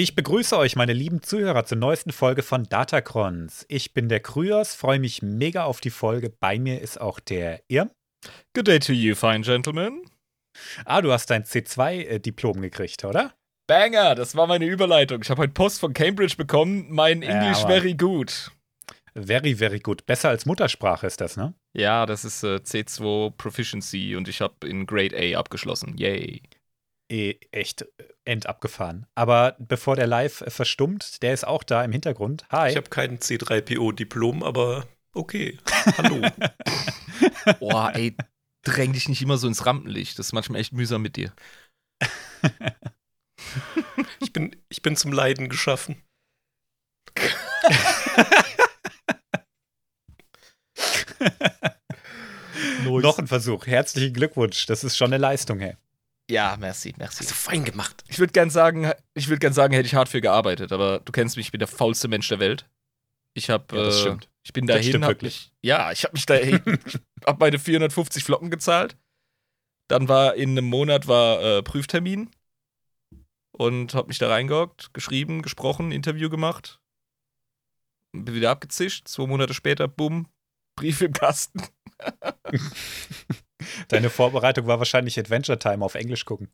Ich begrüße euch, meine lieben Zuhörer, zur neuesten Folge von Datacrons. Ich bin der Kryos, freue mich mega auf die Folge. Bei mir ist auch der Irm. Good day to you, fine gentlemen. Ah, du hast dein C2-Diplom gekriegt, oder? Banger, das war meine Überleitung. Ich habe heute Post von Cambridge bekommen. Mein English Ja, very good. Very, very gut. Besser als Muttersprache ist das, ne? Ja, das ist äh, C2 Proficiency und ich habe in Grade A abgeschlossen. Yay. Eh, echt äh, endabgefahren. Aber bevor der live äh, verstummt, der ist auch da im Hintergrund. Hi. Ich habe kein C3PO-Diplom, aber okay. Hallo. Boah, ey, dräng dich nicht immer so ins Rampenlicht. Das ist manchmal echt mühsam mit dir. ich, bin, ich bin zum Leiden geschaffen. Noch ein Versuch. Herzlichen Glückwunsch. Das ist schon eine Leistung, hey. Ja, merci, merci. Hast du fein gemacht. Ich würde gern sagen, ich würde gern sagen, hätte ich hart für gearbeitet, aber du kennst mich, ich bin der faulste Mensch der Welt. Ich habe, Ja, das äh, stimmt. ich bin Das dahin, stimmt hab wirklich. mich, ja, ich habe mich dahin, ich habe meine 450 Flocken gezahlt. Dann war in einem Monat war äh, Prüftermin und habe mich da reingehockt, geschrieben, gesprochen, Interview gemacht, bin wieder abgezischt. Zwei Monate später, bumm, Brief im Kasten. Deine Vorbereitung war wahrscheinlich Adventure Time auf Englisch gucken.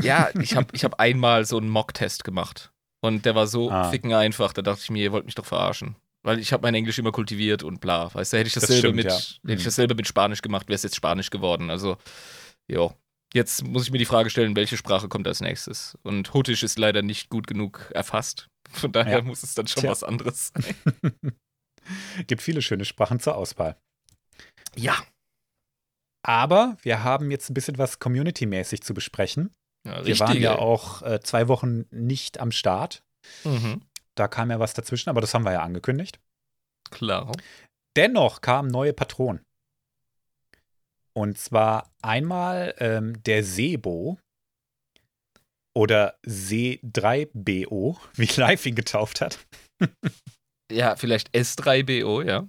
Ja, ich habe ich hab einmal so einen Mock-Test gemacht. Und der war so Ah. ficken einfach, da dachte ich mir, ihr wollt mich doch verarschen. Weil ich habe mein Englisch immer kultiviert und bla. Weißt du, hätte ich Das dasselbe, stimmt, mit, ja. hätte ich Mhm. dasselbe mit Spanisch gemacht, wäre es jetzt Spanisch geworden. Also, jo. Jetzt muss ich mir die Frage stellen, welche Sprache kommt als nächstes? Und Huttisch ist leider nicht gut genug erfasst. Von daher Ja. muss es dann schon Tja. was anderes sein. Gibt viele schöne Sprachen zur Auswahl. Ja. Aber wir haben jetzt ein bisschen was community-mäßig zu besprechen. ja Wir waren ja auch äh, zwei Wochen nicht am Start. Mhm. Da kam ja was dazwischen, aber das haben wir ja angekündigt. Klar. Dennoch kamen neue Patronen. Und zwar einmal ähm, der Sebo oder C3BO, wie Live ihn getauft hat. Ja, vielleicht S3BO, ja.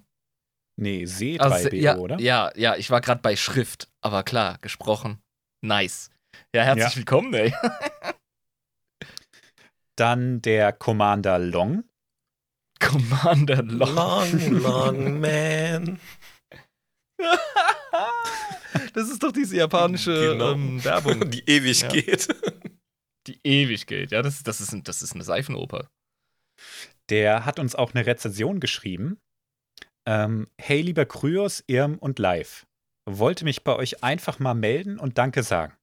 Nee, C3BO, Also, ja, oder? Ja, ja, ich war gerade bei Schrift, aber klar, gesprochen. Nice. Ja, herzlich Ja. willkommen, ey. Dann der Commander Long. Commander Long. Long, long man. Das ist doch diese japanische Genau. ähm, Werbung, Die ewig Ja. geht. die ewig geht. Ja, das, das, ist, das ist eine Seifenoper. Der hat uns auch eine Rezension geschrieben. Ähm, hey, lieber Kryos, Irm und Live. Wollte mich bei euch einfach mal melden und Danke sagen.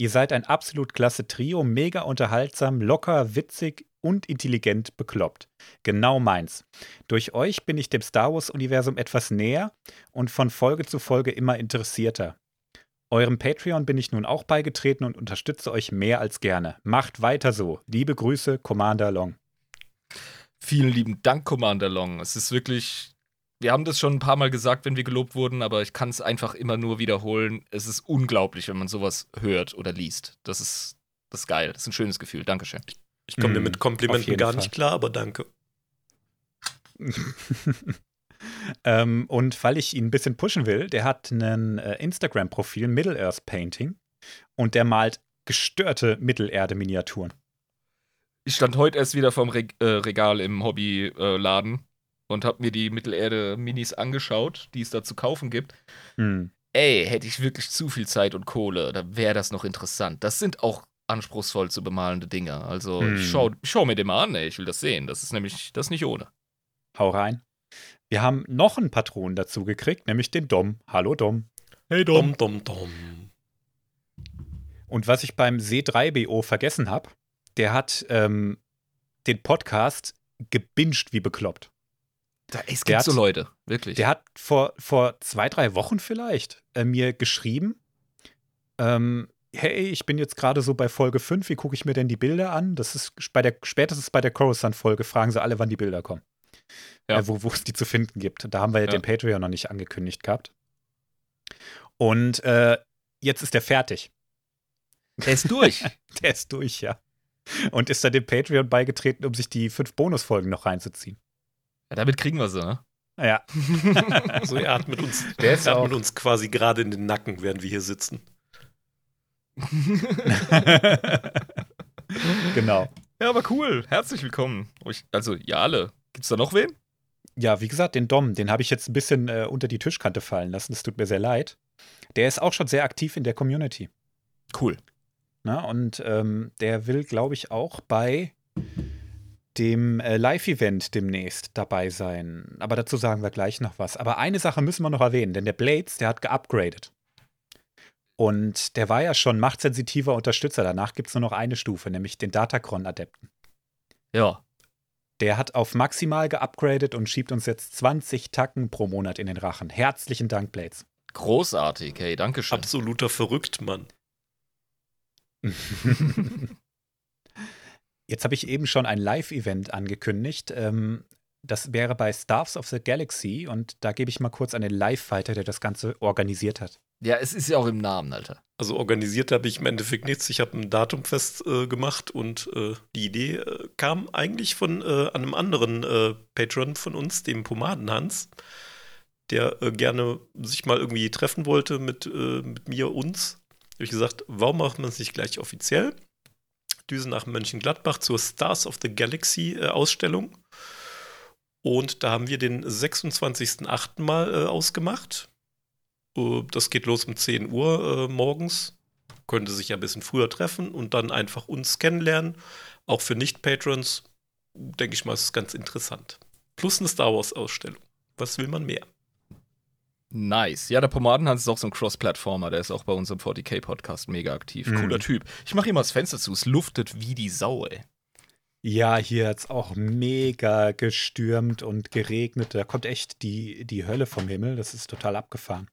Ihr seid ein absolut klasse Trio, mega unterhaltsam, locker, witzig und intelligent bekloppt. Genau meins. Durch euch bin ich dem Star Wars-Universum etwas näher und von Folge zu Folge immer interessierter. Eurem Patreon bin ich nun auch beigetreten und unterstütze euch mehr als gerne. Macht weiter so. Liebe Grüße, Commander Long. Vielen lieben Dank, Commander Long. Es ist wirklich. Wir haben das schon ein paar Mal gesagt, wenn wir gelobt wurden, aber ich kann es einfach immer nur wiederholen. Es ist unglaublich, wenn man sowas hört oder liest. Das ist, das ist geil. Das ist ein schönes Gefühl. Dankeschön. Ich komme mir Mm, mit Komplimenten gar Fall. nicht klar, aber danke. ähm, und weil ich ihn ein bisschen pushen will, der hat ein äh, Instagram-Profil, Middle-Earth Painting, und der malt gestörte Mittelerde-Miniaturen. Ich stand heute erst wieder vorm Reg äh, Regal im Hobbyladen und habe mir die Mittelerde-Minis angeschaut, die es da zu kaufen gibt. Hm. Ey, hätte ich wirklich zu viel Zeit und Kohle, da wäre das noch interessant. Das sind auch anspruchsvoll zu bemalende Dinger. Also Hm. ich schau, ich schau mir den mal an, ey. Ich will das sehen. Das ist nämlich, das ist nicht ohne. Hau rein. Wir haben noch einen Patron dazu gekriegt, nämlich den Dom. Hallo Dom. Hey Dom, dom, dom. Und was ich beim C3BO vergessen habe, der hat ähm, den Podcast gebinged wie bekloppt. Da, es gibt so hat- Leute, wirklich. Der hat vor, vor zwei, drei Wochen vielleicht äh, mir geschrieben, ähm, hey, ich bin jetzt gerade so bei Folge 5, wie gucke ich mir denn die Bilder an? Das ist bei der, spätestens bei der Coruscant-Folge, fragen sie alle, wann die Bilder kommen. Ja. Äh, wo wo es die zu finden gibt. Da haben wir ja, Ja. den Patreon noch nicht angekündigt gehabt. Und äh, jetzt ist der fertig. Der ist durch. Der ist durch, ja. Und ist da dem Patreon beigetreten, um sich die fünf Bonusfolgen noch reinzuziehen. Ja, damit kriegen wir sie, ne? Ja. Also er atmet uns, Der ist er atmet uns quasi gerade in den Nacken, während wir hier sitzen. genau. Ja, aber cool. Herzlich willkommen. Euch- Also, ja, alle. Gibt's da noch wen? Ja, wie gesagt, den Dom, den habe ich jetzt ein bisschen äh, unter die Tischkante fallen lassen. Das tut mir sehr leid. Der ist auch schon sehr aktiv in der Community. Cool. Ne? Und ähm, der will, glaube ich, auch bei dem äh, Live-Event demnächst dabei sein. Aber dazu sagen wir gleich noch was. Aber eine Sache müssen wir noch erwähnen, denn der Blades, der hat geupgradet. Und der war ja schon machtsensitiver Unterstützer. Danach gibt es nur noch eine Stufe, nämlich den Datacron-Adepten. Ja. Der hat auf maximal geupgradet und schiebt uns jetzt 20 Tacken pro Monat in den Rachen. Herzlichen Dank, Blades. Großartig. Hey, danke schön. Absoluter Verrücktmann. Jetzt habe ich eben schon ein Live-Event angekündigt. Ähm, das wäre bei Stars of the Galaxy und da gebe ich mal kurz an den Live-Fighter, der das Ganze organisiert hat. Ja, es ist ja auch im Namen, Alter. Also organisiert habe ich im Endeffekt nichts. Ich habe ein Datum fest äh, gemacht und äh, die Idee äh, kam eigentlich von äh, einem anderen äh, Patron von uns, dem Pomadenhans, der äh, gerne sich mal irgendwie treffen wollte mit, äh, mit mir, uns. Habe ich gesagt, warum macht man es nicht gleich offiziell? Düsen nach Mönchengladbach zur Stars of the Galaxy äh, Ausstellung. Und da haben wir den 26.08. mal äh, ausgemacht. Äh, Das geht los um 10 Uhr äh, morgens. Könnte sich ja ein bisschen früher treffen und dann einfach uns kennenlernen. Auch für Nicht-Patrons, denke ich mal, ist es ganz interessant. Plus eine Star Wars-Ausstellung. Was will man mehr? Nice. Ja, der Pomadenhans ist auch so ein Cross-Plattformer. Der ist auch bei uns im 40k-Podcast mega aktiv. Mhm. Cooler Typ. Ich mache hier mal das Fenster zu. Es luftet wie die Sau, ey. Ja, hier hat es auch mega gestürmt und geregnet. Da kommt echt die, die Hölle vom Himmel. Das ist total abgefahren.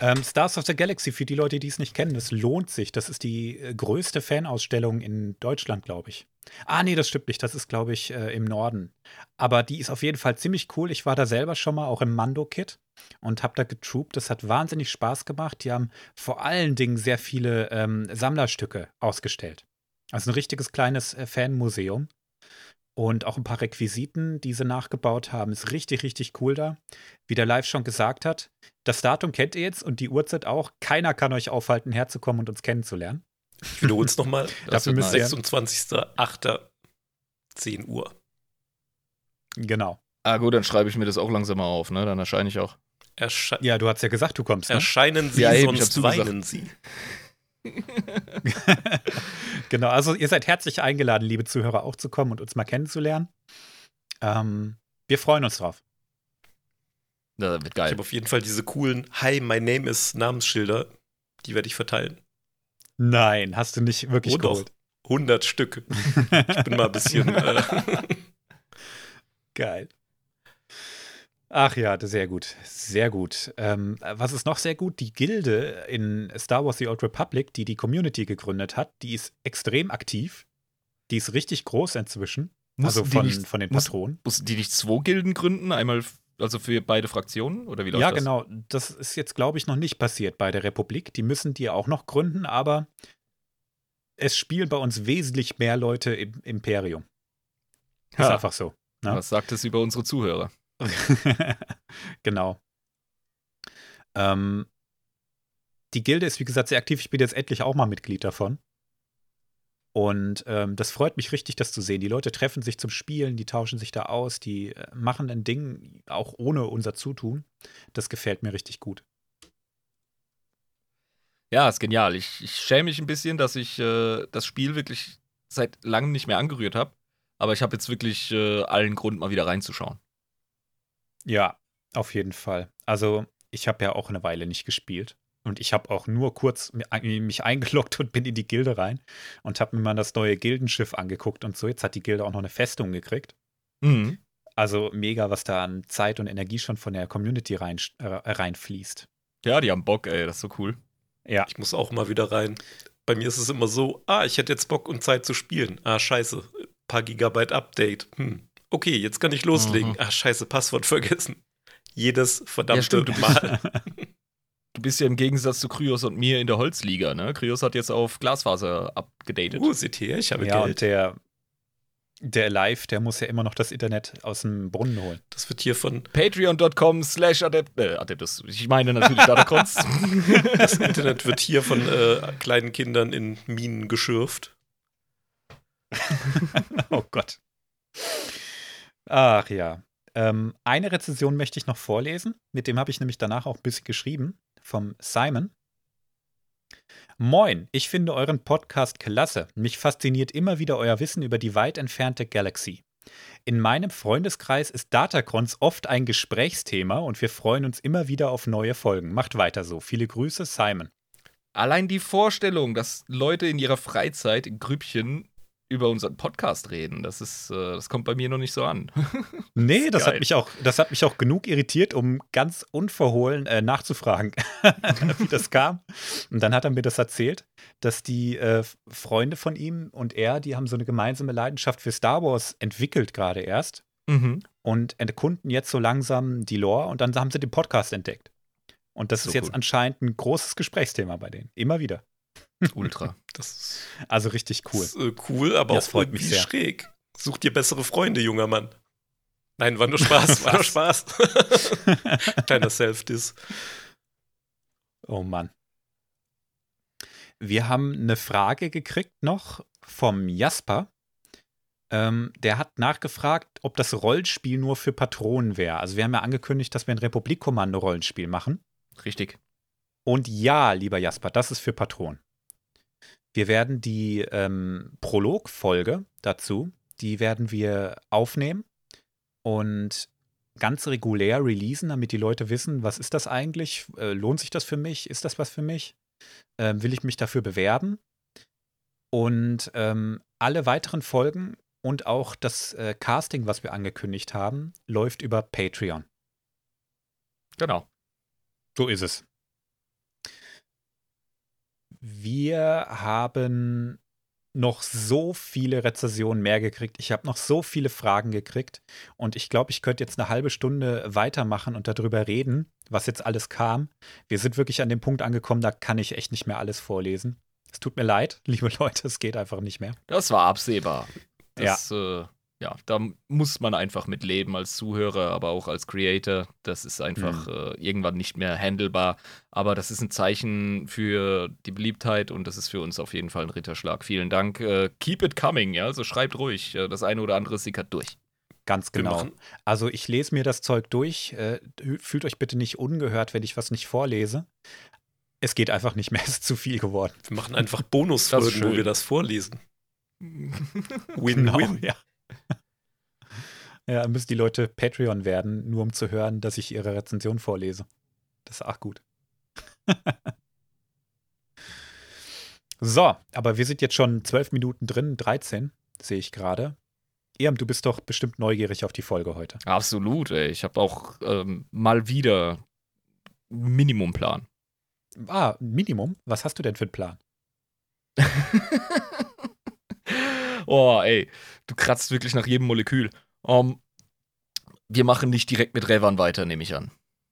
Ähm, Stars of the Galaxy, für die Leute, die es nicht kennen, das lohnt sich. Das ist die äh, größte Fanausstellung in Deutschland, glaube ich. Ah, nee, das stimmt nicht. Das ist, glaube ich, äh, im Norden. Aber die ist auf jeden Fall ziemlich cool. Ich war da selber schon mal, auch im Mando-Kit und habe da getroopt. Das hat wahnsinnig Spaß gemacht. Die haben vor allen Dingen sehr viele ähm, Sammlerstücke ausgestellt. Also ein richtiges kleines äh, Fanmuseum. Und auch ein paar Requisiten, die sie nachgebaut haben. Ist richtig, richtig cool da. Wie der Live schon gesagt hat, das Datum kennt ihr jetzt und die Uhrzeit auch. Keiner kann euch aufhalten, herzukommen und uns kennenzulernen. Ich wiederhole es nochmal. Dafür müsst ihr- 26.08. 10 Uhr. Genau. Ah, gut, dann schreibe ich mir das auch langsam mal auf, ne? Dann erscheine ich auch. Ersche Ja, du hast ja gesagt, du kommst. Ne? Erscheinen Sie, Ja, eben, ich sonst weinen Sie. genau, also ihr seid herzlich eingeladen, liebe Zuhörer, auch zu kommen und uns mal kennenzulernen. Ähm, wir freuen uns drauf. Das wird Ich geil. habe auf jeden Fall diese coolen Hi, my name is Namensschilder. Die werde ich verteilen. Nein, hast du nicht wirklich Oh doch. geholt. 100 Stück. Ich bin mal ein bisschen. äh, Geil. Ach ja, sehr gut. Sehr gut. Ähm, was ist noch sehr gut? Die Gilde in Star Wars The Old Republic, die die Community gegründet hat, die ist extrem aktiv. Die ist richtig groß inzwischen. Mussten also von, nicht- von den Patronen. Mussten die nicht zwei Gilden gründen? Einmal, also für beide Fraktionen? Oder wie läuft Ja, das? genau. Das ist jetzt, glaube ich, noch nicht passiert bei der Republik. Die müssen die auch noch gründen, aber es spielen bei uns wesentlich mehr Leute im Imperium. Ist Ha. einfach so. ne? Was sagt es über unsere Zuhörer? genau. Ähm, die Gilde ist, wie gesagt, sehr aktiv. Ich bin jetzt endlich auch mal Mitglied davon. Und ähm, das freut mich richtig, das zu sehen. Die Leute treffen sich zum Spielen, die tauschen sich da aus, die äh, machen ein Ding auch ohne unser Zutun. Das gefällt mir richtig gut. Ja, ist genial. Ich, ich schäme mich ein bisschen, dass ich äh, das Spiel wirklich seit langem nicht mehr angerührt habe. Aber ich habe jetzt wirklich äh, allen Grund, mal wieder reinzuschauen. Ja, auf jeden Fall. Also, ich habe ja auch eine Weile nicht gespielt. Und ich habe auch nur kurz mi- mich eingeloggt und bin in die Gilde rein und habe mir mal das neue Gildenschiff angeguckt und so. Jetzt hat die Gilde auch noch eine Festung gekriegt. Mhm. Also mega, was da an Zeit und Energie schon von der Community rein, äh, reinfließt. Ja, die haben Bock, ey, das ist so cool. Ja, ich muss auch mal wieder rein. Bei mir ist es immer so: Ah, ich hätte jetzt Bock und Zeit zu spielen. Ah, scheiße. Paar Gigabyte Update. Hm. Okay, jetzt kann ich loslegen. Mhm. Ah, scheiße, Passwort vergessen. Jedes verdammte stimmt, du bist- Mal. Du bist ja im Gegensatz zu Kryos und mir in der Holzliga, ne? Kryos hat jetzt auf Glasfaser abgedatet. Uh, seht ihr, ich habe ja und Geld. der, der Live, der muss ja immer noch das Internet aus dem Brunnen holen. Das wird hier von Patreon.com slash Adept, äh, Adeptus. Ich meine natürlich Datacons. Das Internet wird hier von äh, kleinen Kindern in Minen geschürft. oh Gott. Ach ja. Ähm, eine Rezension möchte ich noch vorlesen. Mit dem habe ich nämlich danach auch ein bisschen geschrieben. Vom Simon. Moin, ich finde euren Podcast klasse. Mich fasziniert immer wieder euer Wissen über die weit entfernte Galaxy. In meinem Freundeskreis ist Datacrons oft ein Gesprächsthema und wir freuen uns immer wieder auf neue Folgen. Macht weiter so. Viele Grüße, Simon. Allein die Vorstellung, dass Leute in ihrer Freizeit in Grüppchen über unseren Podcast reden. Das ist, äh, das kommt bei mir noch nicht so an. nee, das, das hat mich auch, das hat mich auch genug irritiert, um ganz unverhohlen äh, nachzufragen, wie das kam. Und dann hat er mir das erzählt, dass die äh, Freunde von ihm und er, die haben so eine gemeinsame Leidenschaft für Star Wars entwickelt gerade erst mhm. und erkunden jetzt so langsam die Lore und dann haben sie den Podcast entdeckt. Und das so ist jetzt cool. anscheinend ein großes Gesprächsthäma bei denen. Immer wieder. Ultra. Das also richtig cool. Ist, äh, cool, aber das auch freut mich sehr. schräg. Such dir bessere Freunde, junger Mann. Nein, war nur Spaß, war nur Spaß. Kleiner Self-Diss. Oh Mann. Wir haben eine Frage gekriegt noch vom Jasper. Ähm, der hat nachgefragt, ob das Rollenspiel nur für Patronen wäre. Also wir haben ja angekündigt, dass wir ein Republikkommando-Rollenspiel machen. Richtig. Und ja, lieber Jasper, das ist für Patronen. Wir werden die ähm, Prolog-Folge dazu, die werden wir aufnehmen und ganz regulär releasen, damit die Leute wissen, was ist das eigentlich? Äh, lohnt sich das für mich? Ist das was für mich? Äh, will ich mich dafür bewerben? Und ähm, alle weiteren Folgen und auch das äh, Casting, was wir angekündigt haben, läuft über Patreon. Genau. So ist es. Wir haben noch so viele Rezessionen mehr gekriegt. Ich habe noch so viele Fragen gekriegt. Und ich glaube, ich könnte jetzt eine halbe Stunde weitermachen und darüber reden, was jetzt alles kam. Wir sind wirklich an dem Punkt angekommen, da kann ich echt nicht mehr alles vorlesen. Es tut mir leid, liebe Leute, es geht einfach nicht mehr. Das war absehbar. Das, ja. Äh, ja, da muss man einfach mit leben als Zuhörer, aber auch als Creator. Das ist einfach mhm. äh, irgendwann nicht mehr handelbar. Aber das ist ein Zeichen für die Beliebtheit und das ist für uns auf jeden Fall ein Ritterschlag. Vielen Dank. Äh, keep it coming, ja. Also schreibt ruhig. Äh, das eine oder andere sickert durch. Ganz genau. Also ich lese mir das Zeug durch. Äh, fühlt euch bitte nicht ungehört, wenn ich was nicht vorlese. Es geht einfach nicht mehr, es ist zu viel geworden. Wir machen einfach Bonusfolgen, wo wir das vorlesen. Win-win. Genau, ja. ja, müssen die Leute Patreon werden, nur um zu hören, dass ich ihre Rezension vorlese. Das ist auch gut. so, aber wir sind jetzt schon zwölf Minuten drin, 13, sehe ich gerade. Irm, du bist doch bestimmt neugierig auf die Folge heute. Absolut, ey. Ich habe auch ähm, mal wieder Minimumplan. Ah, Minimum? Was hast du denn für einen Plan? oh, ey, du kratzt wirklich nach jedem Molekül. Um, wir machen nicht direkt mit Revan weiter, nehme ich an.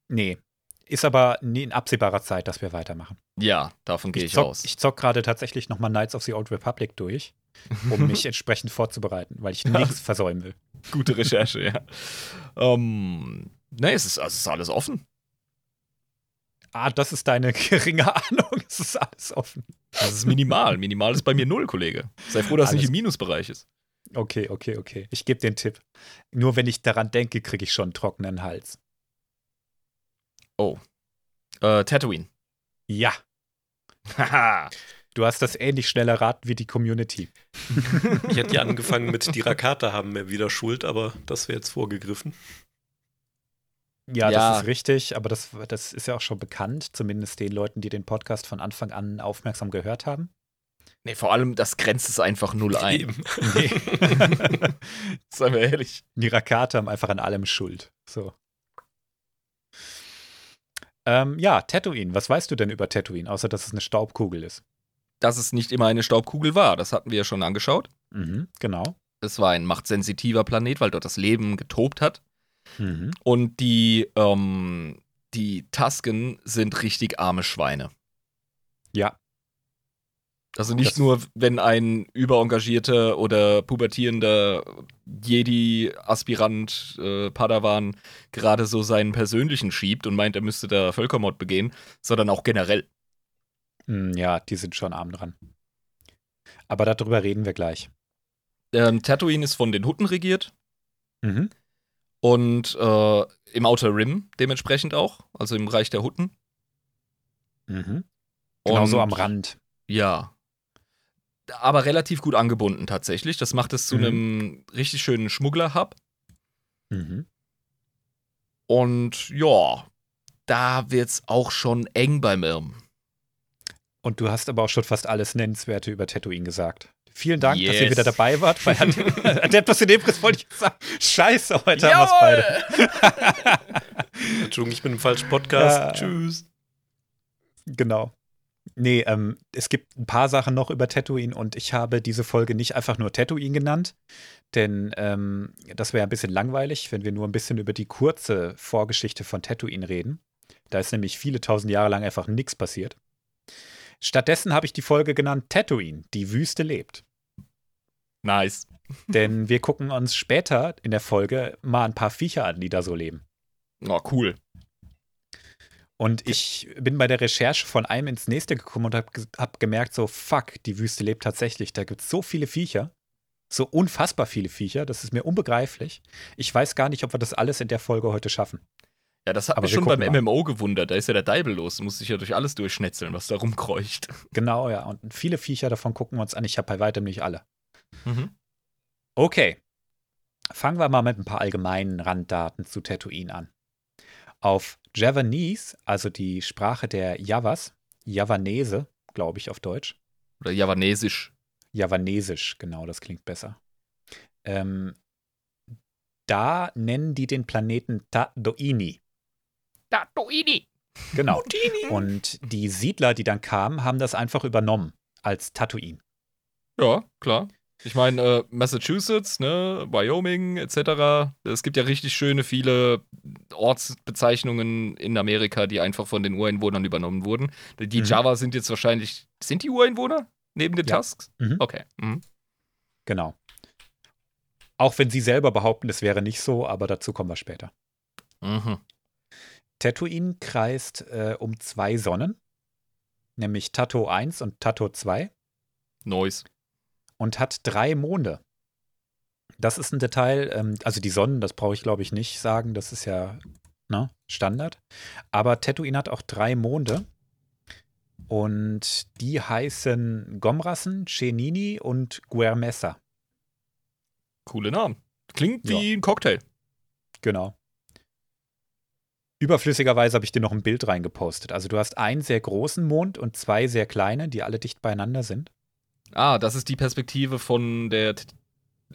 Nee. Ist aber nie in absehbarer Zeit, dass wir weitermachen. Ja, davon gehe ich, ich zock, aus. Ich zock gerade tatsächlich nochmal Knights of the Old Republic durch, um mich entsprechend vorzubereiten, weil ich nichts versäumen will. Gute Recherche, ja. Um, nee, es ist, es ist alles offen. Ah, das ist deine geringe Ahnung. Es ist alles offen. Das ist minimal. Minimal ist bei mir null, Kollege. Sei froh, dass es nicht im Minusbereich ist. Okay, okay, okay. Ich gebe den Tipp. Nur wenn ich daran denke, kriege ich schon einen trockenen Hals. Oh. Äh, Tatooine. Ja. Haha. du hast das ähnlich schnell erraten wie die Community. ich hätte ja angefangen mit die Rakata haben wir wieder Schuld, aber das wäre jetzt vorgegriffen. Ja, ja, das ist richtig, aber das, das ist ja auch schon bekannt, zumindest den Leuten, die den Podcast von Anfang an aufmerksam gehört haben. Nee, vor allem, das grenzt es einfach null ein. Eben. Nee. Seien wir ehrlich. Die Rakate haben einfach an allem Schuld. So. Ähm, ja, Tatooine. Was weißt du denn über Tatooine, außer dass es eine Staubkugel ist? Dass es nicht immer eine Staubkugel war, das hatten wir ja schon angeschaut. Mhm, genau. Es war ein machtsensitiver Planet, weil dort das Leben getobt hat. Mhm. Und die, ähm, die Tasken sind richtig arme Schweine. Ja. Also nicht das nur, wenn ein überengagierter oder pubertierender Jedi-Aspirant äh, Padawan gerade so seinen persönlichen schiebt und meint, er müsste da Völkermord begehen, sondern auch generell. Hm, ja, die sind schon arm dran. Aber darüber reden wir gleich. Ähm, Tatooine ist von den Hutten regiert Mhm. Und äh, im Outer Rim dementsprechend auch, also im Reich der Hutten. Mhm. Genau so am Rand. Ja. Aber relativ gut angebunden tatsächlich. Das macht es zu Mhm. einem richtig schönen Schmuggler-Hub. Mhm. Und ja, da wird's auch schon eng beim Irm. Und du hast aber auch schon fast alles Nennenswerte über Tatooine gesagt. Vielen Dank, dass ihr Yes. wieder dabei wart. Bei Ad- Adeptus Inebris wollte ich jetzt sagen. Scheiße, heute haben wir es beide. Entschuldigung, ich bin im falschen Podcast. Ja. Tschüss. Genau. Nee, ähm, es gibt ein paar Sachen noch über Tatooine und ich habe diese Folge nicht einfach nur Tatooine genannt, denn ähm, das wäre ein bisschen langweilig, wenn wir nur ein bisschen über die kurze Vorgeschichte von Tatooine reden. Da ist nämlich viele tausend Jahre lang einfach nichts passiert. Stattdessen habe ich die Folge genannt Tatooine, die Wüste lebt. Nice. Denn wir gucken uns später in der Folge mal ein paar Viecher an, die da so leben. Oh, cool. Und ich bin bei der Recherche von einem ins nächste gekommen und habe hab gemerkt, so, fuck, die Wüste lebt tatsächlich. Da gibt es so viele Viecher. So unfassbar viele Viecher. Das ist mir unbegreiflich. Ich weiß gar nicht, ob wir das alles in der Folge heute schaffen. Ja, das hat Aber mich schon beim mal. MMO gewundert. Da ist ja der Deibel los. Muss sich ja durch alles durchschnetzeln, was da rumkreucht. Genau, ja. Und viele Viecher davon gucken wir uns an. Ich habe bei weitem nicht alle. Mhm. Okay. Fangen wir mal mit ein paar allgemeinen Randdaten zu Tatooine an. Auf Javanese, also die Sprache der Javas, Javanese, glaube ich auf Deutsch, Oder Javanesisch. Javanesisch, genau, das klingt besser. Ähm, da nennen die den Planeten Tatooine. Tatooine. Genau. Und die Siedler, die dann kamen, haben das einfach übernommen als Tatooine. Ja, klar. Ich meine, äh, Massachusetts, ne, Wyoming etc. Es gibt ja richtig schöne viele Ortsbezeichnungen in Amerika, die einfach von den Ureinwohnern übernommen wurden. Die Mhm. Java sind jetzt wahrscheinlich. Sind die Ureinwohner? Neben den Ja. Tusks? Mhm. Okay. Mhm. Genau. Auch wenn sie selber behaupten, es wäre nicht so, aber dazu kommen wir später. Mhm. Tatooine kreist äh, um zwei Sonnen, nämlich Tato 1 und Tato 2. Noise. und hat drei Monde. Das ist ein Detail, ähm, also die Sonnen, das brauche ich glaube ich nicht sagen, das ist ja ne, Standard. Aber Tatooine hat auch drei Monde und die heißen Gomrassen, Chenini und Guermesa. Coole Namen. Klingt Ja. wie ein Cocktail. Genau. Überflüssigerweise habe ich dir noch ein Bild reingepostet. Also du hast einen sehr großen Mond und zwei sehr kleine, die alle dicht beieinander sind. Ah, das ist die Perspektive von der T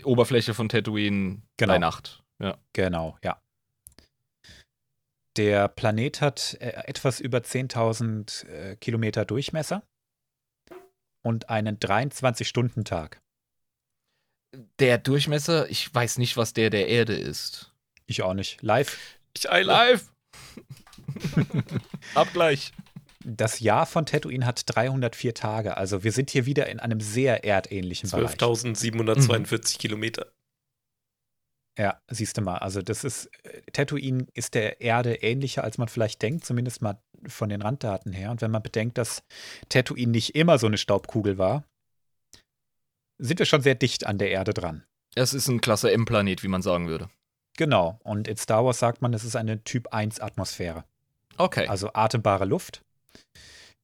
Oberfläche von Tatooine Genau. bei Nacht. Ja. Genau, ja. Der Planet hat äh, etwas über 10.000 äh, Kilometer Durchmesser und einen 23-Stunden-Tag. Der Durchmesser, ich weiß nicht, was der der Erde ist. Ich auch nicht. Live. Ich. Live! Abgleich. Das Jahr von Tatooine hat 304 Tage. Also wir sind hier wieder in einem sehr erdähnlichen Bereich. 12.742 Kilometer. Ja, siehst du mal. Also das ist, äh, Tatooine ist der Erde ähnlicher, als man vielleicht denkt, zumindest mal von den Randdaten her. Und wenn man bedenkt, dass Tatooine nicht immer so eine Staubkugel war, sind wir schon sehr dicht an der Erde dran. Es ist ein Klasse M-Planet, wie man sagen würde. Genau. Und in Star Wars sagt man, es ist eine Typ 1 Atmosphäre. Okay. Also atembare Luft.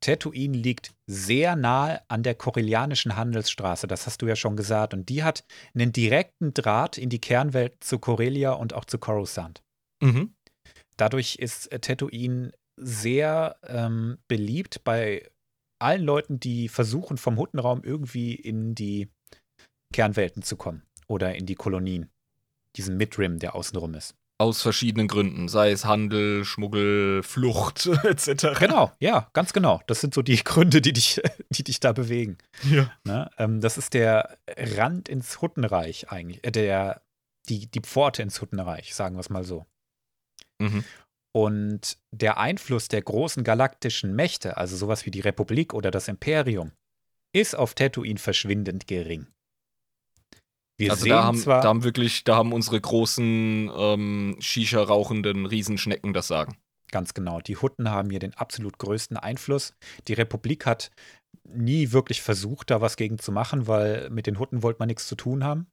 Tatooine liegt sehr nahe an der Korellianischen Handelsstraße, das hast du ja schon gesagt. Und die hat einen direkten Draht in die Kernwelt zu Corellia und auch zu Coruscant. mhm. Dadurch ist Tatooine sehr ähm, beliebt bei allen Leuten, die versuchen, vom Huttenraum irgendwie in die Kernwelten zu kommen oder in die Kolonien. Diesen Midrim, der außenrum ist. Aus verschiedenen Gründen, sei es Handel, Schmuggel, Flucht etc. Genau, ja, ganz genau. Das sind so die Gründe, die dich, die dich da bewegen. Ja. Ne? Ähm, das ist der Rand ins Huttenreich eigentlich, äh, der, die, die Pforte ins Huttenreich, sagen wir es mal so. Mhm. Und der Einfluss der großen galaktischen Mächte, also sowas wie die Republik oder das Imperium, ist auf Tatooine verschwindend gering. Wir Also da haben, da haben wirklich, da haben unsere großen ähm, Shisha-rauchenden Riesenschnecken das Sagen. ganz genau, die Hutten haben hier den absolut größten Einfluss. Die Republik hat nie wirklich versucht, da was gegen zu machen, weil mit den Hutten wollte man nichts zu tun haben.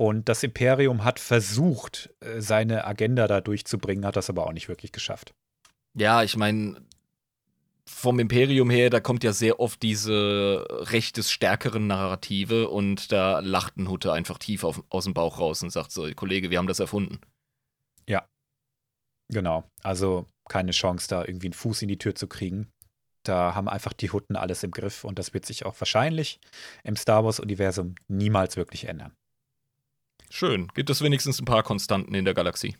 Und das Imperium hat versucht, äh, seine Agenda da durchzubringen, hat das aber auch nicht wirklich geschafft. Ja, ich meine, vom Imperium her, da kommt ja sehr oft diese Recht des stärkeren Narrative und da lacht ein Hutte einfach tief auf, aus dem Bauch raus und sagt so, Kollege, wir haben das erfunden. Ja, genau. Also keine Chance, da irgendwie einen Fuß in die Tür zu kriegen. Da haben einfach die Hutten alles im Griff und das wird sich auch wahrscheinlich im Star Wars-Universum niemals wirklich ändern. Schön. Gibt es wenigstens ein paar Konstanten in der Galaxie?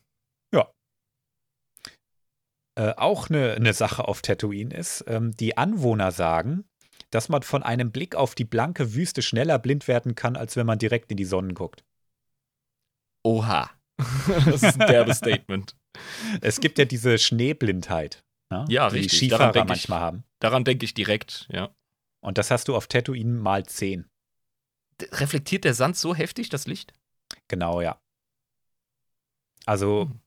Äh, auch eine, eine Sache auf Tatooine ist, ähm, die Anwohner sagen, dass man von einem Blick auf die blanke Wüste schneller blind werden kann, als wenn man direkt in die Sonne guckt. Oha. das ist ein derbes Statement. Es gibt ja diese Schneeblindheit, ne? Ja, die richtig. Skifahrer denk manchmal ich, haben. Daran denke ich direkt, ja. Und das hast du auf Tatooine mal 10. D- Reflektiert der Sand so heftig das Licht? Genau, ja. Also, Hm.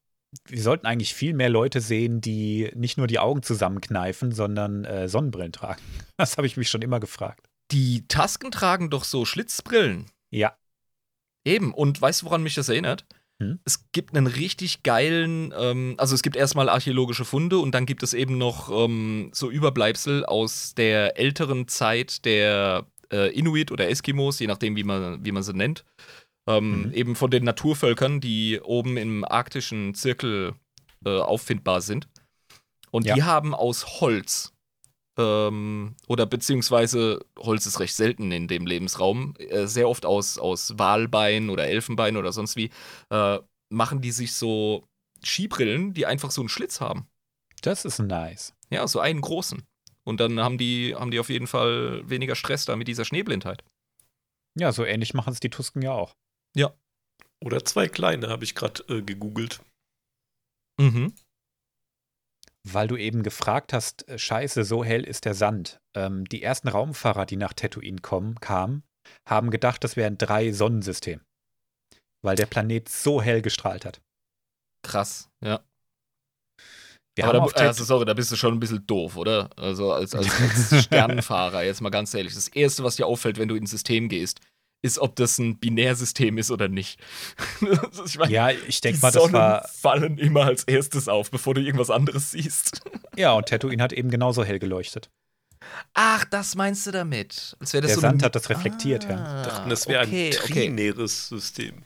Wir sollten eigentlich viel mehr Leute sehen, die nicht nur die Augen zusammenkneifen, sondern äh, Sonnenbrillen tragen. Das habe ich mich schon immer gefragt. Die Tasken tragen doch so Schlitzbrillen. Ja, Eben. Und weißt du, woran mich das erinnert? Hm? Es gibt einen richtig geilen, ähm, also es gibt erstmal archäologische Funde und dann gibt es eben noch ähm, so Überbleibsel aus der älteren Zeit der äh, Inuit oder Eskimos, je nachdem, wie man, wie man sie nennt. Ähm, Mhm. Eben von den Naturvölkern, die oben im arktischen Zirkel äh, auffindbar sind. Und Ja. die haben aus Holz ähm, oder beziehungsweise Holz ist recht selten in dem Lebensraum, äh, sehr oft aus, aus Walbein oder Elfenbein oder sonst wie, äh, machen die sich so Skibrillen, die einfach so einen Schlitz haben. das ist nice. Ja, so einen großen. Und dann haben die, haben die auf jeden Fall weniger Stress da mit dieser Schneeblindheit. Ja, so ähnlich machen es die Tusken ja auch. Oder zwei kleine, habe ich gerade äh, gegoogelt. Mhm. Weil du eben gefragt hast, äh, scheiße, so hell ist der Sand. Ähm, die ersten Raumfahrer, die nach Tatooine kommen, kamen, haben gedacht, das wären drei Sonnensystem. Weil der Planet so hell gestrahlt hat. Krass, ja. Wir Aber haben da, also, sorry, da bist du schon ein bisschen doof, oder? Also als, als, als Sternenfahrer, jetzt mal ganz ehrlich. Das Erste, was dir auffällt, wenn du ins System gehst, ist, ob das ein Binärsystem ist oder nicht. Ich meine, ja, ich denke mal, das Sonnen war. fallen immer als erstes auf, bevor du irgendwas anderes siehst. Ja, und Tatooine hat eben genauso hell geleuchtet. Ach, das meinst du damit? Als das Der so Sand hat das reflektiert, ja. Ah, Dachten, es wäre okay, ein okay. trinäres System.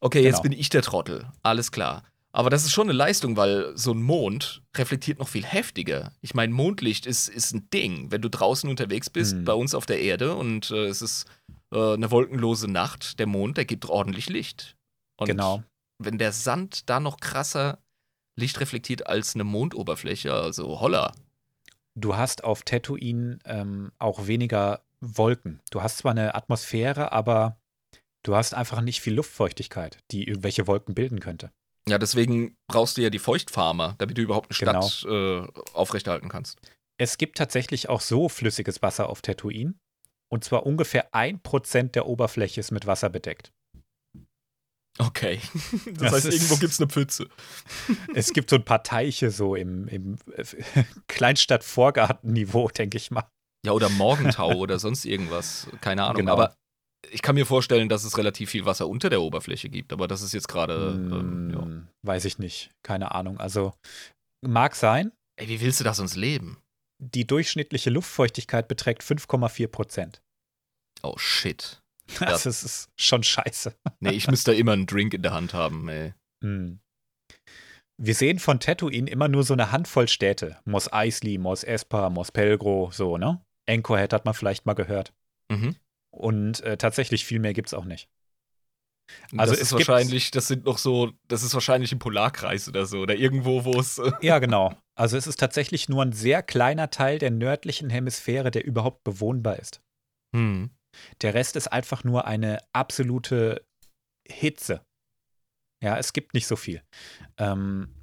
Okay, jetzt Genau. bin ich der Trottel. Alles klar. Aber das ist schon eine Leistung, weil so ein Mond reflektiert noch viel heftiger. Ich meine, Mondlicht ist, ist ein Ding. Wenn du draußen unterwegs bist, Hm. bei uns auf der Erde und äh, es ist äh, eine wolkenlose Nacht, der Mond, der gibt ordentlich Licht. Und Genau. wenn der Sand da noch krasser Licht reflektiert als eine Mondoberfläche, also holla. Du hast auf Tatooine ähm, auch weniger Wolken. Du hast zwar eine Atmosphäre, aber du hast einfach nicht viel Luftfeuchtigkeit, die irgendwelche Wolken bilden könnte. Ja, deswegen brauchst du ja die Feuchtfarmer, damit du überhaupt eine Genau. Stadt äh, aufrechterhalten kannst. Es gibt tatsächlich auch so flüssiges Wasser auf Tatooine. Und zwar ungefähr ein Prozent der Oberfläche ist mit Wasser bedeckt. Okay. Das, Das heißt, irgendwo gibt es eine Pfütze. Es gibt so ein paar Teiche so im, im Kleinstadt-Vorgarten-Niveau, denke ich mal. Ja, oder Morgentau oder sonst irgendwas. Keine Ahnung. Genau. Aber ich kann mir vorstellen, dass es relativ viel Wasser unter der Oberfläche gibt. Aber das ist jetzt gerade. Ähm, ja. Hm, Weiß ich nicht. Keine Ahnung. Also mag sein. Ey, wie willst du da sonst leben? Die durchschnittliche Luftfeuchtigkeit beträgt 5,4 Prozent. Oh shit. Das ist, ist schon scheiße. Nee, ich müsste da immer einen Drink in der Hand haben, ey. Hm. Wir sehen von Tatooine immer nur so eine Handvoll Städte. Mos Eisley, Mos Espa, Mos Pelgro, so, ne? Anchorhead hat man vielleicht mal gehört. Mhm. Und äh, tatsächlich viel mehr gibt's auch nicht. Also das es ist wahrscheinlich, das sind noch so, das ist wahrscheinlich im Polarkreis oder so. Oder irgendwo, wo es. Ja, genau. Also es ist tatsächlich nur ein sehr kleiner Teil der nördlichen Hemisphäre, der überhaupt bewohnbar ist. hm. Der Rest ist einfach nur eine absolute Hitze. Ja, es gibt nicht so viel. Ähm,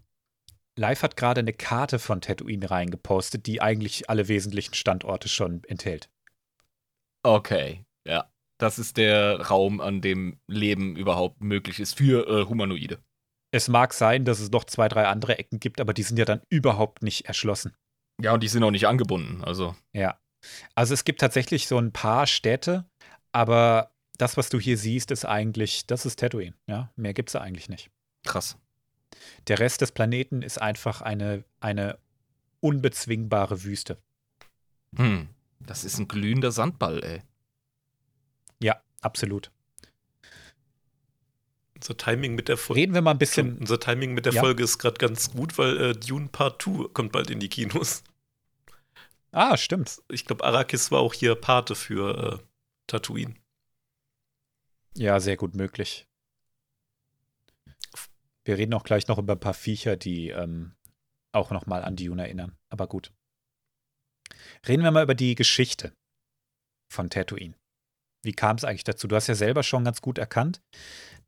Live hat gerade eine Karte von Tatooine reingepostet, die eigentlich alle wesentlichen Standorte schon enthält. Okay, ja. Das ist der Raum, an dem Leben überhaupt möglich ist für äh, Humanoide. Es mag sein, dass es noch zwei, drei andere Ecken gibt, aber die sind ja dann überhaupt nicht erschlossen. Ja, und die sind auch nicht angebunden. Also. Ja. Also es gibt tatsächlich so ein paar Städte, aber das, was du hier siehst, ist eigentlich, das ist Tatooine. Ja, mehr gibt es eigentlich nicht. Krass. Der Rest des Planeten ist einfach eine, eine unbezwingbare Wüste. Hm. Das ist ein glühender Sandball, ey. Ja, absolut. Unser Timing mit der Folge. Reden wir mal ein bisschen. Unser Timing mit der Ja. Folge ist gerade ganz gut, weil äh, Dune Part 2 kommt bald in die Kinos. Ah, stimmt. Ich glaube, Arrakis war auch hier Pate für äh, Tatooine. Ja, sehr gut möglich. Wir reden auch gleich noch über ein paar Viecher, die ähm, auch noch mal an Dune erinnern. Aber gut. Reden wir mal über die Geschichte von Tatooine. Wie kam es eigentlich dazu? Du hast ja selber schon ganz gut erkannt,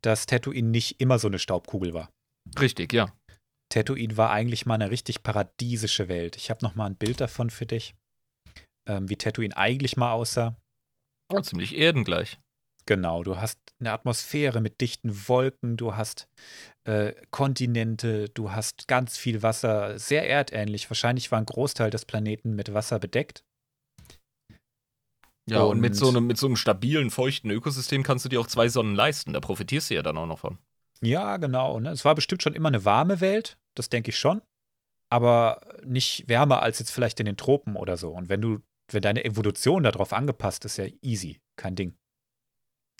dass Tatooine nicht immer so eine Staubkugel war. Richtig, ja. Tatooine war eigentlich mal eine richtig paradiesische Welt. Ich habe noch mal ein Bild davon für dich, ähm, wie Tatooine eigentlich mal aussah. Oh, ziemlich erdengleich. Genau, du hast eine Atmosphäre mit dichten Wolken, du hast äh, Kontinente, du hast ganz viel Wasser, sehr erdähnlich. Wahrscheinlich war ein Großteil des Planeten mit Wasser bedeckt. Ja, und, mit, Und- so einem, mit so einem stabilen, feuchten Ökosystem kannst du dir auch zwei Sonnen leisten. Da profitierst du ja dann auch noch von. Ja, genau. Ne? Es war bestimmt schon immer eine warme Welt, das denke ich schon. Aber nicht wärmer als jetzt vielleicht in den Tropen oder so. Und wenn du, wenn deine Evolution darauf angepasst ist, ja easy, kein Ding.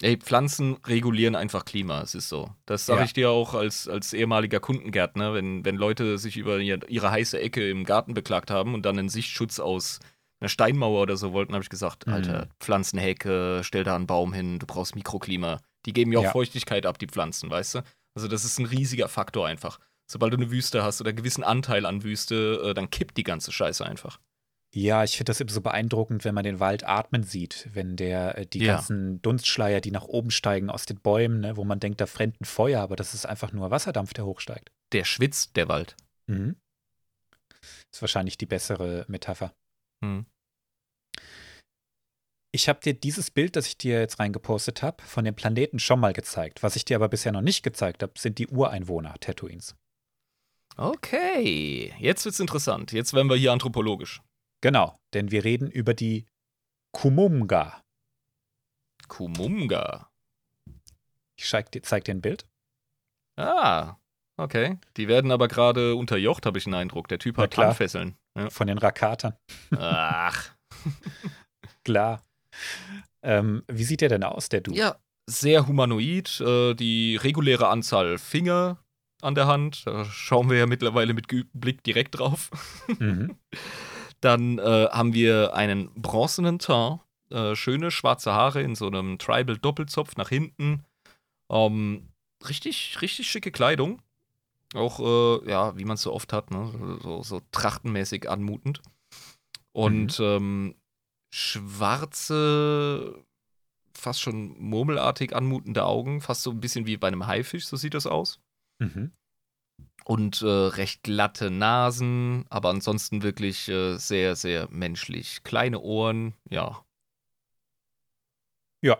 Ey, Pflanzen regulieren einfach Klima, es ist so. Das sage Ja. ich dir auch als, als ehemaliger Kundengärtner, wenn, wenn Leute sich über ihr- ihre heiße Ecke im Garten beklagt haben und dann einen Sichtschutz aus einer Steinmauer oder so wollten, habe ich gesagt, Mhm. Alter, Pflanzenhecke, stell da einen Baum hin, du brauchst Mikroklima. Die geben ja auch Ja. Feuchtigkeit ab, die Pflanzen, weißt du? Also das ist ein riesiger Faktor einfach. Sobald du eine Wüste hast oder einen gewissen Anteil an Wüste, äh, dann kippt die ganze Scheiße einfach. Ja, ich finde das immer so beeindruckend, wenn man den Wald atmen sieht, wenn der äh, die Ja. ganzen Dunstschleier, die nach oben steigen aus den Bäumen, ne, wo man denkt, da brennt ein Feuer, aber das ist einfach nur Wasserdampf, der hochsteigt. Der schwitzt, der Wald. Mhm. Ist wahrscheinlich die bessere Metapher. Hm. Ich habe dir dieses Bild, das ich dir jetzt reingepostet habe, von dem Planeten schon mal gezeigt. Was ich dir aber bisher noch nicht gezeigt habe, sind die Ureinwohner Tatooines. Okay, jetzt wird's interessant. Jetzt werden wir hier anthropologisch. Genau, denn wir reden über die Kumumga. Kumunga. Ich zeig dir, zeig dir ein Bild. Ah, okay. Die werden aber gerade unterjocht, habe ich den Eindruck. Der Typ hat. Handfesseln. Ja. Von den Rakatern. Ach. Klar. Ähm, wie sieht der denn aus, der Du? Ja, sehr humanoid. Äh, die reguläre Anzahl Finger an der Hand. Da schauen wir ja mittlerweile mit geübtem Blick direkt drauf. Mhm. Dann äh, haben wir einen bronzenen Teint. Äh, schöne schwarze Haare in so einem Tribal-Doppelzopf nach hinten. Ähm, richtig, richtig schicke Kleidung. Auch, äh, ja, wie man es so oft hat, ne? so, so trachtenmäßig anmutend. Und ähm, schwarze, fast schon murmelartig anmutende Augen, fast so ein bisschen wie bei einem Haifisch, so sieht das aus. Mhm. Und äh, recht glatte Nasen, aber ansonsten wirklich äh, sehr, sehr menschlich. Kleine Ohren, ja. Ja.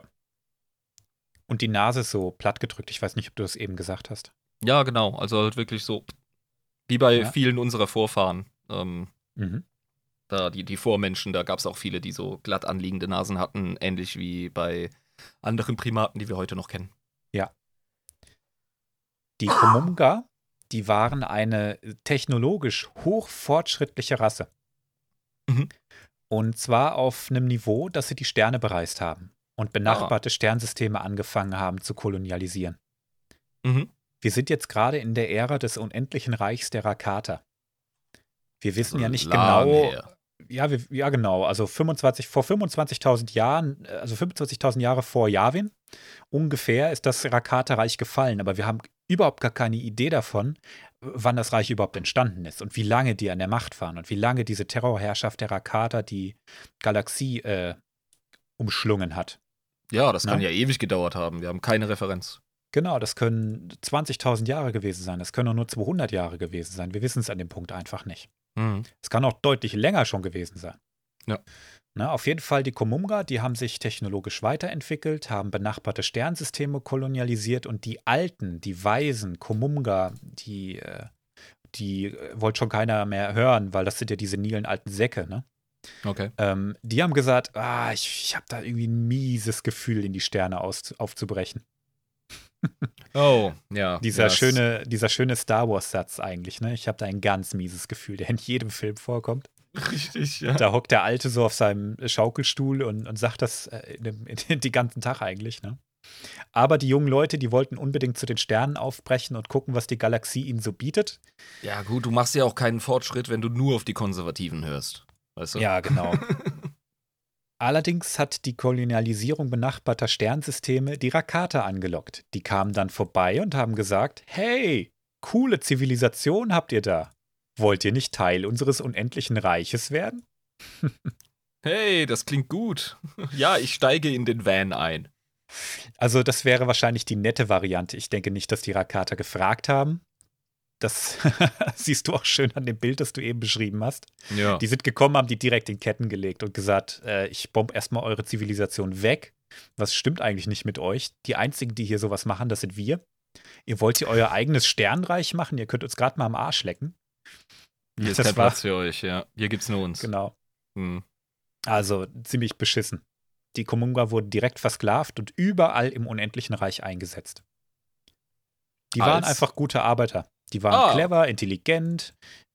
Und die Nase ist so plattgedrückt. Ich weiß nicht, ob du das eben gesagt hast. Ja, genau. Also halt wirklich so, wie bei Ja. vielen unserer Vorfahren. Ähm, Mhm. Da die, die Vormenschen, da gab es auch viele, die so glatt anliegende Nasen hatten, ähnlich wie bei anderen Primaten, die wir heute noch kennen. Die Kumumga, die waren eine technologisch hochfortschrittliche Rasse. Mhm. Und zwar auf einem Niveau, dass sie die Sterne bereist haben und benachbarte Sternsysteme angefangen haben zu kolonialisieren. Mhm. Wir sind jetzt gerade in der Ära des unendlichen Reichs der Rakata. Wir wissen ja nicht Lang genau, her. ja, wir, ja, genau. Also 25, vor 25.000 Jahren, also 25.000 Jahre vor Yavin, ungefähr ist das Rakata-Reich gefallen. Aber wir haben überhaupt gar keine Idee davon, wann das Reich überhaupt entstanden ist und wie lange die an der Macht waren und wie lange diese Terrorherrschaft der Rakata die Galaxie äh, umschlungen hat. Ja, das kann Ne? ja ewig gedauert haben. Wir haben keine Referenz. Genau, das können 20.000 Jahre gewesen sein. Das können nur 200 Jahre gewesen sein. Wir wissen es an dem Punkt einfach nicht. Mhm. Es kann auch deutlich länger schon gewesen sein. Ja. Na, auf jeden Fall die Komumga, die haben sich technologisch weiterentwickelt, haben benachbarte Sternsysteme kolonialisiert und die alten, die weisen Komumga, die, äh, die äh, wollte schon keiner mehr hören, weil das sind ja diese nielen alten Säcke, ne? Okay. Ähm, die haben gesagt, ah, ich, ich habe da irgendwie ein mieses Gefühl, in die Sterne aus, aufzubrechen. Oh, ja. Dieser ja, schöne, dieser schöne Star Wars-Satz eigentlich, ne? Ich habe da ein ganz mieses Gefühl, der in jedem Film vorkommt. Richtig, ja. Da hockt der Alte so auf seinem Schaukelstuhl und, und sagt das äh, den ganzen Tag eigentlich, ne? Aber die jungen Leute, die wollten unbedingt zu den Sternen aufbrechen und gucken, was die Galaxie ihnen so bietet. Ja, gut, du machst ja auch keinen Fortschritt, wenn du nur auf die Konservativen hörst. Weißt du? Ja, genau. Allerdings hat die Kolonialisierung benachbarter Sternsysteme die Rakata angelockt. Die kamen dann vorbei und haben gesagt: Hey, coole Zivilisation habt ihr da. Wollt ihr nicht Teil unseres unendlichen Reiches werden? Hey, das klingt gut. Ja, ich steige in den Van ein. Also, das wäre wahrscheinlich die nette Variante. Ich denke nicht, dass die Rakata gefragt haben. Das siehst du auch schön an dem Bild, das du eben beschrieben hast. Ja. Die sind gekommen, haben die direkt in Ketten gelegt und gesagt, äh, ich bomb erstmal eure Zivilisation weg. Was stimmt eigentlich nicht mit euch? Die einzigen, die hier sowas machen, das sind wir. Ihr wollt hier euer eigenes Sternreich machen? Ihr könnt uns gerade mal am Arsch lecken. Hier ist Das war- Platz für euch, ja. Hier gibt's nur uns. Genau. Hm. Also ziemlich beschissen. Die Komunga wurden direkt versklavt und überall im unendlichen Reich eingesetzt. Die waren Als- einfach gute Arbeiter. Die waren Ah. clever, intelligent,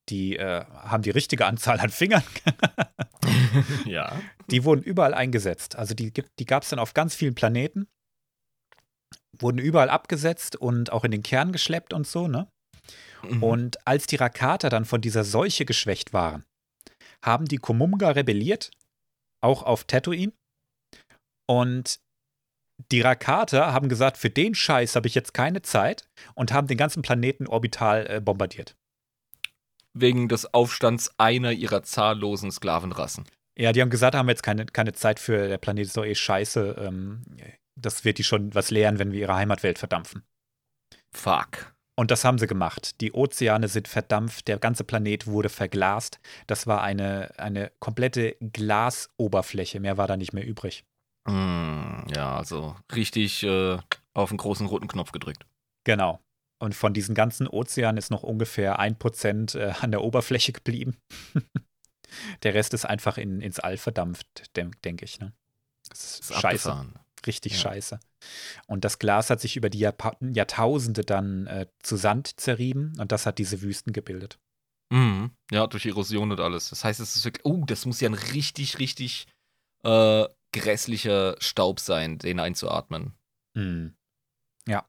die äh, haben die richtige Anzahl an Fingern. ja. Die wurden überall eingesetzt. Also die, die gab es dann auf ganz vielen Planeten. Wurden überall abgesetzt und auch in den Kern geschleppt und so, ne? Mhm. Und als die Rakata dann von dieser Seuche geschwächt waren, haben die Komumga rebelliert, auch auf Tatooine. Und die Rakata haben gesagt, für den Scheiß habe ich jetzt keine Zeit und haben den ganzen Planeten orbital äh, bombardiert. Wegen des Aufstands einer ihrer zahllosen Sklavenrassen. Ja, die haben gesagt, haben jetzt keine, keine Zeit für, der Planet ist doch eh scheiße. Ähm, das wird die schon was lehren, wenn wir ihre Heimatwelt verdampfen. Fuck. Und das haben sie gemacht. Die Ozeane sind verdampft, der ganze Planet wurde verglast. Das war eine, eine komplette Glasoberfläche. Mehr war da nicht mehr übrig. Hm, ja, also richtig äh, auf den großen roten Knopf gedrückt. Genau. Und von diesen ganzen Ozeanen ist noch ungefähr ein Prozent äh, an der Oberfläche geblieben. der Rest ist einfach in, ins All verdampft, denke denk ich. Ne? Das ist Ist scheiße. abgefahren. Richtig Ja. scheiße. Und das Glas hat sich über die Jahrpa Jahrtausende dann äh, zu Sand zerrieben und das hat diese Wüsten gebildet. Mhm. Ja, durch Erosion und alles. Das heißt, es ist wirklich. Oh, das muss ja ein richtig, richtig äh, grässlicher Staub sein, den einzuatmen. Mhm. Ja.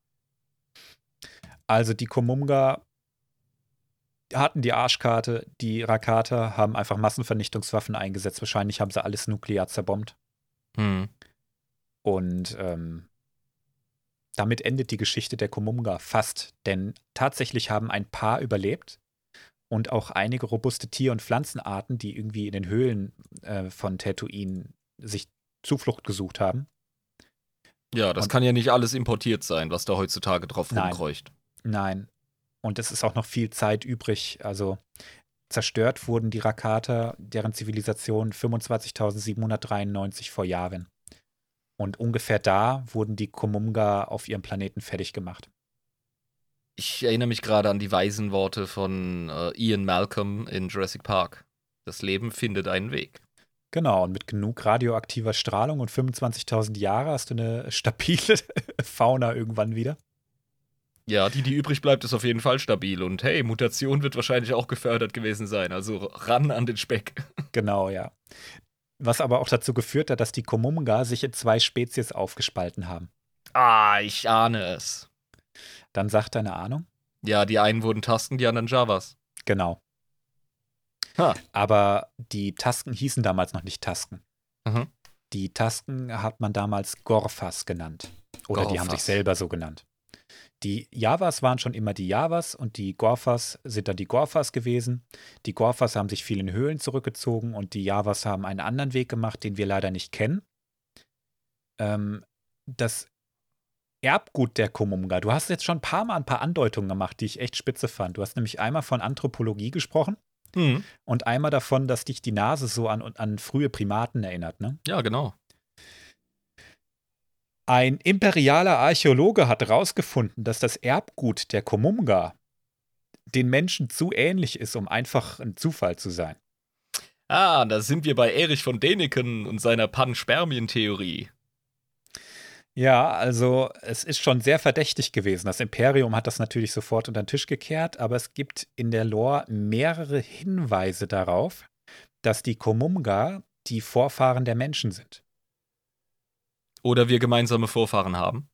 Also die Komumga hatten die Arschkarte, die Rakata haben einfach Massenvernichtungswaffen eingesetzt. Wahrscheinlich haben sie alles nuklear zerbombt. Hm. Und ähm, damit endet die Geschichte der Komumga fast. Denn tatsächlich haben ein paar überlebt und auch einige robuste Tier- und Pflanzenarten, die irgendwie in den Höhlen äh, von Tatooine sich Zuflucht gesucht haben. Ja, das Und- kann ja nicht alles importiert sein, was da heutzutage drauf Nein. rumkreucht. Nein. Und es ist auch noch viel Zeit übrig. Also zerstört wurden die Rakata, deren Zivilisation 25.793 vor Jahren. Und ungefähr da wurden die Komumga auf ihrem Planeten fertig gemacht. Ich erinnere mich gerade an die weisen Worte von äh, Ian Malcolm in Jurassic Park. Das Leben findet einen Weg. Genau, und mit genug radioaktiver Strahlung und 25.000 Jahre hast du eine stabile Fauna irgendwann wieder. Ja, die, die übrig bleibt, ist auf jeden Fall stabil. Und hey, Mutation wird wahrscheinlich auch gefördert gewesen sein. Also ran an den Speck. Genau, ja. Was aber auch dazu geführt hat, dass die Komumga sich in zwei Spezies aufgespalten haben. Ah, ich ahne es. Dann sagt deine Ahnung? Ja, die einen wurden Tasken, die anderen Javas. Genau. Ha. Aber die Tasken hießen damals noch nicht Tasken. Mhm. Die Tasken hat man damals Gorfas genannt. Oder die haben sich Gorfas. selber so genannt. Die Javas waren schon immer die Javas und die Gorfas sind dann die Gorfas gewesen. Die Gorfas haben sich viel in Höhlen zurückgezogen und die Javas haben einen anderen Weg gemacht, den wir leider nicht kennen. Ähm, das Erbgut der Komumga. Du hast jetzt schon ein paar Mal ein paar Andeutungen gemacht, die ich echt spitze fand. Du hast nämlich einmal von Anthropologie gesprochen Hm. und einmal davon, dass dich die Nase so an, an frühe Primaten erinnert. Ne? Ja, genau. Ein imperialer Archäologe hat herausgefunden, dass das Erbgut der Komumga den Menschen zu ähnlich ist, um einfach ein Zufall zu sein. Ah, da sind wir bei Erich von Däniken und seiner Panspermien-Theorie. Ja, also es ist schon sehr verdächtig gewesen. Das Imperium hat das natürlich sofort unter den Tisch gekehrt, aber es gibt in der Lore mehrere Hinweise darauf, dass die Komumga die Vorfahren der Menschen sind. Oder wir gemeinsame Vorfahren haben.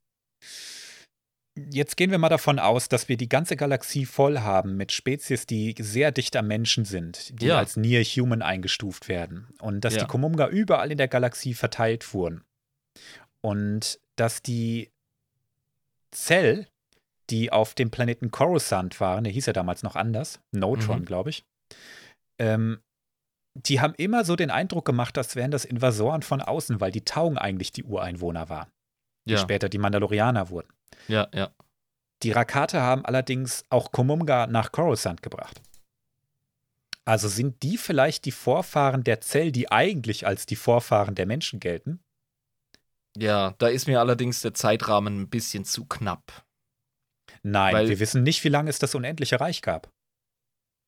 Jetzt gehen wir mal davon aus, dass wir die ganze Galaxie voll haben mit Spezies, die sehr dicht am Menschen sind, die Ja. als Near Human eingestuft werden. Und dass Ja. die Komumga überall in der Galaxie verteilt wurden. Und dass die Zell, die auf dem Planeten Coruscant waren, der hieß ja damals noch anders, Neutron, Mhm. glaube ich, ähm, die haben immer so den Eindruck gemacht, als wären das Invasoren von außen, weil die Taugen eigentlich die Ureinwohner waren, die Ja, später die Mandalorianer wurden. ja, ja. Die Rakate haben allerdings auch Komumga nach Coruscant gebracht. Also sind die vielleicht die Vorfahren der Zell, die eigentlich als die Vorfahren der Menschen gelten? Ja, da ist mir allerdings der Zeitrahmen ein bisschen zu knapp. Nein, Weil- wir wissen nicht, wie lange es das unendliche Reich gab.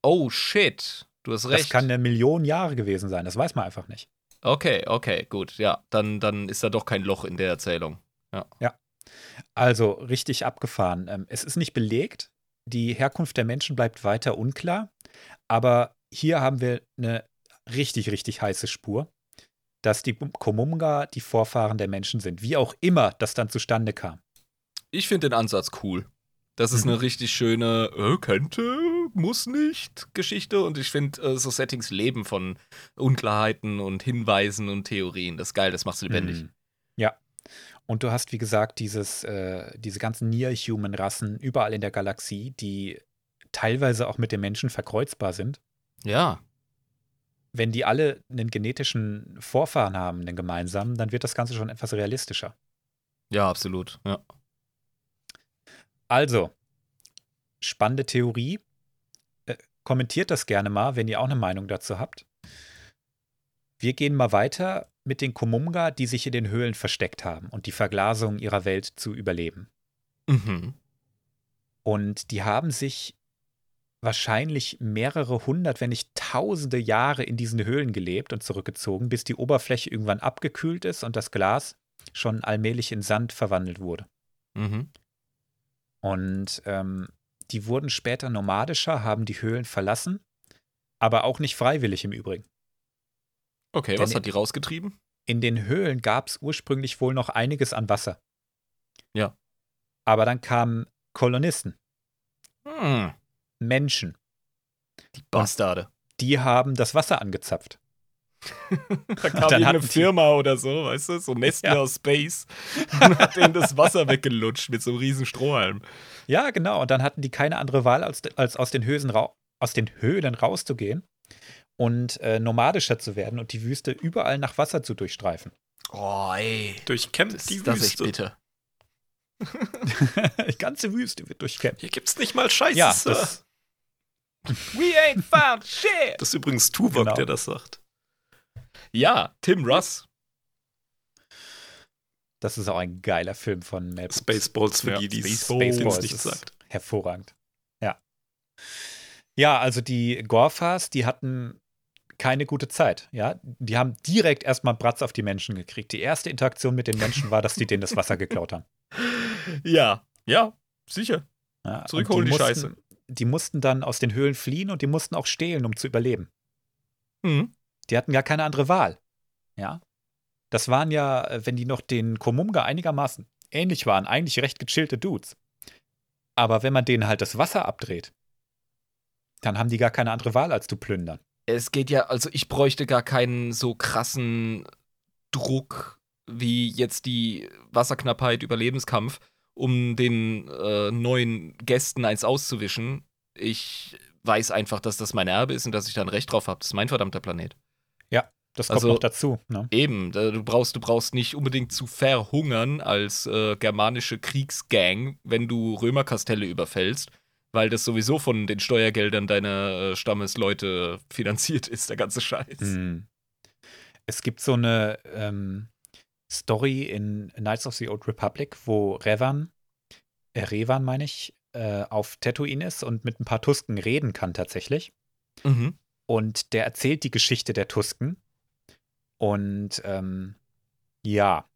Oh, shit. Du hast recht. Das kann eine Million Jahre gewesen sein, das weiß man einfach nicht. okay, okay, gut. Ja, dann, dann ist da doch kein Loch in der Erzählung. Also richtig abgefahren. Ähm, Es ist nicht belegt, die Herkunft der Menschen bleibt weiter unklar, aber hier haben wir eine richtig, richtig heiße Spur, dass die Komumga die Vorfahren der Menschen sind, wie auch immer das dann zustande kam. Ich finde den Ansatz cool. Das ist Mhm. eine richtig schöne, äh, könnte, muss nicht Geschichte. Und ich finde, äh, so Settings leben von Unklarheiten und Hinweisen und Theorien. Das ist geil, das macht's lebendig. Mhm. Ja. Und du hast, wie gesagt, dieses, äh, diese ganzen Near-Human-Rassen überall in der Galaxie, die teilweise auch mit den Menschen verkreuzbar sind. Ja, Wenn die alle einen genetischen Vorfahren haben, einen gemeinsamen, dann wird das Ganze schon etwas realistischer. ja, absolut. Ja. Also, spannende Theorie. Äh, kommentiert das gerne mal, wenn ihr auch eine Meinung dazu habt. Wir gehen mal weiter mit den Komumga, die sich in den Höhlen versteckt haben und die Verglasung ihrer Welt zu überleben. Mhm. Und die haben sich wahrscheinlich mehrere hundert, wenn nicht tausende Jahre in diesen Höhlen gelebt und zurückgezogen, bis die Oberfläche irgendwann abgekühlt ist und das Glas schon allmählich in Sand verwandelt wurde. Mhm. Und ähm, die wurden später nomadischer, haben die Höhlen verlassen, aber auch nicht freiwillig im Übrigen. Okay, Denn was hat die rausgetrieben? In den Höhlen gab es ursprünglich wohl noch einiges an Wasser. Ja. Aber dann kamen Kolonisten, Hm, Menschen, die Bastarde. die haben das Wasser angezapft. Da kam Dann die- Firma oder so, weißt du, so Nestle Ja. aus Space und hat denen das Wasser weggelutscht mit so einem riesen Strohhalm. Ja, genau. Und dann hatten die keine andere Wahl, als, als aus, den Hösen aus den Höhlen rauszugehen und äh, nomadischer zu werden und die Wüste überall nach Wasser zu durchstreifen. Oh, ey. Durchkämmt Das, die das Wüste. bitter. Die ganze Wüste wird durchkämpft. Hier gibt's nicht mal Scheiße. Ja, das, We ain't found shit. das ist übrigens Tuvok, Genau. der das sagt. Ja, Tim Russ. das ist auch ein geiler Film von Mel. Spaceballs für Ja, die, die es nicht sagt. Hervorragend. Ja. Ja, also die Gorfas, die hatten keine gute Zeit. Ja, die haben direkt erstmal Bratz auf die Menschen gekriegt. Die erste Interaktion mit den Menschen war, dass die denen das Wasser geklaut haben. Ja, ja, sicher. Ja, Zurückholen die mussten, Scheiße. Die mussten dann aus den Höhlen fliehen und die mussten auch stehlen, um zu überleben. Mhm. Die hatten gar keine andere Wahl. Ja. Das waren ja, äh, wenn die noch den Komumga einigermaßen ähnlich waren, eigentlich recht gechillte Dudes. Aber wenn man denen halt das Wasser abdreht, dann haben die gar keine andere Wahl, als zu plündern. Es geht ja, also ich bräuchte gar keinen so krassen Druck wie jetzt die Wasserknappheit, Überlebenskampf, um den äh, neuen Gästen eins auszuwischen. Ich weiß einfach, dass das mein Erbe ist und dass ich da ein Recht drauf habe. Das ist mein verdammter Planet. Das kommt Also- noch dazu. Ne? Eben, du brauchst, du brauchst nicht unbedingt zu verhungern als äh, germanische Kriegsgang, wenn du Römerkastelle überfällst, weil das sowieso von den Steuergeldern deiner äh, Stammesleute finanziert ist, der ganze Scheiß. Hm. Es gibt so eine ähm, Story in Knights of the Old Republic, wo Revan, äh, Revan meine ich, äh, auf Tatooine ist und mit ein paar Tusken reden kann tatsächlich. Mhm. Und der erzählt die Geschichte der Tusken. Und ähm, ja,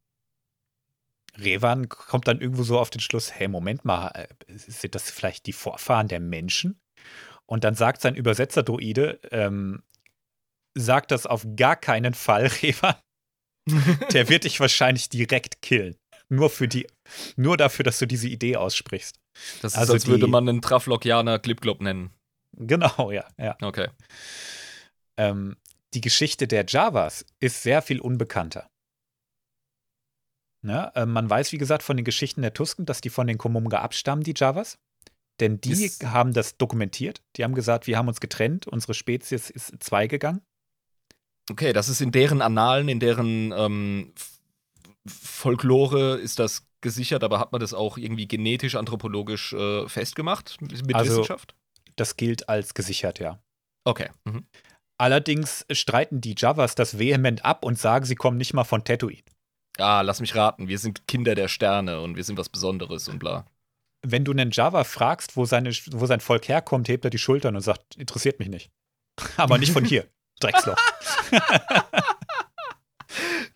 Revan kommt dann irgendwo so auf den Schluss, hey, Moment mal, äh, sind das vielleicht die Vorfahren der Menschen? Und dann sagt sein Übersetzer-Druide, ähm, sagt das auf gar keinen Fall, Revan. Der wird dich wahrscheinlich direkt killen. Nur für die, nur dafür, dass du diese Idee aussprichst. Das ist, Also als würde die- man einen Traflokianer Glipglop nennen. Genau, ja, ja. Okay. Ähm, die Geschichte der Javas ist sehr viel unbekannter. Ne? äh, man weiß, wie gesagt, von den Geschichten der Tusken, dass die von den Komunga abstammen, die Javas. Denn die Ist- haben das dokumentiert. Die haben gesagt, wir haben uns getrennt, unsere Spezies ist zwei gegangen. Okay, das ist in deren Annalen, in deren ähm, Folklore ist das gesichert, aber hat man das auch irgendwie genetisch, anthropologisch äh, festgemacht mit Also- Wissenschaft? Das gilt als gesichert, ja. Okay. Mhm. Allerdings streiten die Javas das vehement ab und sagen, sie kommen nicht mal von Tatooine. Ah, lass mich raten, wir sind Kinder der Sterne und wir sind was Besonderes und bla. Wenn du einen Java fragst, wo, seine, wo sein Volk herkommt, hebt er die Schultern und sagt, interessiert mich nicht. Aber nicht von hier. Drecksloch.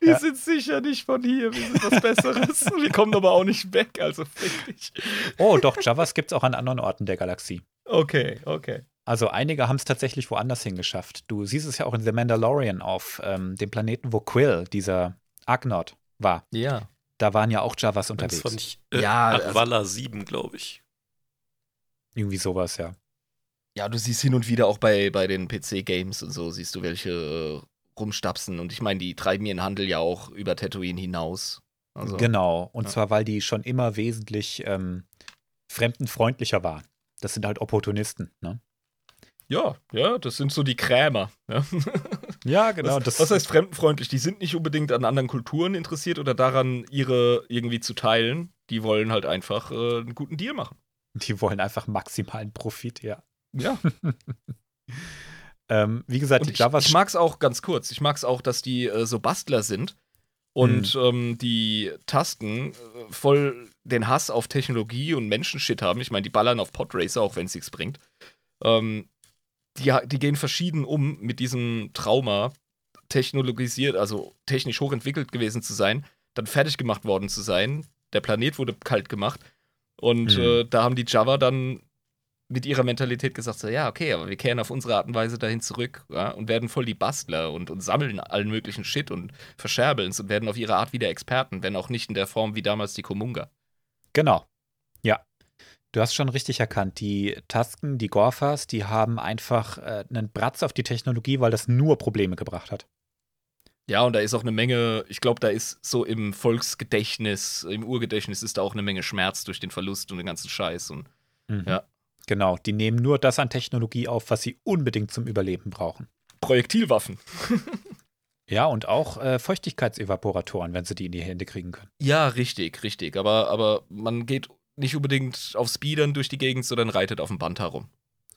Wir Ja. sind sicher nicht von hier, wir sind was Besseres. wir kommen aber auch nicht weg, also fick dich. Oh, doch, Javas gibt es auch an anderen Orten der Galaxie. Okay, okay. Also einige haben es tatsächlich woanders hingeschafft. Du siehst es ja auch in The Mandalorian auf ähm, dem Planeten, wo Quill, dieser Argnod, war. Ja. Da waren ja auch Javas Das unterwegs. war nicht äh, Ja, ja, also- Akvala 7, glaube ich. Irgendwie sowas, ja. Ja, du siehst hin und wieder auch bei, bei den PC-Games und so, siehst du welche äh, rumstapsen. Und ich meine, die treiben ihren Handel ja auch über Tatooine hinaus. Also, Genau. Und Ja. zwar, weil die schon immer wesentlich ähm, fremdenfreundlicher waren. Das sind halt Opportunisten, ne? Ja, ja, das sind so die Krämer. Ja. Ja, genau. was, was heißt fremdenfreundlich? Die sind nicht unbedingt an anderen Kulturen interessiert oder daran, ihre irgendwie zu teilen. Die wollen halt einfach äh, einen guten Deal machen. Die wollen einfach maximalen Profit, ja. Ja. Ähm, wie gesagt, Und die ich, Javas. ich mag es auch ganz kurz. Ich mag es auch, dass die äh, so Bastler sind und ähm, die Tasten äh, voll den Hass auf Technologie und Menschenshit haben. Ich meine, die ballern auf Podracer, auch wenn es nichts bringt. Ähm, die, die gehen verschieden um mit diesem Trauma, technologisiert, also technisch hochentwickelt gewesen zu sein, dann fertig gemacht worden zu sein. Der Planet wurde kalt gemacht. Und Mhm. äh, da haben die Java dann mit ihrer Mentalität gesagt, so, ja, okay, aber wir kehren auf unsere Art und Weise dahin zurück ja, und werden voll die Bastler und, und sammeln allen möglichen Shit und verscherbeln es und werden auf ihre Art wieder Experten, wenn auch nicht in der Form wie damals die Komunga. Genau. Ja. Du hast schon richtig erkannt. Die Tasken, die Gorfas, die haben einfach äh, einen Bratz auf die Technologie, weil das nur Probleme gebracht hat. Ja, und da ist auch eine Menge, ich glaube, da ist so im Volksgedächtnis, im Urgedächtnis ist da auch eine Menge Schmerz durch den Verlust und den ganzen Scheiß. Und Mhm. Ja. Genau. Die nehmen nur das an Technologie auf, was sie unbedingt zum Überleben brauchen. Projektilwaffen. Ja, und auch äh, Feuchtigkeitsevaporatoren, wenn sie die in die Hände kriegen können. Ja, richtig, richtig. Aber, aber man geht nicht unbedingt auf Speedern durch die Gegend, sondern reitet auf dem Band herum.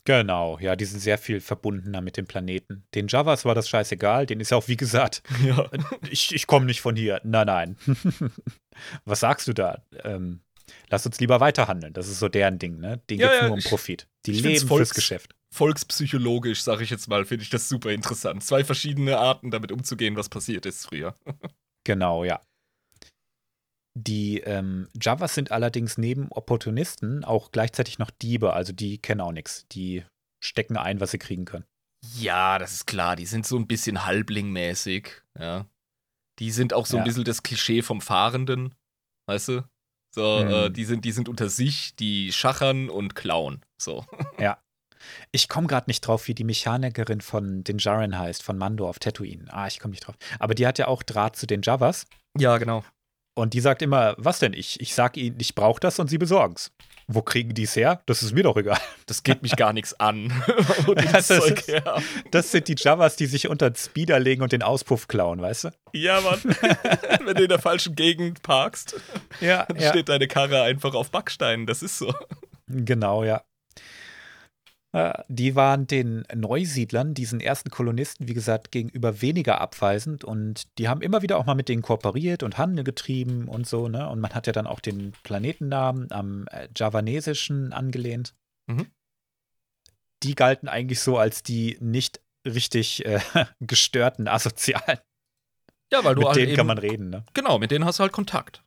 Genau, ja, die sind sehr viel verbundener mit dem Planeten. Den Javas war das scheißegal, denen ist ja auch wie gesagt, Ja. ich, ich komme nicht von hier. Nein, nein. Was sagst du da? Ähm, lass uns lieber weiterhandeln. Das ist so deren Ding, ne? Denen Ja, geht's ja, nur um Profit. Die leben Volks- fürs Geschäft. Volkspsychologisch, sage ich jetzt mal, finde ich das super interessant. Zwei verschiedene Arten, damit umzugehen, was passiert ist früher. Genau, ja. Die ähm, Javas sind allerdings neben Opportunisten auch gleichzeitig noch Diebe, also die kennen auch nichts. Die stecken ein, was sie kriegen können. Ja, das ist klar. Die sind so ein bisschen halblingmäßig. Ja. Die sind auch so ein Ja. bisschen das Klischee vom Fahrenden. Weißt du? So, Mhm. äh, die, sind, die sind unter sich, die schachern und klauen. So. Ich komme gerade nicht drauf, wie die Mechanikerin von den Jaren heißt, von Mando auf Tatooine. Ah, ich komme nicht drauf. Aber die hat ja auch Draht zu den Javas. Ja, genau. Und die sagt immer, was denn? Ich, ich sag ihnen, ich brauche das und sie besorgen's. Wo kriegen die es her? Das ist mir doch egal. Das geht mich gar nichts an. Das das ist-. Das sind die Javas, die sich unter den Speeder legen und den Auspuff klauen, weißt du? Ja, Mann. Wenn du in der falschen Gegend parkst, Ja, dann steht deine Karre einfach auf Backsteinen. Das ist so. Genau, ja. Äh, Die waren den Neusiedlern, diesen ersten Kolonisten, wie gesagt, gegenüber weniger abweisend und die haben immer wieder auch mal mit denen kooperiert und Handel getrieben und so, ne? Und man hat ja dann auch den Planetennamen am äh, Javanesischen angelehnt. Mhm. Die galten eigentlich so als die nicht richtig äh, gestörten Asozialen. Ja, weil du Mit halt denen eben, kann man reden, ne? Genau, mit denen hast du halt Kontakt.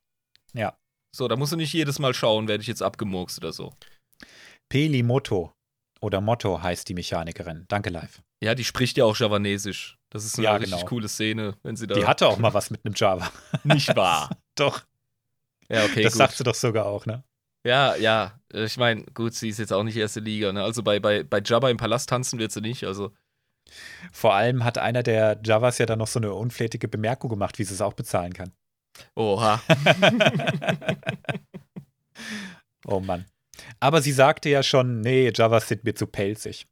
Ja. So, da musst du nicht jedes Mal schauen, werde ich jetzt abgemurkst oder so. Pelimoto oder Motto heißt die Mechanikerin. Danke, live. Ja, die spricht ja auch Javanesisch. Das ist eine Ja, richtig genau. coole Szene, wenn sie da. Die hatte auch mal was mit einem Java. nicht wahr. Doch, Ja, okay, das gut. sagt sie doch sogar auch, ne? Ja, ja. Ich meine, gut, sie ist jetzt auch nicht erste Liga. Ne? Also bei, bei, bei Jabba im Palast tanzen wird sie nicht. Also, Vor allem hat einer der Javas ja dann noch so eine unflätige Bemerkung gemacht, wie sie es auch bezahlen kann. oha. Oh Mann. Aber sie sagte ja schon, nee, Javas sind mir zu pelzig.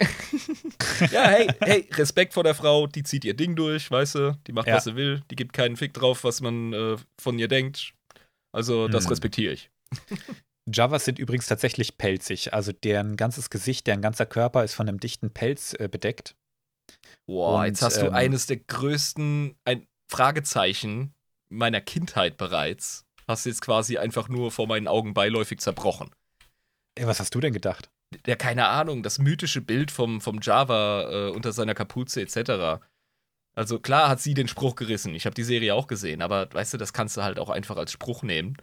ja, hey, hey, Respekt vor der Frau. Die zieht ihr Ding durch, weißt du? Die macht, Ja. was sie will. Die gibt keinen Fick drauf, was man äh, von ihr denkt. Also, das Hm. respektiere ich. Javas sind übrigens tatsächlich pelzig. Also deren ganzes Gesicht, deren ganzer Körper ist von einem dichten Pelz äh, bedeckt. Boah, Und, jetzt hast du ähm, eines der größten ein Fragezeichen meiner Kindheit bereits. Hast jetzt quasi einfach nur vor meinen Augen beiläufig zerbrochen. Ey, was hast du denn gedacht? Ja, keine Ahnung, das mythische Bild vom, vom Java äh, unter seiner Kapuze etc. Also klar hat sie den Spruch gerissen. Ich habe die Serie auch gesehen, aber weißt du, das kannst du halt auch einfach als Spruch nehmen.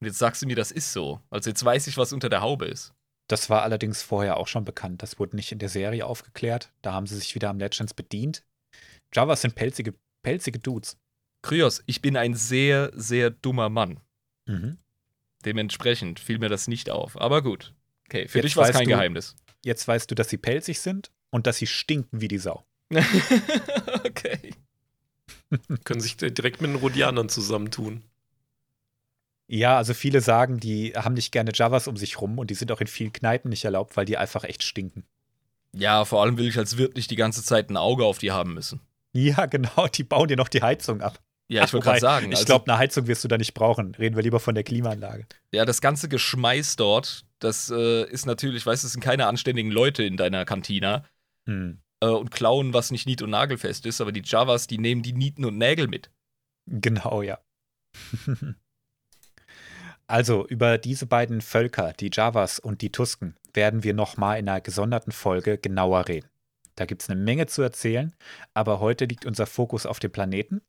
Und jetzt sagst du mir, das ist so. Also jetzt weiß ich, was unter der Haube ist. Das war allerdings vorher auch schon bekannt. Das wurde nicht in der Serie aufgeklärt. Da haben sie sich wieder am Legends bedient. Javas sind pelzige, pelzige Dudes. Kryos, ich bin ein sehr, sehr dummer Mann. Mhm. Dementsprechend fiel mir das nicht auf. Aber gut. Okay, für Jetzt dich war es kein du- Geheimnis. Jetzt weißt du, dass sie pelzig sind und dass sie stinken wie die Sau. okay. Können sich direkt mit den Rhodianern zusammentun. Ja, also viele sagen, die haben nicht gerne Javas um sich rum und die sind auch in vielen Kneipen nicht erlaubt, weil die einfach echt stinken. Ja, vor allem will ich als Wirt nicht die ganze Zeit ein Auge auf die haben müssen. Ja, genau, die bauen dir noch die Heizung ab. Ja, ich wollte gerade sagen. Ich also- glaube, eine Heizung wirst du da nicht brauchen. Reden wir lieber von der Klimaanlage. Ja, das ganze Geschmeiß dort, das äh, ist natürlich, weißt du, es sind keine anständigen Leute in deiner Kantina Hm. äh, und klauen, was nicht nied- und nagelfest ist, aber die Javas, die nehmen die Nieten und Nägel mit. Genau, ja. also, über diese beiden Völker, die Javas und die Tusken, werden wir nochmal in einer gesonderten Folge genauer reden. Da gibt es eine Menge zu erzählen, aber heute liegt unser Fokus auf dem Planeten.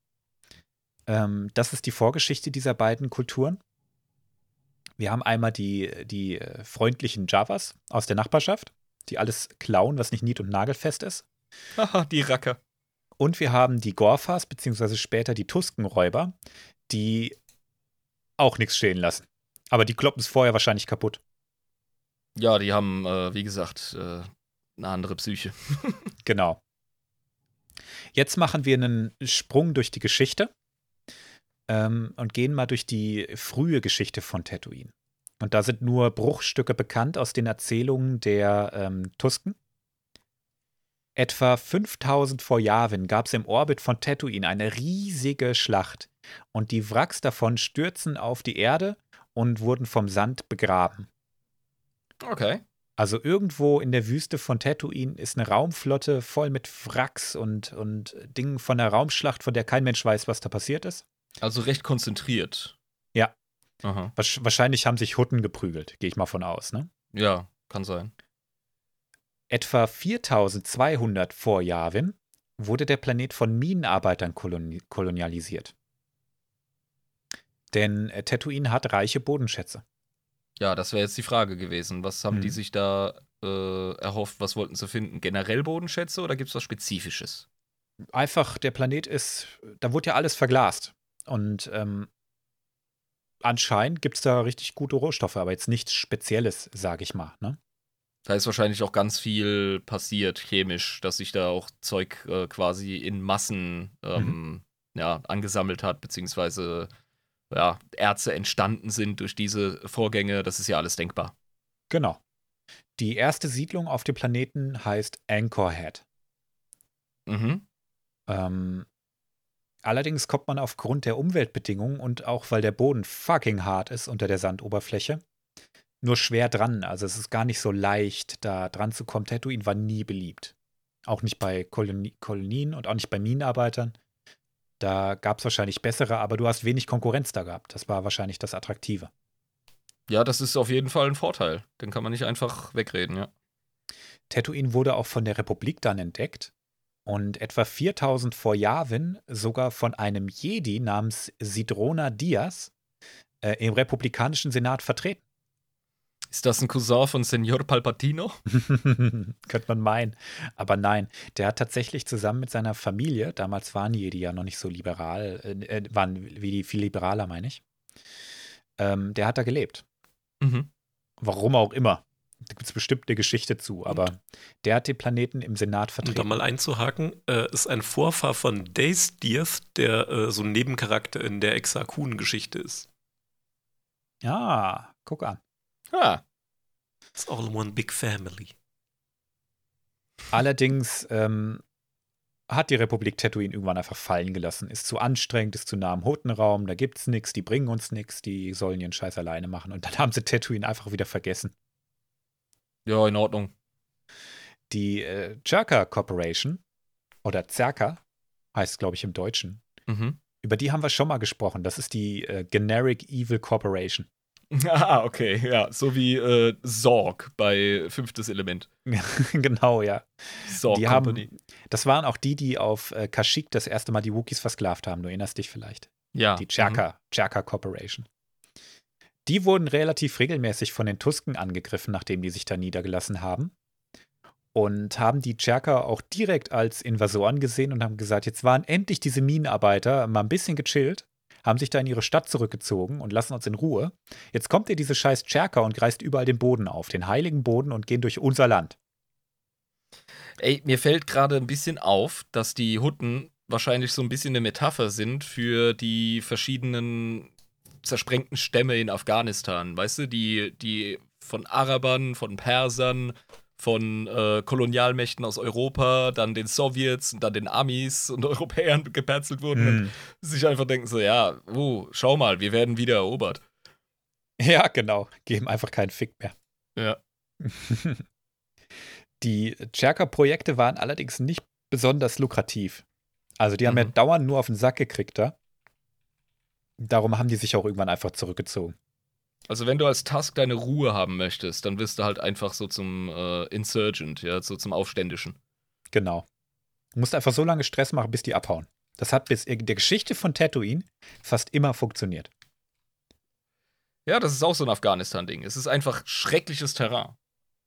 Ähm, das ist die Vorgeschichte dieser beiden Kulturen. Wir haben einmal die, die äh, freundlichen Javas aus der Nachbarschaft, die alles klauen, was nicht nied- und nagelfest ist. Haha, die Racker. Und wir haben die Gorfas, beziehungsweise später die Tuskenräuber, die auch nichts stehen lassen. Aber die kloppen es vorher wahrscheinlich kaputt. Ja, die haben, äh, wie gesagt, äh, eine andere Psyche. Genau. Jetzt machen wir einen Sprung durch die Geschichte ähm, und gehen mal durch die frühe Geschichte von Tatooine. Und da sind nur Bruchstücke bekannt aus den Erzählungen der ähm, Tusken. Etwa 5000 vor Yavin gab es im Orbit von Tatooine eine riesige Schlacht. Und die Wracks davon stürzen auf die Erde und wurden vom Sand begraben. Okay. Also irgendwo in der Wüste von Tatooine ist eine Raumflotte voll mit Wracks und, und Dingen von der Raumschlacht, von der kein Mensch weiß, was da passiert ist. Also recht konzentriert. Ja. Aha. Wahrscheinlich haben sich Hutten geprügelt, gehe ich mal von aus. Ne? Ja, kann sein. Etwa 4200 vor Yavin wurde der Planet von Minenarbeitern koloni kolonialisiert. Denn äh, Tatooine hat reiche Bodenschätze. Ja, das wäre jetzt die Frage gewesen. Was haben Hm. die sich da äh, erhofft? Was wollten sie finden? Generell Bodenschätze oder gibt es was Spezifisches? Einfach, der Planet ist, da wurde ja alles verglast. Und ähm, anscheinend gibt es da richtig gute Rohstoffe, aber jetzt nichts Spezielles, sage ich mal. Ne? Da ist wahrscheinlich auch ganz viel passiert, chemisch, dass sich da auch Zeug äh, quasi in Massen ähm, ja, angesammelt hat, beziehungsweise ja, Erze entstanden sind durch diese Vorgänge. Das ist ja alles denkbar. Genau. Die erste Siedlung auf dem Planeten heißt Anchorhead. Mhm. Ähm, allerdings kommt man aufgrund der Umweltbedingungen und auch weil der Boden fucking hart ist unter der Sandoberfläche, nur schwer dran. Also es ist gar nicht so leicht, da dran zu kommen. Tatooine war nie beliebt. Auch nicht bei Koloni Kolonien und auch nicht bei Minenarbeitern. Da gab es wahrscheinlich bessere, aber du hast wenig Konkurrenz da gehabt. Das war wahrscheinlich das Attraktive. Ja, das ist auf jeden Fall ein Vorteil. Den kann man nicht einfach wegreden, ja. Tatooine wurde auch von der Republik dann entdeckt und etwa 4000 vor Yavin sogar von einem Jedi namens Sidrona Diaz äh, im republikanischen Senat vertreten. Ist das ein Cousin von Senor Palpatino? Könnte man meinen. Aber nein, der hat tatsächlich zusammen mit seiner Familie, damals waren Jedi ja noch nicht so liberal, äh, äh waren wie die viel liberaler, meine ich. Ähm, der hat da gelebt. Mhm. Warum auch immer. Da gibt es bestimmt eine Geschichte zu, aber der hat den Planeten im Senat vertreten. Um da mal einzuhaken, äh, ist ein Vorfahr von Dace Diaz, der äh, so ein Nebencharakter in der Exar-Kun-Geschichte ist. Ja, guck an. Ah. It's all one big family. Allerdings ähm, hat die Republik Tatooine irgendwann einfach fallen gelassen. Ist zu anstrengend, ist zu nah am Hotenraum, da gibt's nichts, die bringen uns nichts, die sollen ihren Scheiß alleine machen. Und dann haben sie Tatooine einfach wieder vergessen. Ja, in Ordnung. Die äh, Jerka Corporation oder Zerka heißt, glaube ich, im Deutschen. Mhm. Über die haben wir schon mal gesprochen. Das ist die äh, Generic Evil Corporation. Ah, okay, ja. So wie äh, Sorg bei Fünftes Element. genau, ja. Sorg die Company. haben, das waren auch die, die auf äh, Kashyyyk das erste Mal die Wookies versklavt haben. Du erinnerst dich vielleicht. ja. Die Chaka, Chaka Corporation. Die wurden relativ regelmäßig von den Tusken angegriffen, nachdem die sich da niedergelassen haben. Und haben die Chaka auch direkt als Invasoren gesehen und haben gesagt, jetzt waren endlich diese Minenarbeiter mal ein bisschen gechillt, haben sich da in ihre Stadt zurückgezogen und lassen uns in Ruhe. Jetzt kommt ihr diese scheiß Chaka und reißt überall den Boden auf, den heiligen Boden und gehen durch unser Land. Ey, mir fällt gerade ein bisschen auf, dass die Hutten wahrscheinlich so ein bisschen eine Metapher sind für die verschiedenen zersprengten Stämme in Afghanistan. Weißt du, die, die von Arabern, von Persern, von äh, Kolonialmächten aus Europa, dann den Sowjets und dann den Amis und Europäern geperzelt wurden Hm. und sich einfach denken so, ja, oh, schau mal, wir werden wieder erobert. Ja, genau. Geben einfach keinen Fick mehr. Ja. Die Cherka-Projekte waren allerdings nicht besonders lukrativ. Also die haben ja Mhm. dauernd nur auf den Sack gekriegt da. Darum haben die sich auch irgendwann einfach zurückgezogen. Also wenn du als Task deine Ruhe haben möchtest, dann wirst du halt einfach so zum äh, Insurgent, ja, so zum Aufständischen. Genau. Du musst einfach so lange Stress machen, bis die abhauen. Das hat bis in der Geschichte von Tatooine fast immer funktioniert. Ja, das ist auch so ein Afghanistan-Ding. Es ist einfach schreckliches Terrain.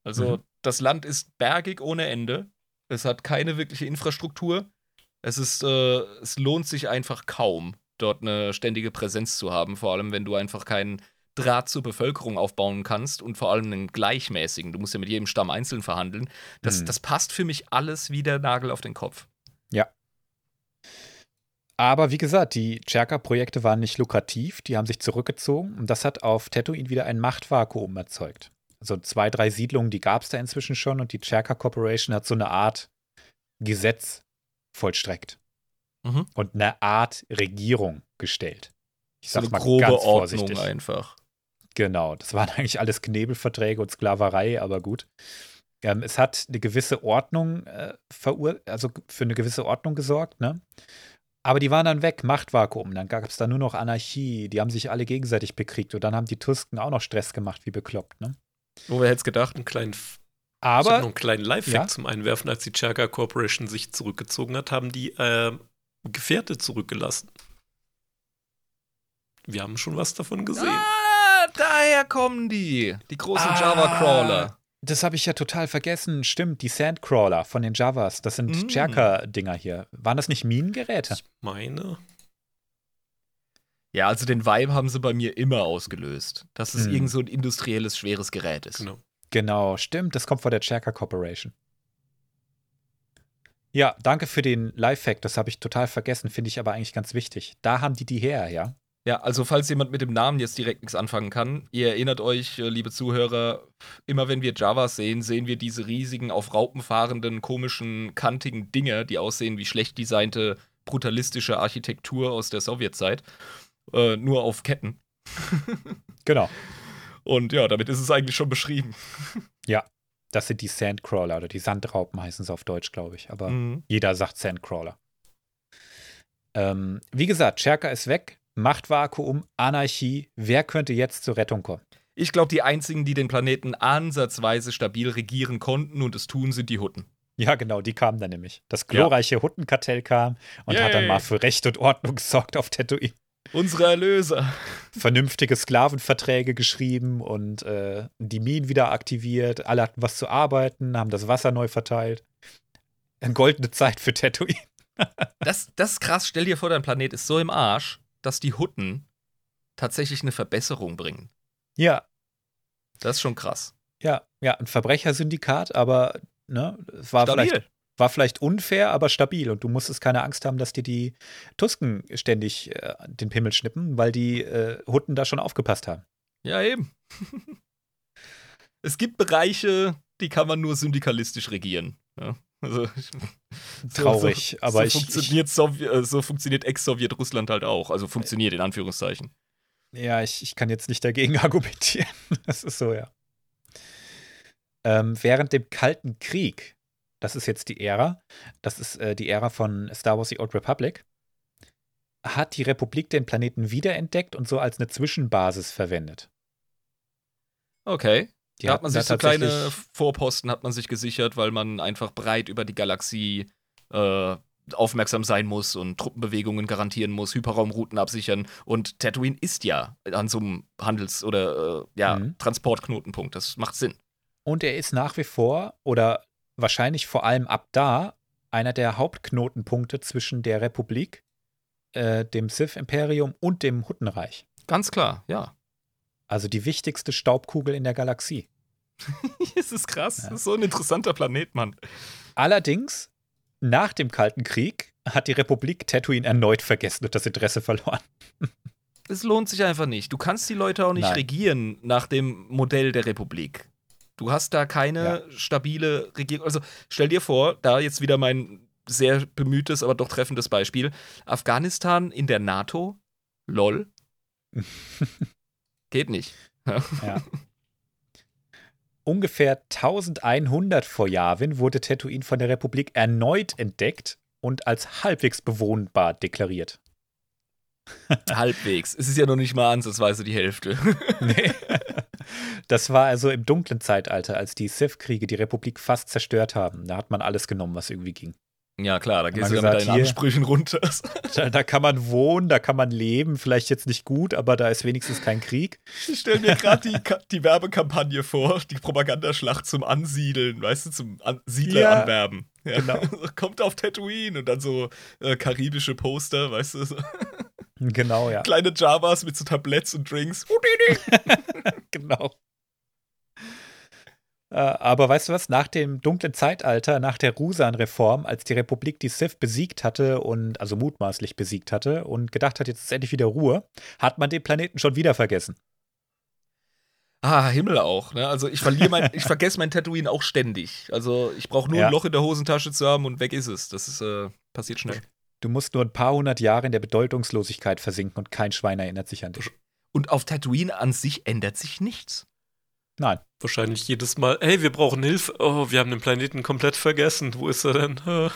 Also, Mhm. das Land ist bergig ohne Ende. Es hat keine wirkliche Infrastruktur. Es ist, äh, es lohnt sich einfach kaum, dort eine ständige Präsenz zu haben. Vor allem, wenn du einfach keinen Draht zur Bevölkerung aufbauen kannst und vor allem einen gleichmäßigen. Du musst ja mit jedem Stamm einzeln verhandeln. Das, Mhm. das passt für mich alles wie der Nagel auf den Kopf. Aber wie gesagt, die Cherka-Projekte waren nicht lukrativ, die haben sich zurückgezogen und das hat auf Tatooine wieder ein Machtvakuum erzeugt. Also zwei, drei Siedlungen, die gab es da inzwischen schon und die Cherka Corporation hat so eine Art Gesetz vollstreckt Mhm. und eine Art Regierung gestellt. Ich So eine mal grobe ganz Ordnung vorsichtig. einfach. Genau, das waren eigentlich alles Knebelverträge und Sklaverei, aber gut. Ähm, es hat eine gewisse Ordnung äh, verur also für eine gewisse Ordnung gesorgt, ne? Aber die waren dann weg, Machtvakuum. Dann gab es da nur noch Anarchie. Die haben sich alle gegenseitig bekriegt und dann haben die Tusken auch noch Stress gemacht, wie bekloppt, ne? Wo wer hätte es gedacht? Einen kleinen, ich habe noch Aber einen kleinen Live-Fact Ja? zum Einwerfen. Als die Chaka Corporation sich zurückgezogen hat, haben die äh, Gefährte zurückgelassen. Wir haben schon was davon gesehen. Ah, daher kommen die. Die großen Ah. Java-Crawler. das habe ich ja total vergessen. Stimmt, die Sandcrawler von den Javas, das sind Mm. Cherka-Dinger hier. Waren das nicht Minengeräte? Ich meine, Ja, also den Vibe haben sie bei mir immer ausgelöst. Dass es Hm. irgend so ein industrielles, schweres Gerät ist. genau. Genau, stimmt, das kommt von der Cherka Corporation. Ja, danke für den Live-Fact, das habe ich total vergessen, finde ich aber eigentlich ganz wichtig. Da haben die die her, ja? Ja, also falls jemand mit dem Namen jetzt direkt nichts anfangen kann, ihr erinnert euch, äh, liebe Zuhörer, immer wenn wir Javas sehen, sehen wir diese riesigen, auf Raupen fahrenden, komischen, kantigen Dinger, die aussehen wie schlecht designte, brutalistische Architektur aus der Sowjetzeit. Äh, nur auf Ketten. Genau. Und ja, damit ist es eigentlich schon beschrieben. Das sind die Sandcrawler oder die Sandraupen heißen sie auf Deutsch, glaube ich. Aber Mhm. jeder sagt Sandcrawler. Ähm, wie gesagt, Cherka ist weg, Machtvakuum, Anarchie. Wer könnte jetzt zur Rettung kommen? Ich glaube, die einzigen, die den Planeten ansatzweise stabil regieren konnten und es tun, sind die Hutten. Ja, genau, die kamen dann nämlich. Das glorreiche Huttenkartell kam und hat dann Yay. mal für Recht und Ordnung gesorgt auf Tatooine. Unsere Erlöser. Vernünftige Sklavenverträge geschrieben und äh, die Minen wieder aktiviert. Alle hatten was zu arbeiten, haben das Wasser neu verteilt. Eine goldene Zeit für Tatooine. Das, das ist krass. Stell dir vor, dein Planet ist so im Arsch, dass die Hutten tatsächlich eine Verbesserung bringen. Ja, Das ist schon krass. ja, ja, ein Verbrechersyndikat, aber ne, es war Stabil. vielleicht, war vielleicht unfair, aber stabil. Und du musstest keine Angst haben, dass dir die Tusken ständig äh, den Pimmel schnippen, weil die äh, Hutten da schon aufgepasst haben. Ja, eben. es gibt Bereiche, die kann man nur syndikalistisch regieren. Ja, also, so- Traurig, so, aber so ich- funktioniert, äh, so funktioniert Ex-Sowjet-Russland halt auch. Also funktioniert in Anführungszeichen. Ja, ich, ich kann jetzt nicht dagegen argumentieren. Das ist so, ja. Ähm, während dem Kalten Krieg, das ist jetzt die Ära, das ist äh, die Ära von Star Wars The Old Republic, hat die Republik den Planeten wiederentdeckt und so als eine Zwischenbasis verwendet. Okay. Die da hat man sich so kleine Vorposten hat man sich gesichert, weil man einfach breit über die Galaxie äh, aufmerksam sein muss und Truppenbewegungen garantieren muss, Hyperraumrouten absichern. Und Tatooine ist ja an so einem Handels- oder äh, ja, Mhm. Transportknotenpunkt. Das macht Sinn. Und er ist nach wie vor oder wahrscheinlich vor allem ab da einer der Hauptknotenpunkte zwischen der Republik, äh, dem Sith-Imperium und dem Huttenreich. Ganz klar, ja. Also die wichtigste Staubkugel in der Galaxie. Es ist krass. Ja. Das ist so ein interessanter Planet, Mann. Allerdings, nach dem Kalten Krieg hat die Republik Tatooine erneut vergessen und das Interesse verloren. Es lohnt sich einfach nicht. Du kannst die Leute auch nicht Nein. regieren nach dem Modell der Republik. Du hast da keine stabile Regierung. Also stell dir vor, da jetzt wieder mein sehr bemühtes, aber doch treffendes Beispiel. Afghanistan in der NATO? Lol. Geht nicht. Ja. Ungefähr 1100 vor Yavin wurde Tatooine von der Republik erneut entdeckt und als halbwegs bewohnbar deklariert. Halbwegs. Es ist ja noch nicht mal ansatzweise die Hälfte. Nee. Das war also im dunklen Zeitalter, als die Sith-Kriege die Republik fast zerstört haben. Da hat man alles genommen, was irgendwie ging. ja, klar, da gehst du ja mit gesagt, deinen hier- Ansprüchen runter. Da, da kann man wohnen, da kann man leben, vielleicht jetzt nicht gut, aber da ist wenigstens kein Krieg. Ich stelle mir gerade die, die Werbekampagne vor, die Propagandaschlacht zum Ansiedeln, weißt du, zum An Siedler Ja, anwerben. Ja. genau. Kommt auf Tatooine und dann so äh, karibische Poster, weißt du, so Genau, ja. kleine Javas mit so Tabletts und Drinks. genau. Äh, aber weißt du was? Nach dem dunklen Zeitalter, nach der Rusan-Reform, als die Republik die Sith besiegt hatte und also mutmaßlich besiegt hatte und gedacht hat, jetzt ist endlich wieder Ruhe, hat man den Planeten schon wieder vergessen. Ah, Himmel auch, ne? Also ich verliere mein, ich vergesse mein Tatooine auch ständig. Also ich brauche nur Ja. ein Loch in der Hosentasche zu haben und weg ist es. Das ist, äh, passiert schnell. Du musst nur ein paar hundert Jahre in der Bedeutungslosigkeit versinken und kein Schwein erinnert sich an dich. Und auf Tatooine an sich ändert sich nichts. Nein. Wahrscheinlich jedes Mal, hey, wir brauchen Hilfe. Oh, wir haben den Planeten komplett vergessen. Wo ist er denn?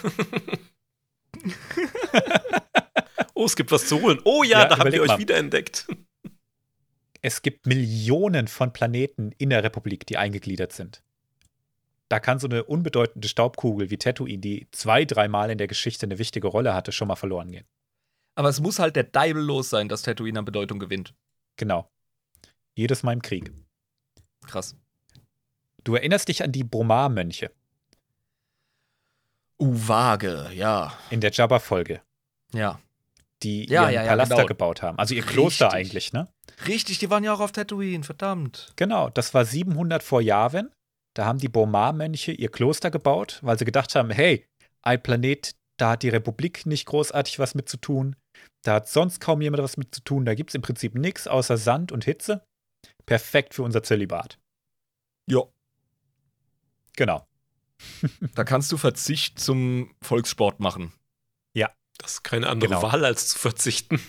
oh, es gibt was zu holen. Oh ja, Ja, da haben überleg wir euch mal. wiederentdeckt. Es gibt Millionen von Planeten in der Republik, die eingegliedert sind. Da kann so eine unbedeutende Staubkugel wie Tatooine, die zwei, dreimal in der Geschichte eine wichtige Rolle hatte, schon mal verloren gehen. Aber es muss halt der Deibel los sein, dass Tatooine an Bedeutung gewinnt. Genau. Jedes Mal im Krieg. Krass. Du erinnerst dich an die Bromar-Mönche Uvage, ja. in der Jabba-Folge, Ja. die Ja, ihren ja, ja, Palast da genau. gebaut haben. Also ihr Kloster Richtig. eigentlich, ne? Richtig, die waren ja auch auf Tatooine, verdammt. Genau, das war 700 vor Yavin. Da haben die Bromar-Mönche ihr Kloster gebaut, weil sie gedacht haben, hey, ein Planet, da hat die Republik nicht großartig was mit zu tun. Da hat sonst kaum jemand was mit zu tun. Da gibt es im Prinzip nichts außer Sand und Hitze. Perfekt für unser Zölibat. Ja. Genau. Da kannst du Verzicht zum Volkssport machen. Das ist keine andere Genau. Wahl, als zu verzichten.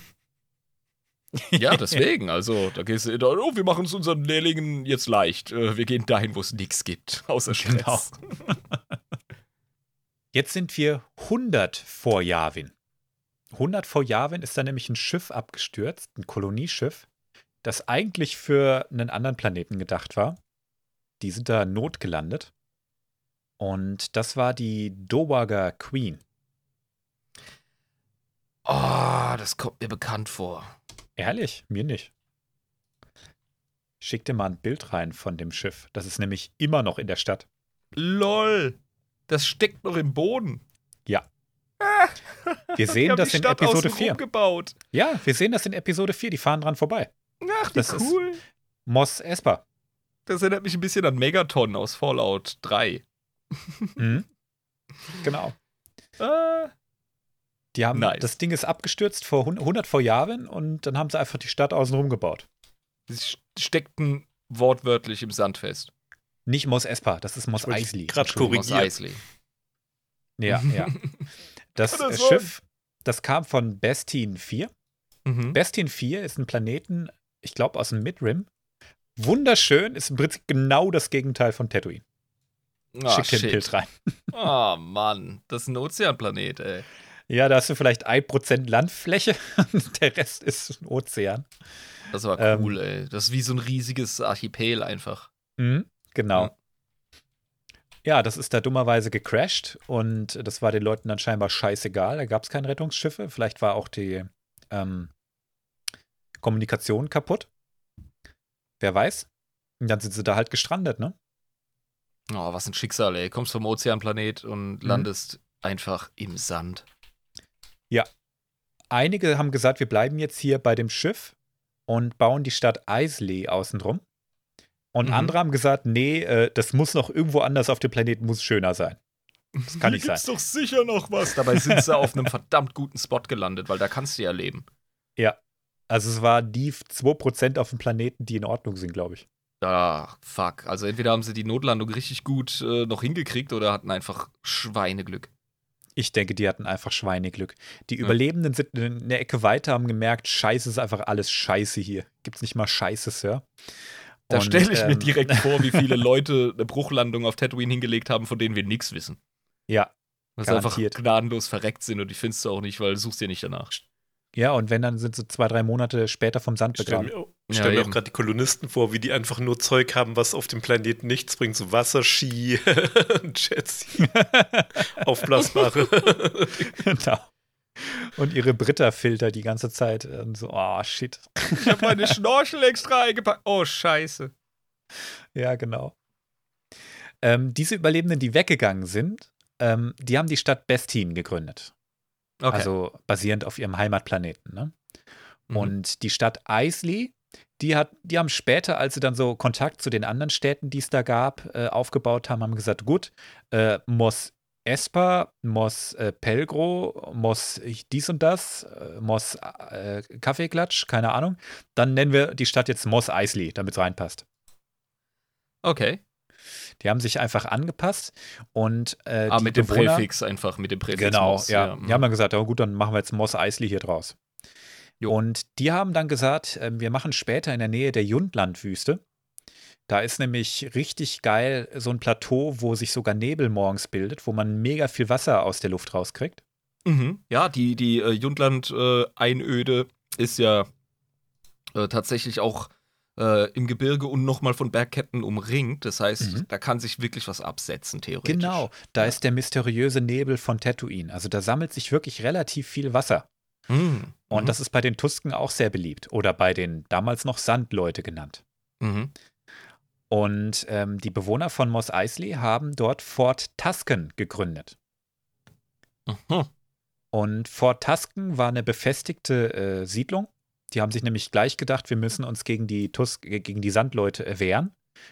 Ja, deswegen. Also, da gehst du, da, oh, wir machen es unseren Lehrlingen jetzt leicht. Äh, Wir gehen dahin, wo es nichts gibt, außer Stress. Genau. Jetzt sind wir 100 vor Yavin. 100 vor Yavin ist da nämlich ein Schiff abgestürzt, ein Kolonieschiff. das eigentlich für einen anderen Planeten gedacht war. Die sind da notgelandet. Und das war die Dowager Queen. Oh, das kommt mir bekannt vor. Ehrlich? Mir nicht. Ich schick dir mal ein Bild rein von dem Schiff. Das ist nämlich immer noch in der Stadt. LOL. Das steckt noch im Boden. Ja. Wir sehen das in Stadt Episode außenrum 4. gebaut. Ja, wir sehen das in Episode 4. Die fahren dran vorbei. Ach, wie Das ist- cool. Mos Espa. Das erinnert mich ein bisschen an Megaton aus Fallout 3. Mhm. Genau. Ah, Die haben, Nice. das Ding ist abgestürzt vor 100 vor Jahren und dann haben sie einfach die Stadt außenrum gebaut. sie steckten wortwörtlich im Sand fest. Nicht Mos Espa, das ist Mos Ich wollte Eisley. Aus Korrigiert. Eisley. Ja, ja. Das das? Schiff, das kam von Bestin 4. Mhm. Bestin 4 ist ein Planeten, ich glaube, aus dem Midrim. Wunderschön, ist im Prinzip genau das Gegenteil von Tatooine. Schick dir ein shit. Bild rein. Oh Mann, das ist ein Ozeanplanet, ey. Ja, da hast du vielleicht 1% Landfläche und der Rest ist ein Ozean. Das war Ähm. cool, ey. Das ist wie so ein riesiges Archipel einfach. Mhm, genau. Ja. Ja, das ist da dummerweise gecrashed und das war den Leuten dann scheinbar scheißegal. Da gab es keine Rettungsschiffe. Vielleicht war auch die ähm, Kommunikation kaputt. Wer weiß. Und dann sind sie da halt gestrandet, ne? Oh, was ein Schicksal, ey. Kommst vom Ozeanplanet und landest einfach im Sand. Einige haben gesagt, wir bleiben jetzt hier bei dem Schiff und bauen die Stadt Isley außenrum. Und Mhm. andere haben gesagt, nee, äh, das muss noch irgendwo anders auf dem Planeten, muss schöner sein. Das kann nicht sein. doch sicher noch was. Dabei sind sie auf einem verdammt guten Spot gelandet, weil da kannst du ja leben. Also es war die 2% auf dem Planeten, die in Ordnung sind, glaube ich. Ah, fuck. Also entweder haben sie die Notlandung richtig gut äh, noch hingekriegt oder hatten einfach Schweineglück. Ich denke, die hatten einfach Schweineglück. Die Ja. Überlebenden sind eine Ecke weiter, haben gemerkt, scheiße ist einfach alles scheiße hier. Gibt's nicht mal Scheiße, Sir. Da stelle ich mir ähm, direkt vor, wie viele Leute eine Bruchlandung auf Tatooine hingelegt haben, von denen wir nichts wissen. Ja, Dass sie einfach gnadenlos verreckt sind und die findest du auch nicht, weil du suchst dir nicht danach. ja, und wenn, dann sind sie zwei, drei Monate später vom Sand Ich stelle begraben. mir, auch- Ja, mir auch gerade die Kolonisten vor, wie die einfach nur Zeug haben, was auf dem Planeten nichts bringt. So Wasserski, Jets, aufblasbare. genau. Und ihre Britta-Filter die ganze Zeit so, oh shit. Ich habe meine Schnorchel extra eingepackt. Oh, scheiße. Ja, genau. Ähm, diese Überlebenden, die weggegangen sind, ähm, die haben die Stadt Bestin gegründet. Okay. Also basierend auf ihrem Heimatplaneten. Ne? Mhm. Und die Stadt Isley, die, hat, die haben später, als sie dann so Kontakt zu den anderen Städten, die es da gab, äh, aufgebaut haben, haben gesagt, gut, äh, Mos Espa, Mos äh, Pelgro, Mos dies und das, äh, Mos äh, Kaffeeklatsch, keine Ahnung. Dann nennen wir die Stadt jetzt Mos Eisley, damit es reinpasst. okay. Die haben sich einfach angepasst und äh, Ah, mit dem Bewohner, Präfix einfach, mit dem Präfix. Genau, Mos, ja. mhm. Die haben dann gesagt, ja gut, dann machen wir jetzt Mos Eisley hier draus. Jo. Und die haben dann gesagt, äh, wir machen später in der Nähe der Jundlandwüste. Da ist nämlich richtig geil so ein Plateau, wo sich sogar Nebel morgens bildet, wo man mega viel Wasser aus der Luft rauskriegt. Mhm. Ja, die, die äh, Jundland-Einöde ist ja äh, tatsächlich auch äh, im Gebirge und nochmal von Bergketten umringt. Das heißt, Mhm. da kann sich wirklich was absetzen, theoretisch. Genau, da Ja. ist der mysteriöse Nebel von Tatooine. Also da sammelt sich wirklich relativ viel Wasser. Mhm. Und mhm. das ist bei den Tusken auch sehr beliebt. Oder bei den damals noch Sandleute genannt. Mhm. Und ähm, die Bewohner von Mos Eisley haben dort Fort Tusken gegründet. Mhm. Und Fort Tusken war eine befestigte äh, Siedlung. Die haben sich nämlich gleich gedacht, wir müssen uns gegen die, Tus äh, gegen die Sandleute äh, wehren,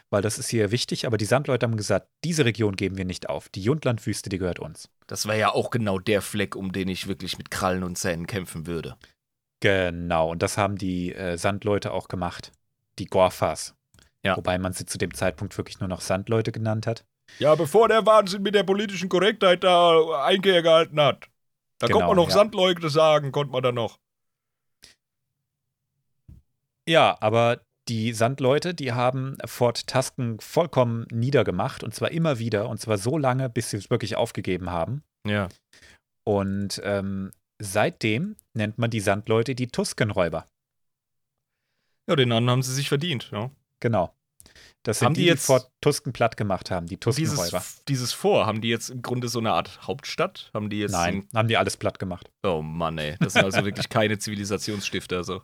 weil das ist hier wichtig. Aber die Sandleute haben gesagt, diese Region geben wir nicht auf. Die Jundlandwüste, die gehört uns. Das wäre ja auch genau der Fleck, um den ich wirklich mit Krallen und Zähnen kämpfen würde. Genau, und das haben die äh, Sandleute auch gemacht. Die Gorfas. Ja. Wobei man sie zu dem Zeitpunkt wirklich nur noch Sandleute genannt hat. Ja, bevor der Wahnsinn mit der politischen Korrektheit da Einkehr gehalten hat. Da Genau, konnte man noch ja. Sandleute sagen, konnte man da noch. Ja, aber die Sandleute, die haben Fort Tusken vollkommen niedergemacht und zwar immer wieder und zwar so lange, bis sie es wirklich aufgegeben haben. Ja. Und ähm, seitdem nennt man die Sandleute die Tuskenräuber. Ja, den anderen haben sie sich verdient, ja. Genau. Das sind Haben die, die die jetzt- vor Tusken platt gemacht haben, die Tuskenräuber. Dieses, dieses Vor, haben die jetzt im Grunde so eine Art Hauptstadt? Haben die jetzt. Nein, haben die alles platt gemacht. Oh Mann, ey. Das sind also wirklich keine Zivilisationsstifter. So.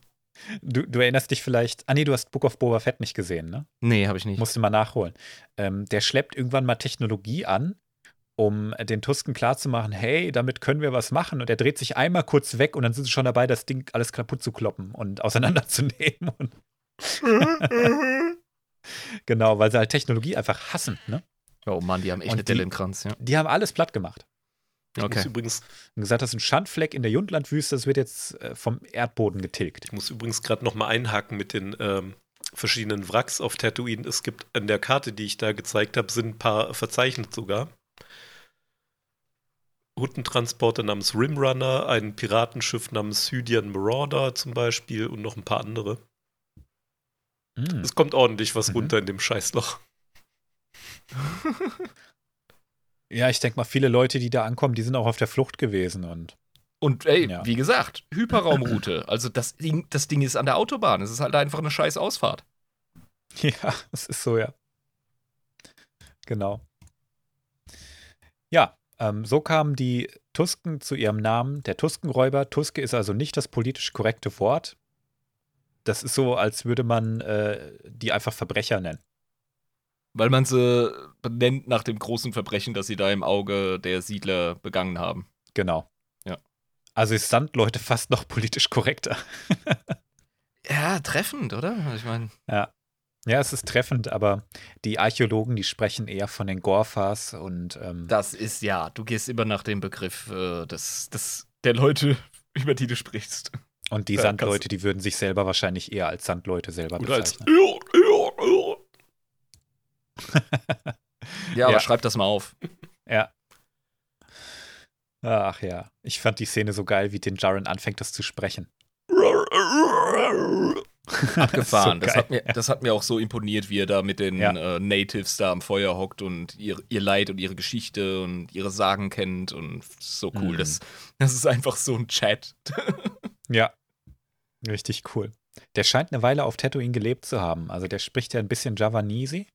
Du, du erinnerst dich vielleicht, ah nee, du hast Book of Boba Fett nicht gesehen, ne? Nee, habe ich nicht. Musst du mal nachholen. Ähm, der schleppt irgendwann mal Technologie an, um den Tusken klarzumachen, hey, damit können wir was machen. Und er dreht sich einmal kurz weg und dann sind sie schon dabei, das Ding alles kaputt zu kloppen und auseinanderzunehmen. Und genau, weil sie halt Technologie einfach hassen, ne? Oh Mann, die haben echt Und eine Delle im Kranz, ja. Die haben alles platt gemacht. Ich muss Okay. übrigens, Und gesagt, das ist ein Schandfleck in der Jundlandwüste, das wird jetzt äh, vom Erdboden getilgt. ich muss übrigens gerade noch mal einhaken mit den ähm, verschiedenen Wracks auf Tatooine. Es gibt an der Karte, die ich da gezeigt habe, sind ein paar verzeichnet sogar. Huttentransporter namens Rimrunner, ein Piratenschiff namens Hydian Marauder zum Beispiel und noch ein paar andere. Mm. Es kommt ordentlich was Mhm. runter in dem Scheißloch. Ja, ich denke mal, viele Leute, die da ankommen, die sind auch auf der Flucht gewesen und Und ey, Ja. wie gesagt, Hyperraumroute. Also das Ding, das Ding ist an der Autobahn. Es ist halt einfach eine scheiß Ausfahrt. Ja, es ist so, ja. Genau. Ja, ähm, so kamen die Tusken zu ihrem Namen, der Tuskenräuber. Tuske ist also nicht das politisch korrekte Wort. Das ist so, als würde man äh, die einfach Verbrecher nennen. Weil man sie benennt nach dem großen Verbrechen, das sie da im Auge der Siedler begangen haben. Genau. Ja. Also ist Sandleute fast noch politisch korrekter. Ja, treffend, oder? Ich meine, Ja, es ist treffend, aber die Archäologen, die sprechen eher von den Gorfas und ähm, das ist ja, du gehst immer nach dem Begriff äh, des, des, der Leute, über die du sprichst. Und die Ja, Sandleute, die würden sich selber wahrscheinlich eher als Sandleute selber Oder als bezeichnen. Ja, aber Ja. schreib das mal auf. Ja. Ach ja, ich fand die Szene so geil, wie den Jaren anfängt, das zu sprechen. Abgefahren. So das, hat mir, das hat mir auch so imponiert, wie er da mit den Ja. äh, Natives da am Feuer hockt und ihr, ihr Leid und ihre Geschichte und ihre Sagen kennt und so cool. Mhm. Das, das ist einfach so ein Chat. Ja, richtig cool. Der scheint eine Weile auf Tatooine gelebt zu haben. Also der spricht ja ein bisschen Javanese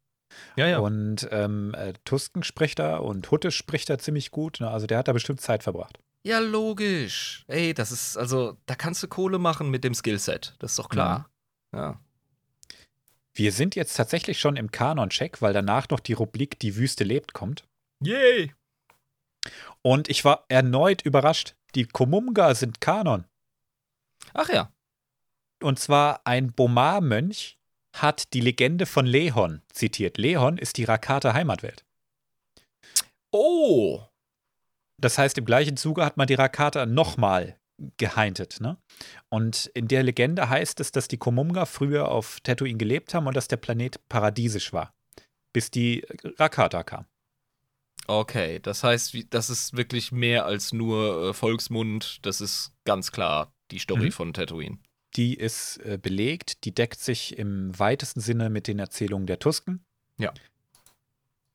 Ja, und ähm, äh, Tusken spricht er und Hutte spricht er ziemlich gut. Ne? Also der hat da bestimmt Zeit verbracht. Ja, logisch. Ey, das ist, also, da kannst du Kohle machen mit dem Skillset. Das ist doch klar. Ja. Wir sind jetzt tatsächlich schon im Kanon-Check, weil danach noch die Rubrik Die Wüste lebt kommt. Yay! Und ich war erneut überrascht. Die Komumga sind Kanon. Ach ja. Und zwar ein Bomar-Mönch hat die Legende von Lehon zitiert. Lehon ist die Rakata Heimatwelt. Oh! Das heißt, im gleichen Zuge hat man die Rakata nochmal geheintet. Ne? Und in der Legende heißt es, dass die Komumga früher auf Tatooine gelebt haben und dass der Planet paradiesisch war, bis die Rakata kam. Okay, das heißt, das ist wirklich mehr als nur äh, Volksmund. Das ist ganz klar die Story Mhm. von Tatooine. Die ist äh, belegt, die deckt sich im weitesten Sinne mit den Erzählungen der Tusken. Ja.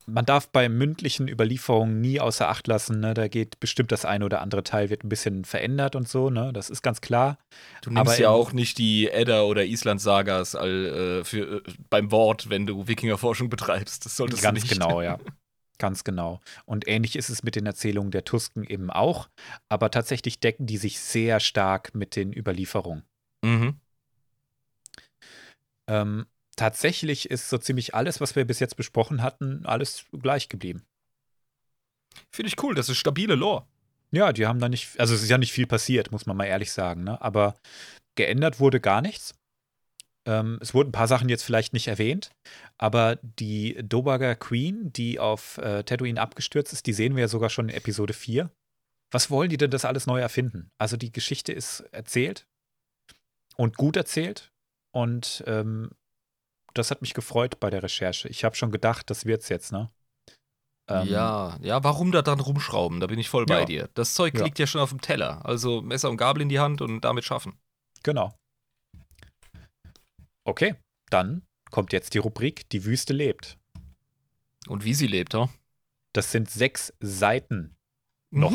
Man darf bei mündlichen Überlieferungen nie außer Acht lassen, ne? da geht bestimmt das eine oder andere Teil wird ein bisschen verändert und so, ne? das ist ganz klar. Du nimmst Aber ja auch nicht die Edda oder Island-Sagas all, äh, für, äh, beim Wort, wenn du Wikingerforschung betreibst. Das solltest Ganz du nicht. genau, ja. Ganz genau. Und ähnlich ist es mit den Erzählungen der Tusken eben auch, aber tatsächlich decken die sich sehr stark mit den Überlieferungen. Mhm. Ähm, tatsächlich ist so ziemlich alles, was wir bis jetzt besprochen hatten, alles gleich geblieben. Finde ich cool, das ist stabile Lore. Ja, die haben da nicht, also es ist ja nicht viel passiert, muss man mal ehrlich sagen, ne? aber geändert wurde gar nichts. Ähm, es wurden ein paar Sachen jetzt vielleicht nicht erwähnt, aber die Dobaga Queen, die auf äh, Tatooine abgestürzt ist, die sehen wir ja sogar schon in Episode 4. Was wollen die denn das alles neu erfinden? Also die Geschichte ist erzählt und gut erzählt und ähm, das hat mich gefreut bei der Recherche. Ich habe schon gedacht, das wird's jetzt, ne? Ähm, ja, ja, warum da dann rumschrauben? Da bin ich voll bei Ja. dir. Das Zeug Ja. liegt ja schon auf dem Teller. Also Messer und Gabel in die Hand und damit schaffen. Genau. Okay, dann kommt jetzt die Rubrik Die Wüste lebt. Und wie sie lebt, ha? Das sind sechs Seiten noch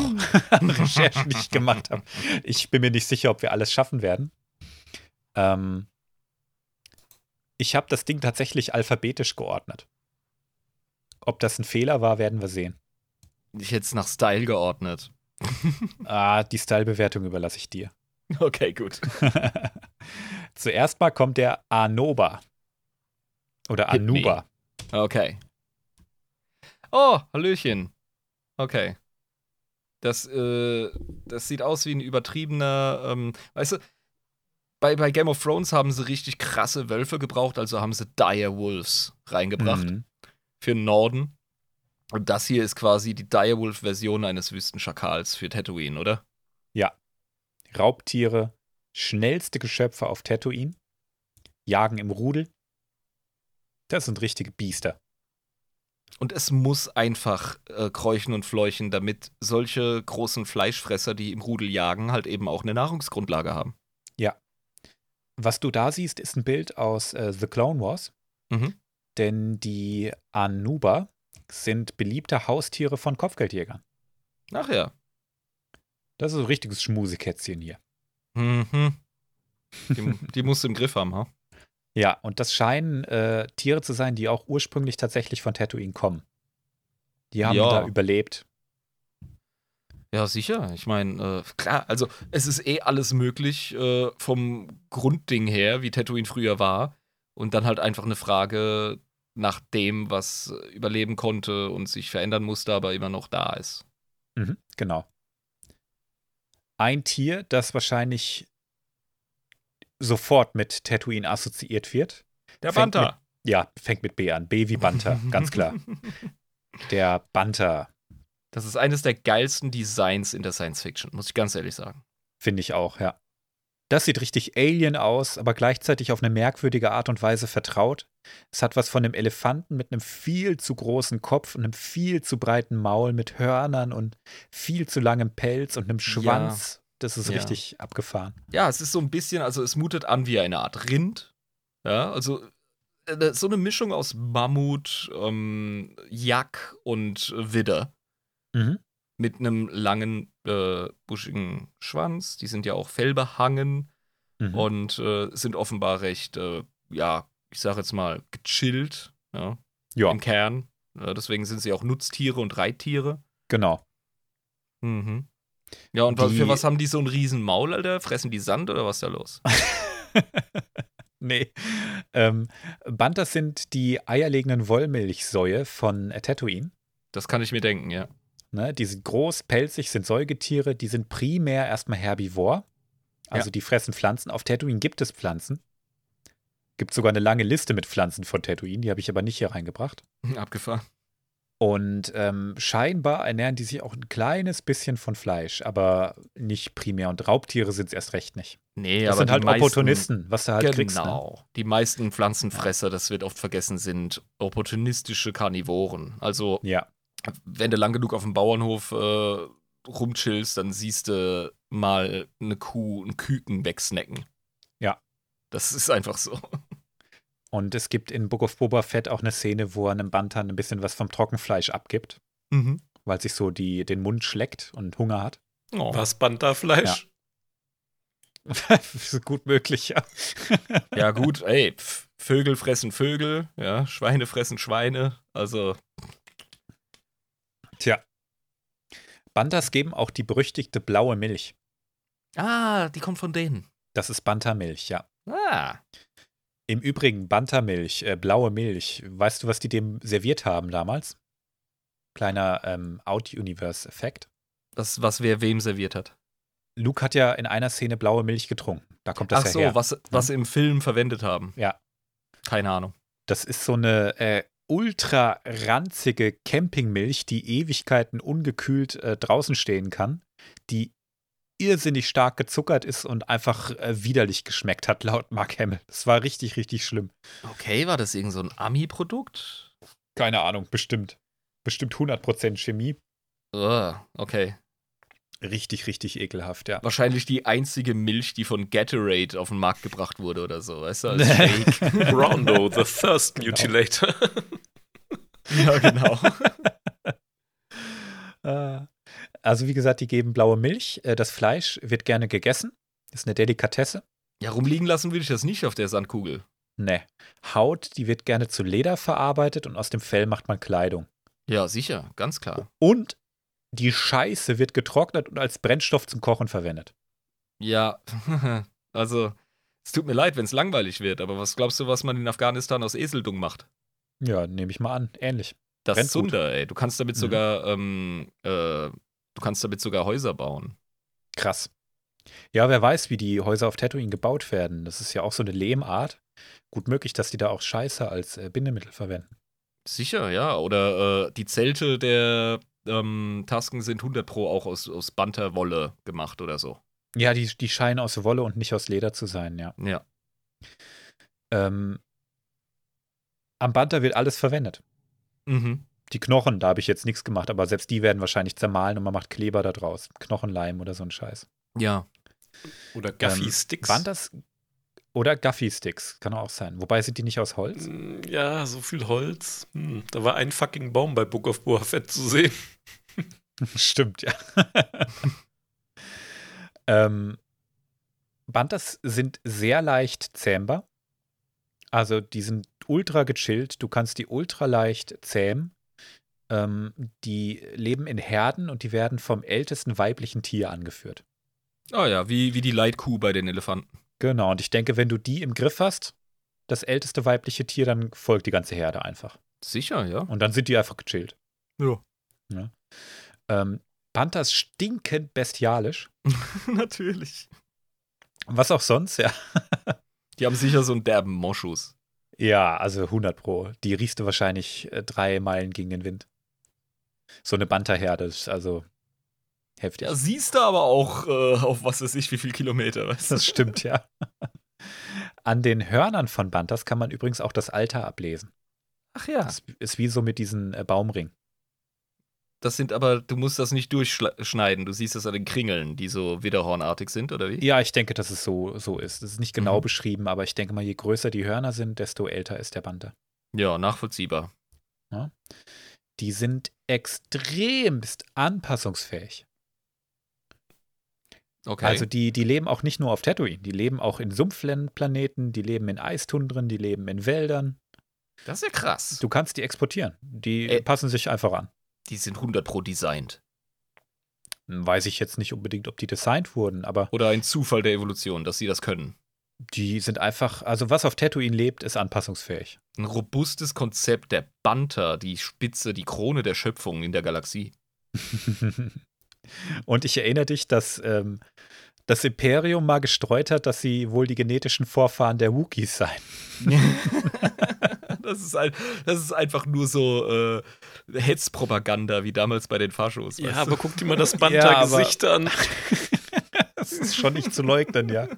an Recherchen, die ich gemacht habe. Ich bin mir nicht sicher, ob wir alles schaffen werden. Ähm, Ich habe das Ding tatsächlich alphabetisch geordnet. Ob das ein Fehler war, werden wir sehen. Ich hätte es nach Style geordnet. Ah, die Style-Bewertung überlasse ich dir. Okay, gut. Zuerst mal kommt der Anoba. Oder Hit me. Anuba. Okay. Oh, Hallöchen. Okay. Das, äh, das sieht aus wie ein übertriebener, ähm, weißt du, bei, bei Game of Thrones haben sie richtig krasse Wölfe gebraucht, also haben sie Dire Wolves reingebracht Mhm. für den Norden. Und das hier ist quasi die Direwolf-Version eines Wüstenschakals für Tatooine, oder? Raubtiere, schnellste Geschöpfe auf Tatooine, jagen im Rudel. Das sind richtige Biester. Und es muss einfach äh, kräuchen und fleuchen, damit solche großen Fleischfresser, die im Rudel jagen, halt eben auch eine Nahrungsgrundlage haben. Was du da siehst, ist ein Bild aus äh, The Clone Wars. Mhm. Denn die Anuba sind beliebte Haustiere von Kopfgeldjägern. Ach ja. Das ist ein richtiges Schmusekätzchen hier. Mhm. Die, die musst du im Griff haben, ha? Ja, und das scheinen äh, Tiere zu sein, die auch ursprünglich tatsächlich von Tatooine kommen. Die haben Ja. da überlebt. Ja, sicher. Ich meine, äh, klar, also es ist eh alles möglich äh, vom Grundding her, wie Tatooine früher war. Und dann halt einfach eine Frage nach dem, was überleben konnte und sich verändern musste, aber immer noch da ist. Mhm, genau. Ein Tier, das wahrscheinlich sofort mit Tatooine assoziiert wird. Der Fängt Panther. Ja, fängt mit B an. B wie Banter, ganz klar. Der Banter, Das ist eines der geilsten Designs in der Science Fiction, muss ich ganz ehrlich sagen. finde ich auch, ja. Das sieht richtig alien aus, aber gleichzeitig auf eine merkwürdige Art und Weise vertraut. Es hat was von einem Elefanten mit einem viel zu großen Kopf und einem viel zu breiten Maul mit Hörnern und viel zu langem Pelz und einem Schwanz. Das ist Ja. richtig abgefahren. Ja, es ist so ein bisschen, also es mutet an wie eine Art Rind. Ja, also äh, so eine Mischung aus Mammut, ähm, Jack und Widder. Mhm. mit einem langen, äh, buschigen Schwanz. Die sind ja auch fellbehangen Mhm. und äh, sind offenbar recht, äh, ja, ich sag jetzt mal, gechillt ja, ja, im Kern. Äh, deswegen sind sie auch Nutztiere und Reittiere. genau. Mhm. Ja, und Die- für was haben die so ein riesen Maul, Alter? Fressen die Sand oder was ist da los? nee. Ähm, Bantas sind die eierlegenden Wollmilchsäue von Tatooine. Das kann ich mir denken, ja. Ne? Die sind groß, pelzig, sind Säugetiere, die sind primär erstmal herbivor. Also Ja. die fressen Pflanzen. Auf Tatooine gibt es Pflanzen. Gibt sogar eine lange Liste mit Pflanzen von Tatooine, die habe ich aber nicht hier reingebracht. Abgefahren. Und ähm, scheinbar ernähren die sich auch ein kleines bisschen von Fleisch, aber nicht primär. Und Raubtiere sind es erst recht nicht. Nee, Das aber sind halt meisten, Opportunisten, was du halt genau. kriegst. Ne? Die meisten Pflanzenfresser, das wird oft vergessen, sind opportunistische Karnivoren. Also Ja, wenn du lang genug auf dem Bauernhof äh, rumchillst, dann siehst du mal eine Kuh, einen Küken wegsnacken. Ja. Das ist einfach so. und es gibt in Book of Boba Fett auch eine Szene, wo er einem Bantan ein bisschen was vom Trockenfleisch abgibt, Mhm. weil sich so die, den Mund schleckt und Hunger hat. Oh. Was Bantafleisch? ist gut möglich, ja. Ja, gut, ey, Vögel fressen Vögel, ja, Schweine fressen Schweine. Also, Tja. Bantas geben auch die berüchtigte blaue Milch. ah, die kommt von denen. Das ist Bantamilch, ja. Ah. Im Übrigen, Bantamilch, äh, blaue Milch. Weißt du, was die dem serviert haben damals? Kleiner ähm, Out-Universe-Effekt. Das, was wer wem serviert hat. Luke hat ja in einer Szene blaue Milch getrunken. Da kommt das Ach ja so, her. was, was sie im Film verwendet haben. Ja. Keine Ahnung. Das ist so eine äh, ultra ranzige Campingmilch, die Ewigkeiten ungekühlt äh, draußen stehen kann, die irrsinnig stark gezuckert ist und einfach äh, widerlich geschmeckt hat, laut Mark Hamill. Das war richtig, richtig schlimm. Okay, war das irgend so ein Ami-Produkt? Keine Ahnung, bestimmt. Bestimmt 100% Chemie. Uh, okay. Richtig, richtig ekelhaft, ja. Wahrscheinlich die einzige Milch, die von Gatorade auf den Markt gebracht wurde oder so, weißt du? Als Shake. Rondo, the Thirst Mutilator. ja, genau. Äh, Also, wie gesagt, die geben blaue Milch. Äh, Das Fleisch wird gerne gegessen. Das ist eine Delikatesse. Ja, rumliegen lassen würde ich das nicht auf der Sandkugel. Ne. Haut, die wird gerne zu Leder verarbeitet und aus dem Fell macht man Kleidung. Ja, sicher, ganz klar. Und die Scheiße wird getrocknet und als Brennstoff zum Kochen verwendet. Ja, also, es tut mir leid, wenn es langweilig wird, aber was glaubst du, was man in Afghanistan aus Eseldung macht? Ja, nehme ich mal an. Ähnlich. Das Brennt ist gut. Zunder, ey. Du kannst damit Mhm. sogar, ähm, äh, du kannst damit sogar Häuser bauen. Krass. Ja, wer weiß, wie die Häuser auf Tatooine gebaut werden. Das ist ja auch so eine Lehmart. Gut möglich, dass die da auch Scheiße als äh, Bindemittel verwenden. Sicher, ja. Oder äh, die Zelte der ähm, Tasken sind 100 Pro auch aus, aus Banterwolle gemacht oder so. Ja, die, die scheinen aus Wolle und nicht aus Leder zu sein, ja. Ja. Ähm, am Banter wird alles verwendet. Mhm. Die Knochen, da habe ich jetzt nichts gemacht, aber selbst die werden wahrscheinlich zermahlen und man macht Kleber da draus. Knochenleim oder so ein Scheiß. Ja. Oder Ähm, Gaffy-Sticks. Oder Gaffy-Sticks, kann auch sein. Wobei sind die nicht aus Holz? Mm, Ja, so viel Holz. Hm, da war ein fucking Baum bei Book of Boba Fett zu sehen. Stimmt, ja. ähm, Bantas sind sehr leicht zähmbar. Also die sind ultra gechillt. Du kannst die ultra leicht zähmen. Ähm, die leben in Herden und die werden vom ältesten weiblichen Tier angeführt. Ah ja, wie, wie die Leitkuh bei den Elefanten. Genau, und ich denke, wenn du die im Griff hast, das älteste weibliche Tier, dann folgt die ganze Herde einfach. Sicher, ja. Und dann sind die einfach gechillt. Ja. Ähm, Panthers stinken bestialisch. Natürlich. Was auch sonst, ja. Die haben sicher so einen derben Moschus. Ja, also 100 Pro. Die riechst du wahrscheinlich äh, drei Meilen gegen den Wind. So eine Banterherde ist also heftig. Ja, siehst du aber auch äh, auf was weiß ich, wie viel Kilometer, weißt du? das stimmt, ja. An den Hörnern von Bantas kann man übrigens auch das Alter ablesen. Ach ja. Das ist wie so mit diesem äh, Baumring. Das sind aber, du musst das nicht durchschneiden. Du siehst das an den Kringeln, die so widderhornartig sind, oder wie? Ja, ich denke, dass es so, so ist. Es ist nicht genau Mhm. beschrieben, aber ich denke mal, je größer die Hörner sind, desto älter ist der Banter. Ja, nachvollziehbar. Die sind extremst anpassungsfähig. Okay. Also die, die leben auch nicht nur auf Tatooine, die leben auch in Sumpfplaneten, die leben in Eistundren, die leben in Wäldern. das ist ja krass. Du kannst die exportieren. Die Äh. passen sich einfach an. Die sind 100 pro designt. Weiß ich jetzt nicht unbedingt, ob die designt wurden, aber Oder ein Zufall der Evolution, dass sie das können. die sind einfach, also was auf Tatooine lebt, ist anpassungsfähig. Ein robustes Konzept der Banter, die Spitze, die Krone der Schöpfung in der Galaxie. Und ich erinnere dich, dass ähm, das Imperium mal gestreut hat, dass sie wohl die genetischen Vorfahren der Wookiees seien. das, ist ein, das ist einfach nur so äh, Hetzpropaganda, wie damals bei den Faschos. Ja, weißt aber du? guck dir mal das Ja, Banter-Gesicht an. Das ist schon nicht zu leugnen, ja.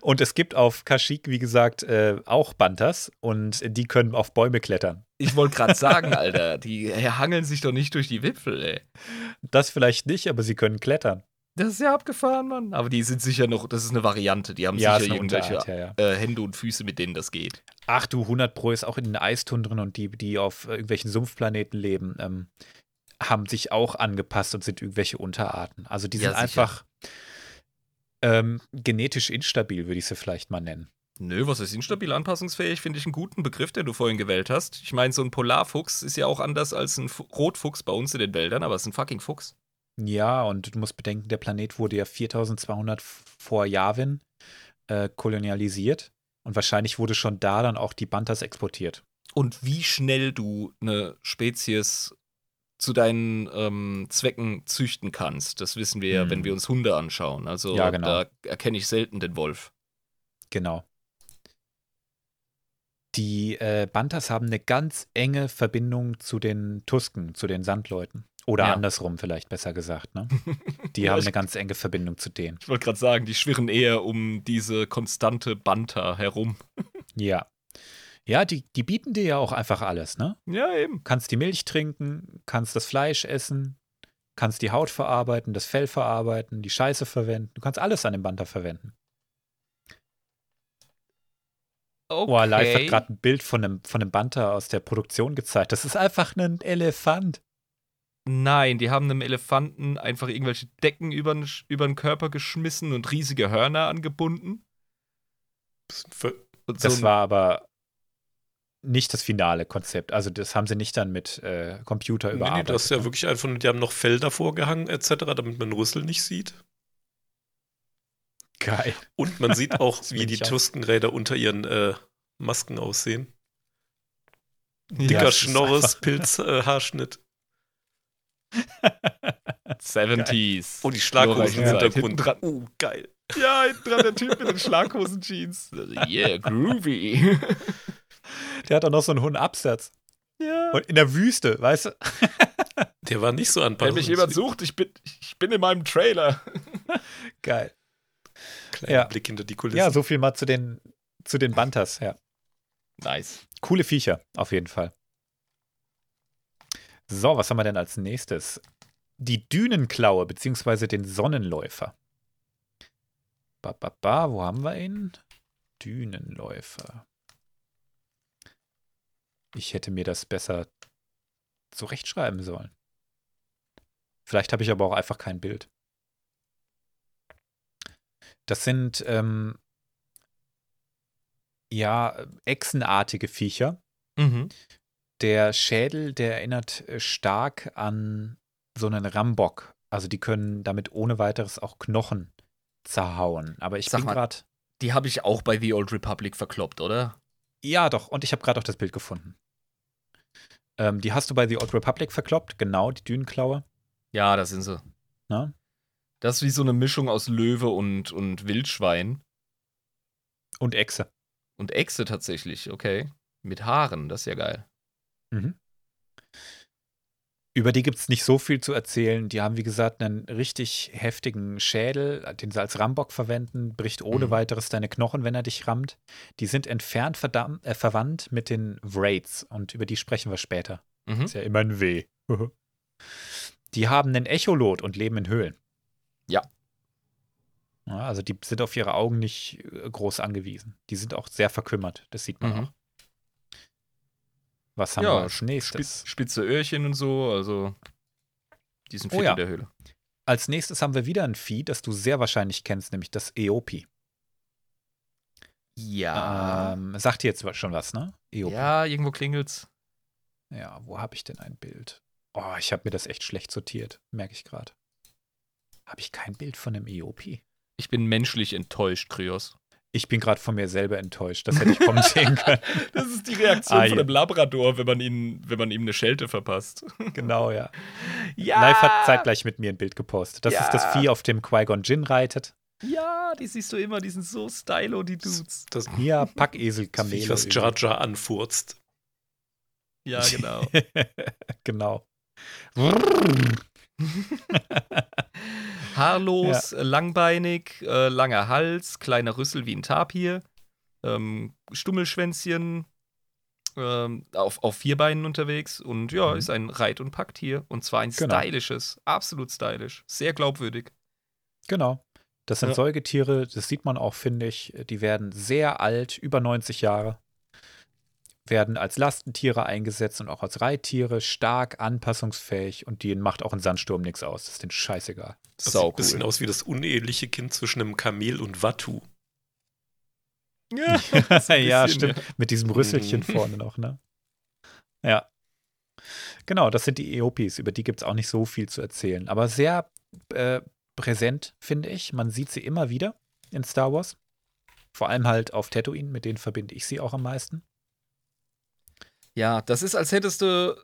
Und es gibt auf Kashyyyk, wie gesagt, äh, auch Bantas und die können auf Bäume klettern. Ich wollte gerade sagen, Alter, die hangeln sich doch nicht durch die Wipfel, ey. Das vielleicht nicht, aber sie können klettern. Das ist ja abgefahren, Mann. Aber die sind sicher noch, das ist eine Variante. Die haben Ja, sicher irgendwelche Unterart, ja, ja. äh, Hände und Füße, mit denen das geht. Ach du, 100 Pro ist auch in den Eistundren und die, die auf irgendwelchen Sumpfplaneten leben, ähm, haben sich auch angepasst und sind irgendwelche Unterarten. Also die sind sicher. Ähm, genetisch instabil, würde ich sie vielleicht mal nennen. Nö, was ist instabil anpassungsfähig, finde ich einen guten Begriff, den du vorhin gewählt hast. Ich meine, so ein Polarfuchs ist ja auch anders als ein Fu- Rotfuchs bei uns in den Wäldern, aber es ist ein fucking Fuchs. Ja, und du musst bedenken, der Planet wurde ja 4200 vor Yavin äh, kolonialisiert und wahrscheinlich wurde schon da dann auch die Bantas exportiert. Und wie schnell du eine Spezies zu deinen ähm, Zwecken züchten kannst, das wissen wir ja, Hm. wenn wir uns Hunde anschauen. Also Ja, genau. da erkenne ich selten den Wolf. Genau. Die äh, Bantas haben eine ganz enge Verbindung zu den Tusken, zu den Sandleuten. Oder Ja. andersrum vielleicht besser gesagt, ne? Die Ja, haben eine ganz enge Verbindung zu denen. Ich wollte gerade sagen, die schwirren eher um diese konstante Banter herum. Ja. Ja, die, die bieten dir ja auch einfach alles, ne? Ja, eben. Kannst die Milch trinken, kannst das Fleisch essen, kannst die Haut verarbeiten, das Fell verarbeiten, die Scheiße verwenden. Du kannst alles an dem Banter verwenden. Okay. Boah, Live hat gerade ein Bild von einem, von einem Banter aus der Produktion gezeigt. Das ist einfach ein Elefant. Nein, die haben einem Elefanten einfach irgendwelche Decken über den Körper geschmissen und riesige Hörner angebunden. Und so Das war aber nicht das finale Konzept. Also das haben sie nicht dann mit äh, Computer Nee, nee, überarbeitet. das ist ja wirklich einfach, die haben noch Felder vorgehangen etc., damit man Rüssel nicht sieht. geil. Und man sieht auch, wie die. Tuskenräder unter ihren äh, Masken aussehen. Ja, Dicker ist Schnorres, einfach- Pilz, äh, Haarschnitt. 70s. Oh, die Schlaghosen im Zeit. Hintergrund. Dran- Oh, geil. Ja, hinten dran der Typ mit den Schlaghosen-Jeans. Yeah, groovy. Der hat auch noch so einen hohen Absatz. ja. Und in der Wüste, weißt du? Der war nicht so Wenn anpassend. mich jemand sucht, ich bin, ich bin in meinem Trailer. Geil. Kleiner Ja. Blick hinter die Kulissen. Ja, so viel mal zu den, zu den Bantas, ja. Nice. Coole Viecher, auf jeden Fall. So, was haben wir denn als nächstes? Die Dünenklaue, beziehungsweise den Sonnenläufer. Ba, ba, ba, wo haben wir ihn? Dünenläufer. Ich hätte mir das besser zurechtschreiben sollen. Vielleicht habe ich aber auch einfach kein Bild. Das sind ähm, ja echsenartige Viecher. Mhm. Der Schädel, der erinnert äh, stark an so einen Rambock. Also die können damit ohne weiteres auch Knochen zerhauen. Aber ich Sag bin gerade. Die habe ich auch bei The Old Republic verkloppt, oder? Ja, doch. Und ich habe gerade auch das Bild gefunden. Ähm, die hast du bei The Old Republic verkloppt. Genau, die Dünenklaue. Ja, da sind sie. Ne? Das ist wie so eine Mischung aus Löwe und, und Wildschwein. Und Echse. Und Echse tatsächlich, okay. Mit Haaren, das ist ja geil. Mhm. Über die gibt es nicht so viel zu erzählen. Die haben, wie gesagt, einen richtig heftigen Schädel, den sie als Rambock verwenden, bricht ohne Mhm. weiteres deine Knochen, wenn er dich rammt. Die sind entfernt verdam- äh, verwandt mit den Wraiths und über die sprechen wir später. Mhm. Ist ja immer ein W. die haben einen Echolot und leben in Höhlen. Ja. Ja, Also die sind auf ihre Augen nicht äh, groß angewiesen. Die sind auch sehr verkümmert, das sieht man Mhm. auch. Was haben Ja, wir als nächstes? Spitz, spitze Öhrchen und so, also die sind Oh ja. in der Höhle. Als nächstes haben wir wieder ein Vieh, das du sehr wahrscheinlich kennst, nämlich das Eopi. Ja. Ähm, sagt dir jetzt schon was, ne? Eopi. ja, irgendwo klingelt's. Ja, wo habe ich denn ein Bild? Oh, ich habe mir das echt schlecht sortiert, merke ich gerade. Habe ich kein Bild von einem Eopi? Ich bin menschlich enttäuscht, Kryos. Ich bin gerade von mir selber enttäuscht. Das hätte ich kommen sehen können. Das ist die Reaktion Ah, von ja. einem Labrador, wenn man, ihn, wenn man ihm eine Schelte verpasst. Genau, ja. Ja! Live hat zeitgleich mit mir ein Bild gepostet. Das ist das Ja. Vieh, auf dem Qui-Gon Jinn reitet. Ja, die siehst du immer, die sind so stylo, die Dudes. Das Ja, Packesel, Viech, Kamele. was Jar Jar anfurzt. Ja, genau. genau. Haarlos, äh, langbeinig, äh, langer Hals, kleiner Rüssel wie ein Tapir, ähm, Stummelschwänzchen, ähm, auf, auf vier Beinen unterwegs und ja, Mhm. ist ein Reit- und Packtier. Und zwar ein Genau. stylisches, absolut stylisch, sehr glaubwürdig. Genau. Das sind Ja. Säugetiere, das sieht man auch, finde ich. Die werden sehr alt, über 90 Jahre. Werden als Lastentiere eingesetzt und auch als Reittiere, stark anpassungsfähig und denen macht auch ein Sandsturm nichts aus. Das ist denen scheißegal. Das Sau sieht ein bisschen cool. aus wie das uneheliche Kind zwischen einem Kamel und Watu. Ja, ja, bisschen, stimmt. Mit diesem Rüsselchen Mhm. vorne noch, ne? Ja. Genau, das sind die Eopis. Über die gibt es auch nicht so viel zu erzählen. Aber sehr äh, präsent, finde ich. Man sieht sie immer wieder in Star Wars. Vor allem halt auf Tatooine, mit denen verbinde ich sie auch am meisten. Ja, das ist, als hättest du.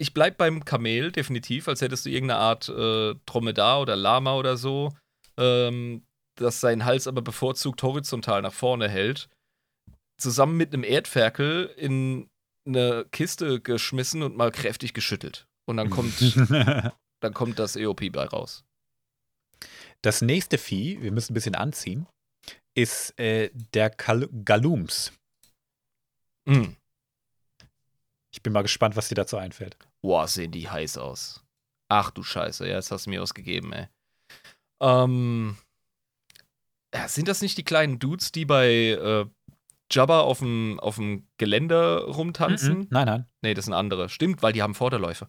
Ich bleib beim Kamel, definitiv, als hättest du irgendeine Art äh, Dromedar oder Lama oder so, ähm, das seinen Hals aber bevorzugt horizontal nach vorne hält, zusammen mit einem Erdferkel in eine Kiste geschmissen und mal kräftig geschüttelt. Und dann kommt, dann kommt das EOP bei raus. Das nächste Vieh, wir müssen ein bisschen anziehen, ist äh, der Kal Galooms. Mm. Ich bin mal gespannt, was dir dazu einfällt. Boah, sehen die heiß aus. Ach du Scheiße, ja, jetzt hast du mir ausgegeben, ey. Ähm, sind das nicht die kleinen Dudes, die bei äh, Jabba auf dem, auf dem Geländer rumtanzen? Mhm. Nein, nein. Nee, das sind andere. Stimmt, weil die haben Vorderläufe.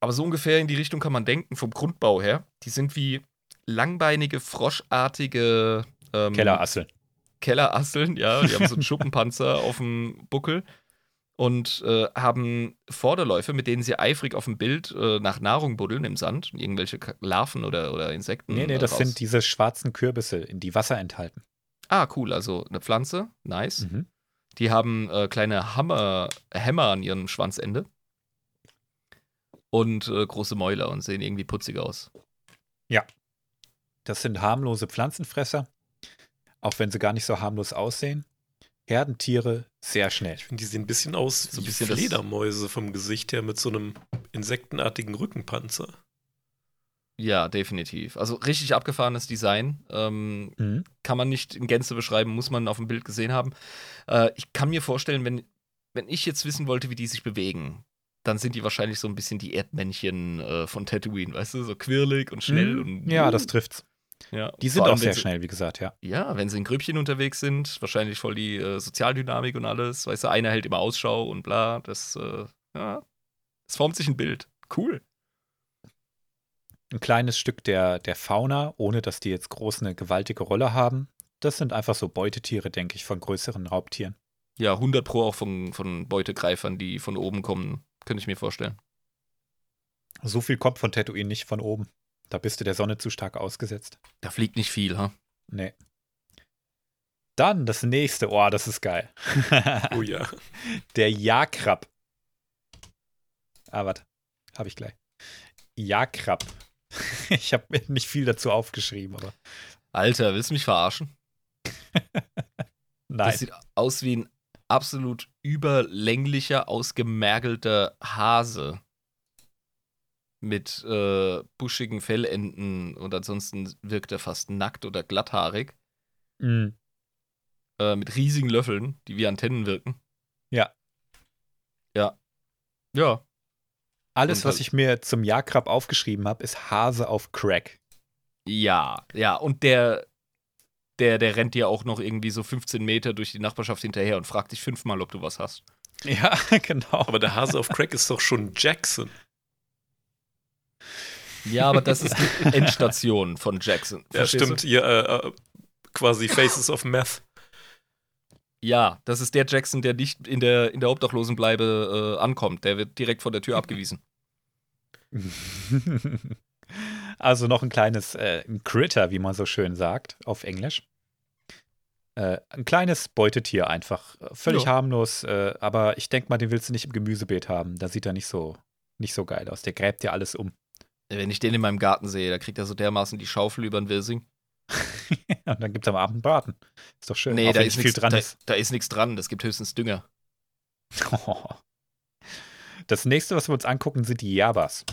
Aber so ungefähr in die Richtung kann man denken, vom Grundbau her. Die sind wie langbeinige, froschartige ähm, Kellerasseln. Kellerasseln, ja. Die haben so einen Schuppenpanzer auf dem Buckel und äh, haben Vorderläufe, mit denen sie eifrig auf dem Bild äh, nach Nahrung buddeln im Sand, irgendwelche Larven oder, oder Insekten. Nee, nee, das raus. sind diese schwarzen Kürbisse, in die Wasser enthalten. Ah, cool, also eine Pflanze, nice. Mhm. Die haben äh, kleine Hammer, Hämmer an ihrem Schwanzende und äh, große Mäuler und sehen irgendwie putzig aus. Ja. Das sind harmlose Pflanzenfresser, auch wenn sie gar nicht so harmlos aussehen. Herdentiere sehr schnell. Ich finde, die sehen ein bisschen aus so wie bisschen Fledermäuse vom Gesicht her mit so einem insektenartigen Rückenpanzer. Ja, definitiv. Also richtig abgefahrenes Design. Ähm, mhm. Kann man nicht in Gänze beschreiben, muss man auf dem Bild gesehen haben. Äh, ich kann mir vorstellen, wenn, wenn ich jetzt wissen wollte, wie die sich bewegen, dann sind die wahrscheinlich so ein bisschen die Erdmännchen äh, von Tatooine, weißt du, so quirlig und schnell. Mhm. Und, ja, das trifft's. Ja, die sind auch sehr sie, schnell, wie gesagt, ja. Ja, wenn sie in Grüppchen unterwegs sind, wahrscheinlich voll die äh, Sozialdynamik und alles. Weißt du, einer hält immer Ausschau und bla. Das, äh, ja, es formt sich ein Bild. Cool. Ein kleines Stück der, der Fauna, ohne dass die jetzt groß eine gewaltige Rolle haben. Das sind einfach so Beutetiere, denke ich, von größeren Raubtieren. Ja, 100 Pro auch von, von Beutegreifern, die von oben kommen, könnte ich mir vorstellen. So viel kommt von Tatooine nicht von oben. Da bist du der Sonne zu stark ausgesetzt. Da fliegt nicht viel, ha? Nee. Dann das nächste. Oh, das ist geil. oh ja. Der Jakrab. Ah, warte. Hab ich gleich. Jakrab. Ich habe mir nicht viel dazu aufgeschrieben, aber. Alter, willst du mich verarschen? Nein. Das sieht aus wie ein absolut überlänglicher, ausgemergelter Hase mit äh, buschigen Fellenden und ansonsten wirkt er fast nackt oder glatthaarig. Mhm. Äh, mit riesigen Löffeln, die wie Antennen wirken. Ja. Ja. Ja. Alles, was halt ich mir zum Jagdkrab aufgeschrieben habe, ist Hase auf Crack. Ja, ja. Und der, der, der rennt dir auch noch irgendwie so 15 Meter durch die Nachbarschaft hinterher und fragt dich fünfmal, ob du was hast. Ja, genau. Aber der Hase auf Crack ist doch schon Jackson. Ja, aber das ist die Endstation von Jackson. Ja, stimmt. Ja, äh, äh, quasi Faces of Meth. Ja, das ist der Jackson, der nicht in der, in der Obdachlosenbleibe äh, ankommt. Der wird direkt vor der Tür abgewiesen. also noch ein kleines äh, ein Critter, wie man so schön sagt, auf Englisch. Äh, ein kleines Beutetier einfach. Völlig ja. harmlos, äh, aber ich denke mal, den willst du nicht im Gemüsebeet haben. Da sieht er nicht so, nicht so geil aus. Der gräbt dir alles um. Wenn ich den in meinem Garten sehe, da kriegt er so dermaßen die Schaufel über den Wirsing. und dann gibt es am Abend Braten. Ist doch schön. Nee, da ist, nix, dran da, ist. da ist nichts dran. Das gibt höchstens Dünger. Das nächste, was wir uns angucken, sind die Javas.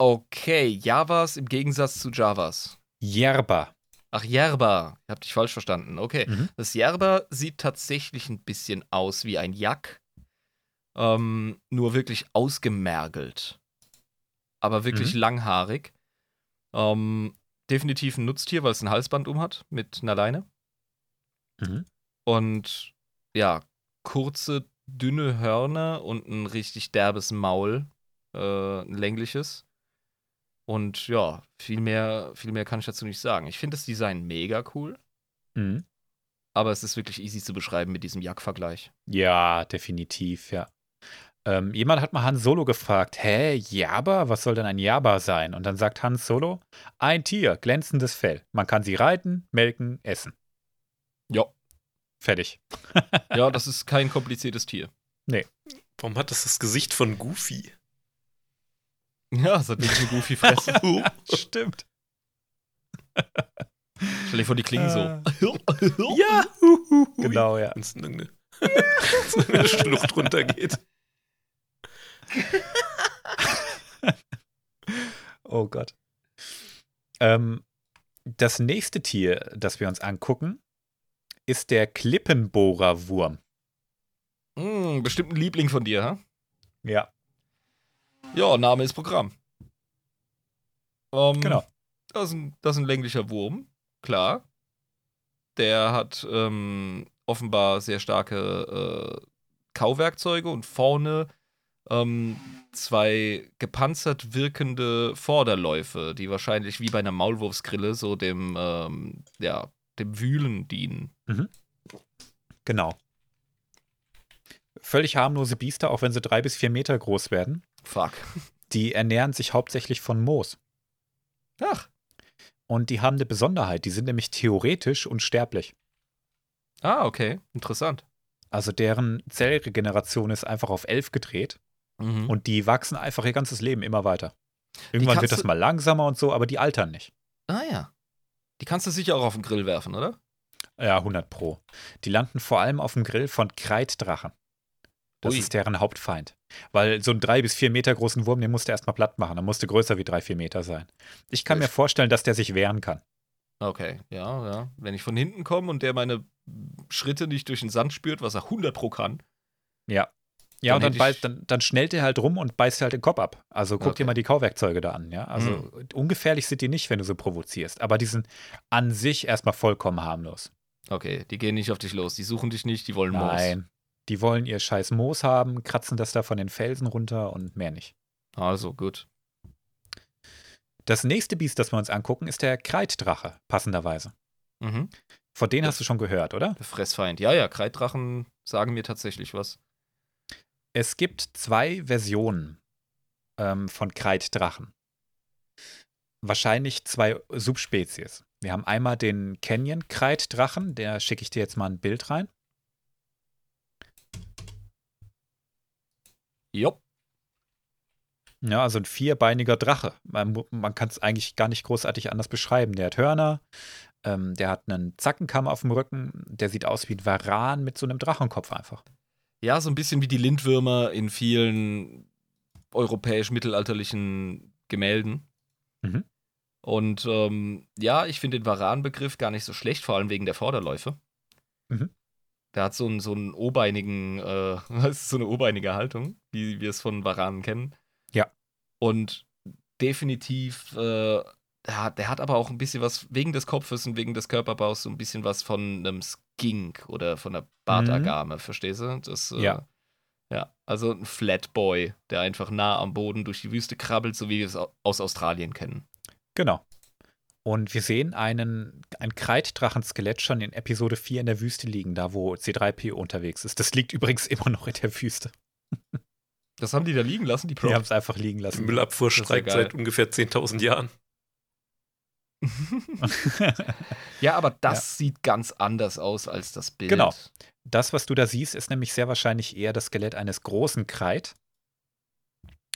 Okay, Javas im Gegensatz zu Javas. Yerba. Ach, Yerba. Ich hab dich falsch verstanden. Okay. Mhm. Das Yerba sieht tatsächlich ein bisschen aus wie ein Yak. Ähm, nur wirklich ausgemergelt. Aber wirklich mhm. langhaarig. Ähm, definitiv ein Nutztier, weil es ein Halsband um hat mit einer Leine. Mhm. Und ja, kurze, dünne Hörner und ein richtig derbes Maul. Äh, ein längliches. Und ja, viel mehr, viel mehr kann ich dazu nicht sagen. Ich finde das Design mega cool. Mhm. Aber es ist wirklich easy zu beschreiben mit diesem Jack-Vergleich. Ja, definitiv, ja. Ähm, jemand hat mal Han Solo gefragt, hä, Jabba? Was soll denn ein Jabba sein? Und dann sagt Han Solo, ein Tier, glänzendes Fell. Man kann sie reiten, melken, essen. Ja. Fertig. ja, das ist kein kompliziertes Tier. Nee. Warum hat das das Gesicht von Goofy? Ja, es hat nicht eine Goofy-Fresse. Stimmt. Stell dir vor, die klingen so. ja. Genau, ja. Wenn es eine Schlucht runtergeht. oh Gott. Ähm, das nächste Tier, das wir uns angucken, ist der Klippenbohrerwurm. Mm, bestimmt ein Liebling von dir, ha? Ja. Ja, Name ist Programm. Um, genau. Das ist, ein, das ist ein länglicher Wurm, klar. Der hat ähm, offenbar sehr starke äh, Kauwerkzeuge und vorne ähm, zwei gepanzert wirkende Vorderläufe, die wahrscheinlich wie bei einer Maulwurfsgrille so dem, ähm, ja, dem Wühlen dienen. Genau. Völlig harmlose Biester, auch wenn sie drei bis vier Meter groß werden. Fuck. Die ernähren sich hauptsächlich von Moos. Ach. Und die haben eine Besonderheit. Die sind nämlich theoretisch unsterblich. Ah, okay. Interessant. Also deren Zellregeneration ist einfach auf elf gedreht. Mhm. Und die wachsen einfach ihr ganzes Leben immer weiter. Irgendwann wird das mal langsamer und so, aber die altern nicht. ah ja. Die kannst du sicher auch auf den Grill werfen, oder? Ja, 100 Pro. Die landen vor allem auf dem Grill von Kreiddrachen. Das Ui. ist deren Hauptfeind. Weil so einen drei bis vier Meter großen Wurm, den musst du erstmal platt machen. Der musste größer wie drei, vier Meter sein. Ich kann mir Ich- vorstellen, dass der sich wehren kann. Okay, ja, ja. Wenn ich von hinten komme und der meine Schritte nicht durch den Sand spürt, was er 100 pro kann. Ja. Ja, Dann und dann, beißt, dann, dann schnellt er halt rum und beißt halt den Kopf ab. Also guck dir Okay. mal die Kauwerkzeuge da an, ja. Also Mhm. ungefährlich sind die nicht, wenn du so provozierst. Aber die sind an sich erstmal vollkommen harmlos. Okay, die gehen nicht auf dich los. Die suchen dich nicht, die wollen Moos. Nein. Die wollen ihr scheiß Moos haben, kratzen das da von den Felsen runter und mehr nicht. Also, gut. Das nächste Biest, das wir uns angucken, ist der Kreiddrache, passenderweise. Mhm. Von denen hast du schon gehört, oder? Der Fressfeind. Ja, ja, Kreiddrachen sagen mir tatsächlich was. Es gibt zwei Versionen ähm, von Kreiddrachen. Wahrscheinlich zwei Subspezies. Wir haben einmal den Canyon-Kreiddrachen, der schicke ich dir jetzt mal ein Bild rein. Jopp. Ja, also ein vierbeiniger Drache. Man, man kann es eigentlich gar nicht großartig anders beschreiben. Der hat Hörner, ähm, der hat einen Zackenkamm auf dem Rücken, der sieht aus wie ein Varan mit so einem Drachenkopf einfach. Ja, so ein bisschen wie die Lindwürmer in vielen europäisch-mittelalterlichen Gemälden. Mhm. Und ähm, ja, ich finde den Varan-Begriff gar nicht so schlecht, vor allem wegen der Vorderläufe. Mhm. Der hat so einen, so einen obeinigen, äh, was ist so eine obeinige Haltung, wie wir es von Varanen kennen. Ja. Und definitiv, äh, der, hat, der hat aber auch ein bisschen was, wegen des Kopfes und wegen des Körperbaus, so ein bisschen was von einem Skink oder von einer Bartagame, verstehst du? Das, äh, Ja. Ja, also ein Flatboy, der einfach nah am Boden durch die Wüste krabbelt, so wie wir es au- aus Australien kennen. Genau. Und wir sehen einen, ein Kreiddrachenskelett schon in Episode 4 in der Wüste liegen, da wo C3PO unterwegs ist. Das liegt übrigens immer noch in der Wüste. Das haben die da liegen lassen, die Die haben Props. es einfach liegen Die lassen. Müllabfuhr ist ja streikt seit ungefähr 10.000 Jahren. ja, aber das sieht ganz anders aus als das Bild. Genau. Das, was du da siehst, ist nämlich sehr wahrscheinlich eher das Skelett eines großen Kreid.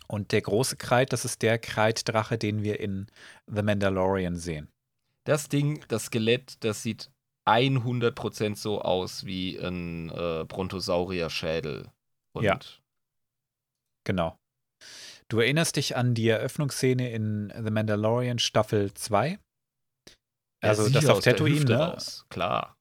Und der große Kreid, das ist der Kreiddrache, den wir in The Mandalorian sehen. Das Ding, das Skelett, das sieht 100% so aus wie ein äh, Brontosaurier-Schädel. Ja. Genau. Du erinnerst dich an die Eröffnungsszene in The Mandalorian Staffel 2? Also das ja auf der Tatooine, ne? raus. Klar.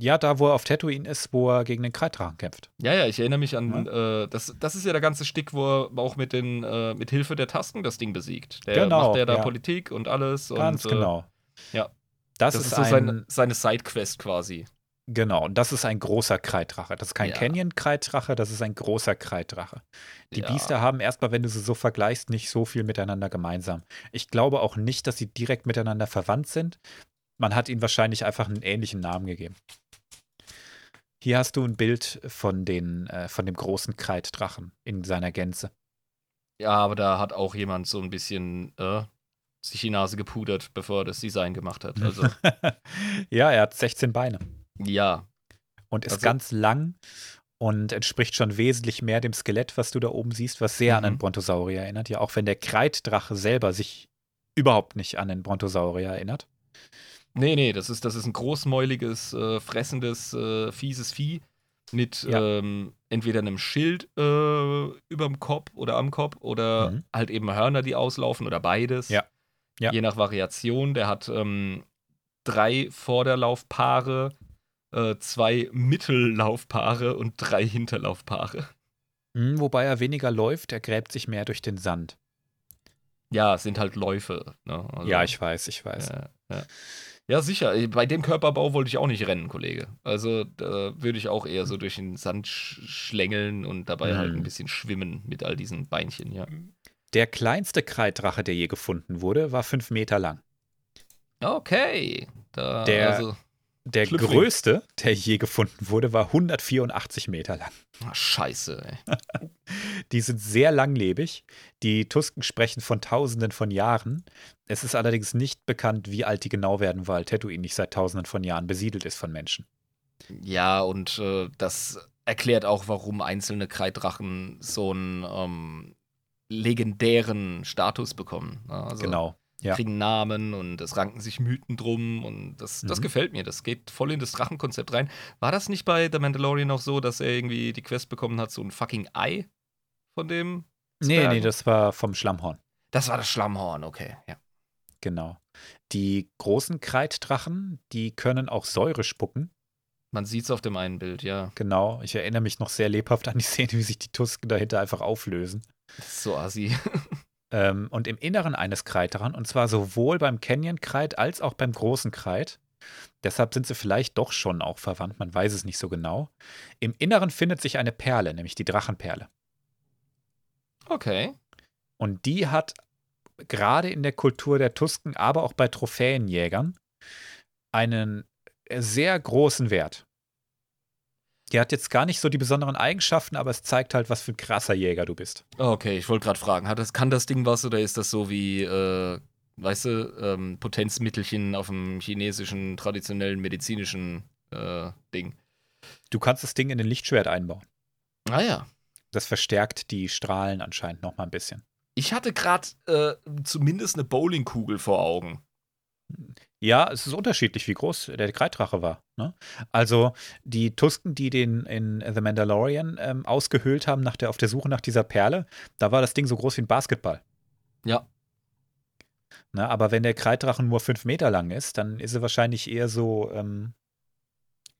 Ja, da, wo er auf Tatooine ist, wo er gegen den Kreiddrachen kämpft. Ja, ja, ich erinnere mich an, äh, das, das ist ja der ganze Stick, wo er auch mit, den, äh, mit Hilfe der Tasten das Ding besiegt. Der Genau, macht ja da ja. Politik und alles. Ganz und, äh, genau. ja. Das, Das, ist, ist so ein, seine, seine Sidequest quasi. genau, und das ist ein großer Kreiddrache. Das ist kein Ja. Canyon-Kreiddrache, das ist ein großer Kreiddrache. Die Ja. Biester haben erstmal, wenn du sie so vergleichst, nicht so viel miteinander gemeinsam. Ich glaube auch nicht, dass sie direkt miteinander verwandt sind. Man hat ihnen wahrscheinlich einfach einen ähnlichen Namen gegeben. Hier hast du ein Bild von, den, äh, von dem großen Kreiddrachen in seiner Gänze. Ja, aber da hat auch jemand so ein bisschen äh, sich die Nase gepudert, bevor er das Design gemacht hat. Also, ja, er hat 16 Beine ja. und ist Also- ganz lang und entspricht schon wesentlich mehr dem Skelett, was du da oben siehst, was sehr an einen Mhm. Brontosaurier erinnert. Ja, auch wenn der Kreiddrache selber sich überhaupt nicht an den Brontosaurier erinnert. Nee, nee, das ist, das ist ein großmäuliges, äh, fressendes, äh, fieses Vieh mit Ja. ähm, entweder einem Schild äh, überm Kopf oder am Kopf oder Mhm. halt eben Hörner, die auslaufen oder beides. Ja. Ja. Je nach Variation. Der hat ähm, drei Vorderlaufpaare, äh, zwei Mittellaufpaare und drei Hinterlaufpaare. Hm, wobei er weniger läuft, er gräbt sich mehr durch den Sand. Ja, es sind halt Läufe. Ne? Also, ja, ich weiß, ich weiß. äh, Ja. Ja, sicher. Bei dem Körperbau wollte ich auch nicht rennen, Kollege. Also da würde ich auch eher so durch den Sand sch schlängeln und dabei halt Mhm. ein bisschen schwimmen mit all diesen Beinchen, ja. Der kleinste Kreiddrache, der je gefunden wurde, war fünf Meter lang. Okay. Da, Der- also, Der Schlüpfling. größte, der je gefunden wurde, war 184 Meter lang. ah, scheiße, ey. Die sind sehr langlebig. Die Tusken sprechen von Tausenden von Jahren. Es ist allerdings nicht bekannt, wie alt die genau werden, weil Tatooine nicht seit Tausenden von Jahren besiedelt ist von Menschen. Ja, und äh, das erklärt auch, warum einzelne Kreiddrachen so einen ähm, legendären Status bekommen. ne? Also, genau. Ja. kriegen Namen und es ranken sich Mythen drum und das, das Mhm. gefällt mir. Das geht voll in das Drachenkonzept rein. War das nicht bei The Mandalorian auch so, dass er irgendwie die Quest bekommen hat, so ein fucking Ei von dem? Nee, Zwergen? nee, das war vom Schlammhorn. Das war das Schlammhorn, okay. Ja. Genau. Die großen Kreiddrachen, die können auch Säure spucken. Man sieht es auf dem einen Bild, ja. Genau. Ich erinnere mich noch sehr lebhaft an die Szene, wie sich die Tusken dahinter einfach auflösen. Das ist so assi. Ähm, und im Inneren eines Kreiddrachen, und zwar sowohl beim Canyon-Kreid als auch beim großen Kreid. Deshalb sind sie vielleicht doch schon auch verwandt, man weiß es nicht so genau. Im Inneren findet sich eine Perle, nämlich die Drachenperle. Okay. Und die hat gerade in der Kultur der Tusken, aber auch bei Trophäenjägern einen sehr großen Wert. Die hat jetzt gar nicht so die besonderen Eigenschaften, aber es zeigt halt, was für ein krasser Jäger du bist. Okay, ich wollte gerade fragen, hat das, kann das Ding was oder ist das so wie, äh, weißt du, ähm, Potenzmittelchen auf dem chinesischen traditionellen medizinischen äh, Ding? Du kannst das Ding in ein Lichtschwert einbauen. Ah ja. Das verstärkt die Strahlen anscheinend noch mal ein bisschen. Ich hatte gerade äh, zumindest eine Bowlingkugel vor Augen. Ja, es ist unterschiedlich, wie groß der Kreiddrache war. Ne? Also die Tusken, die den in The Mandalorian ähm, ausgehöhlt haben nach der, auf der Suche nach dieser Perle, da war das Ding so groß wie ein Basketball. Ja. Ne? Aber wenn der Kreiddrachen nur fünf Meter lang ist, dann ist er wahrscheinlich eher so, ähm,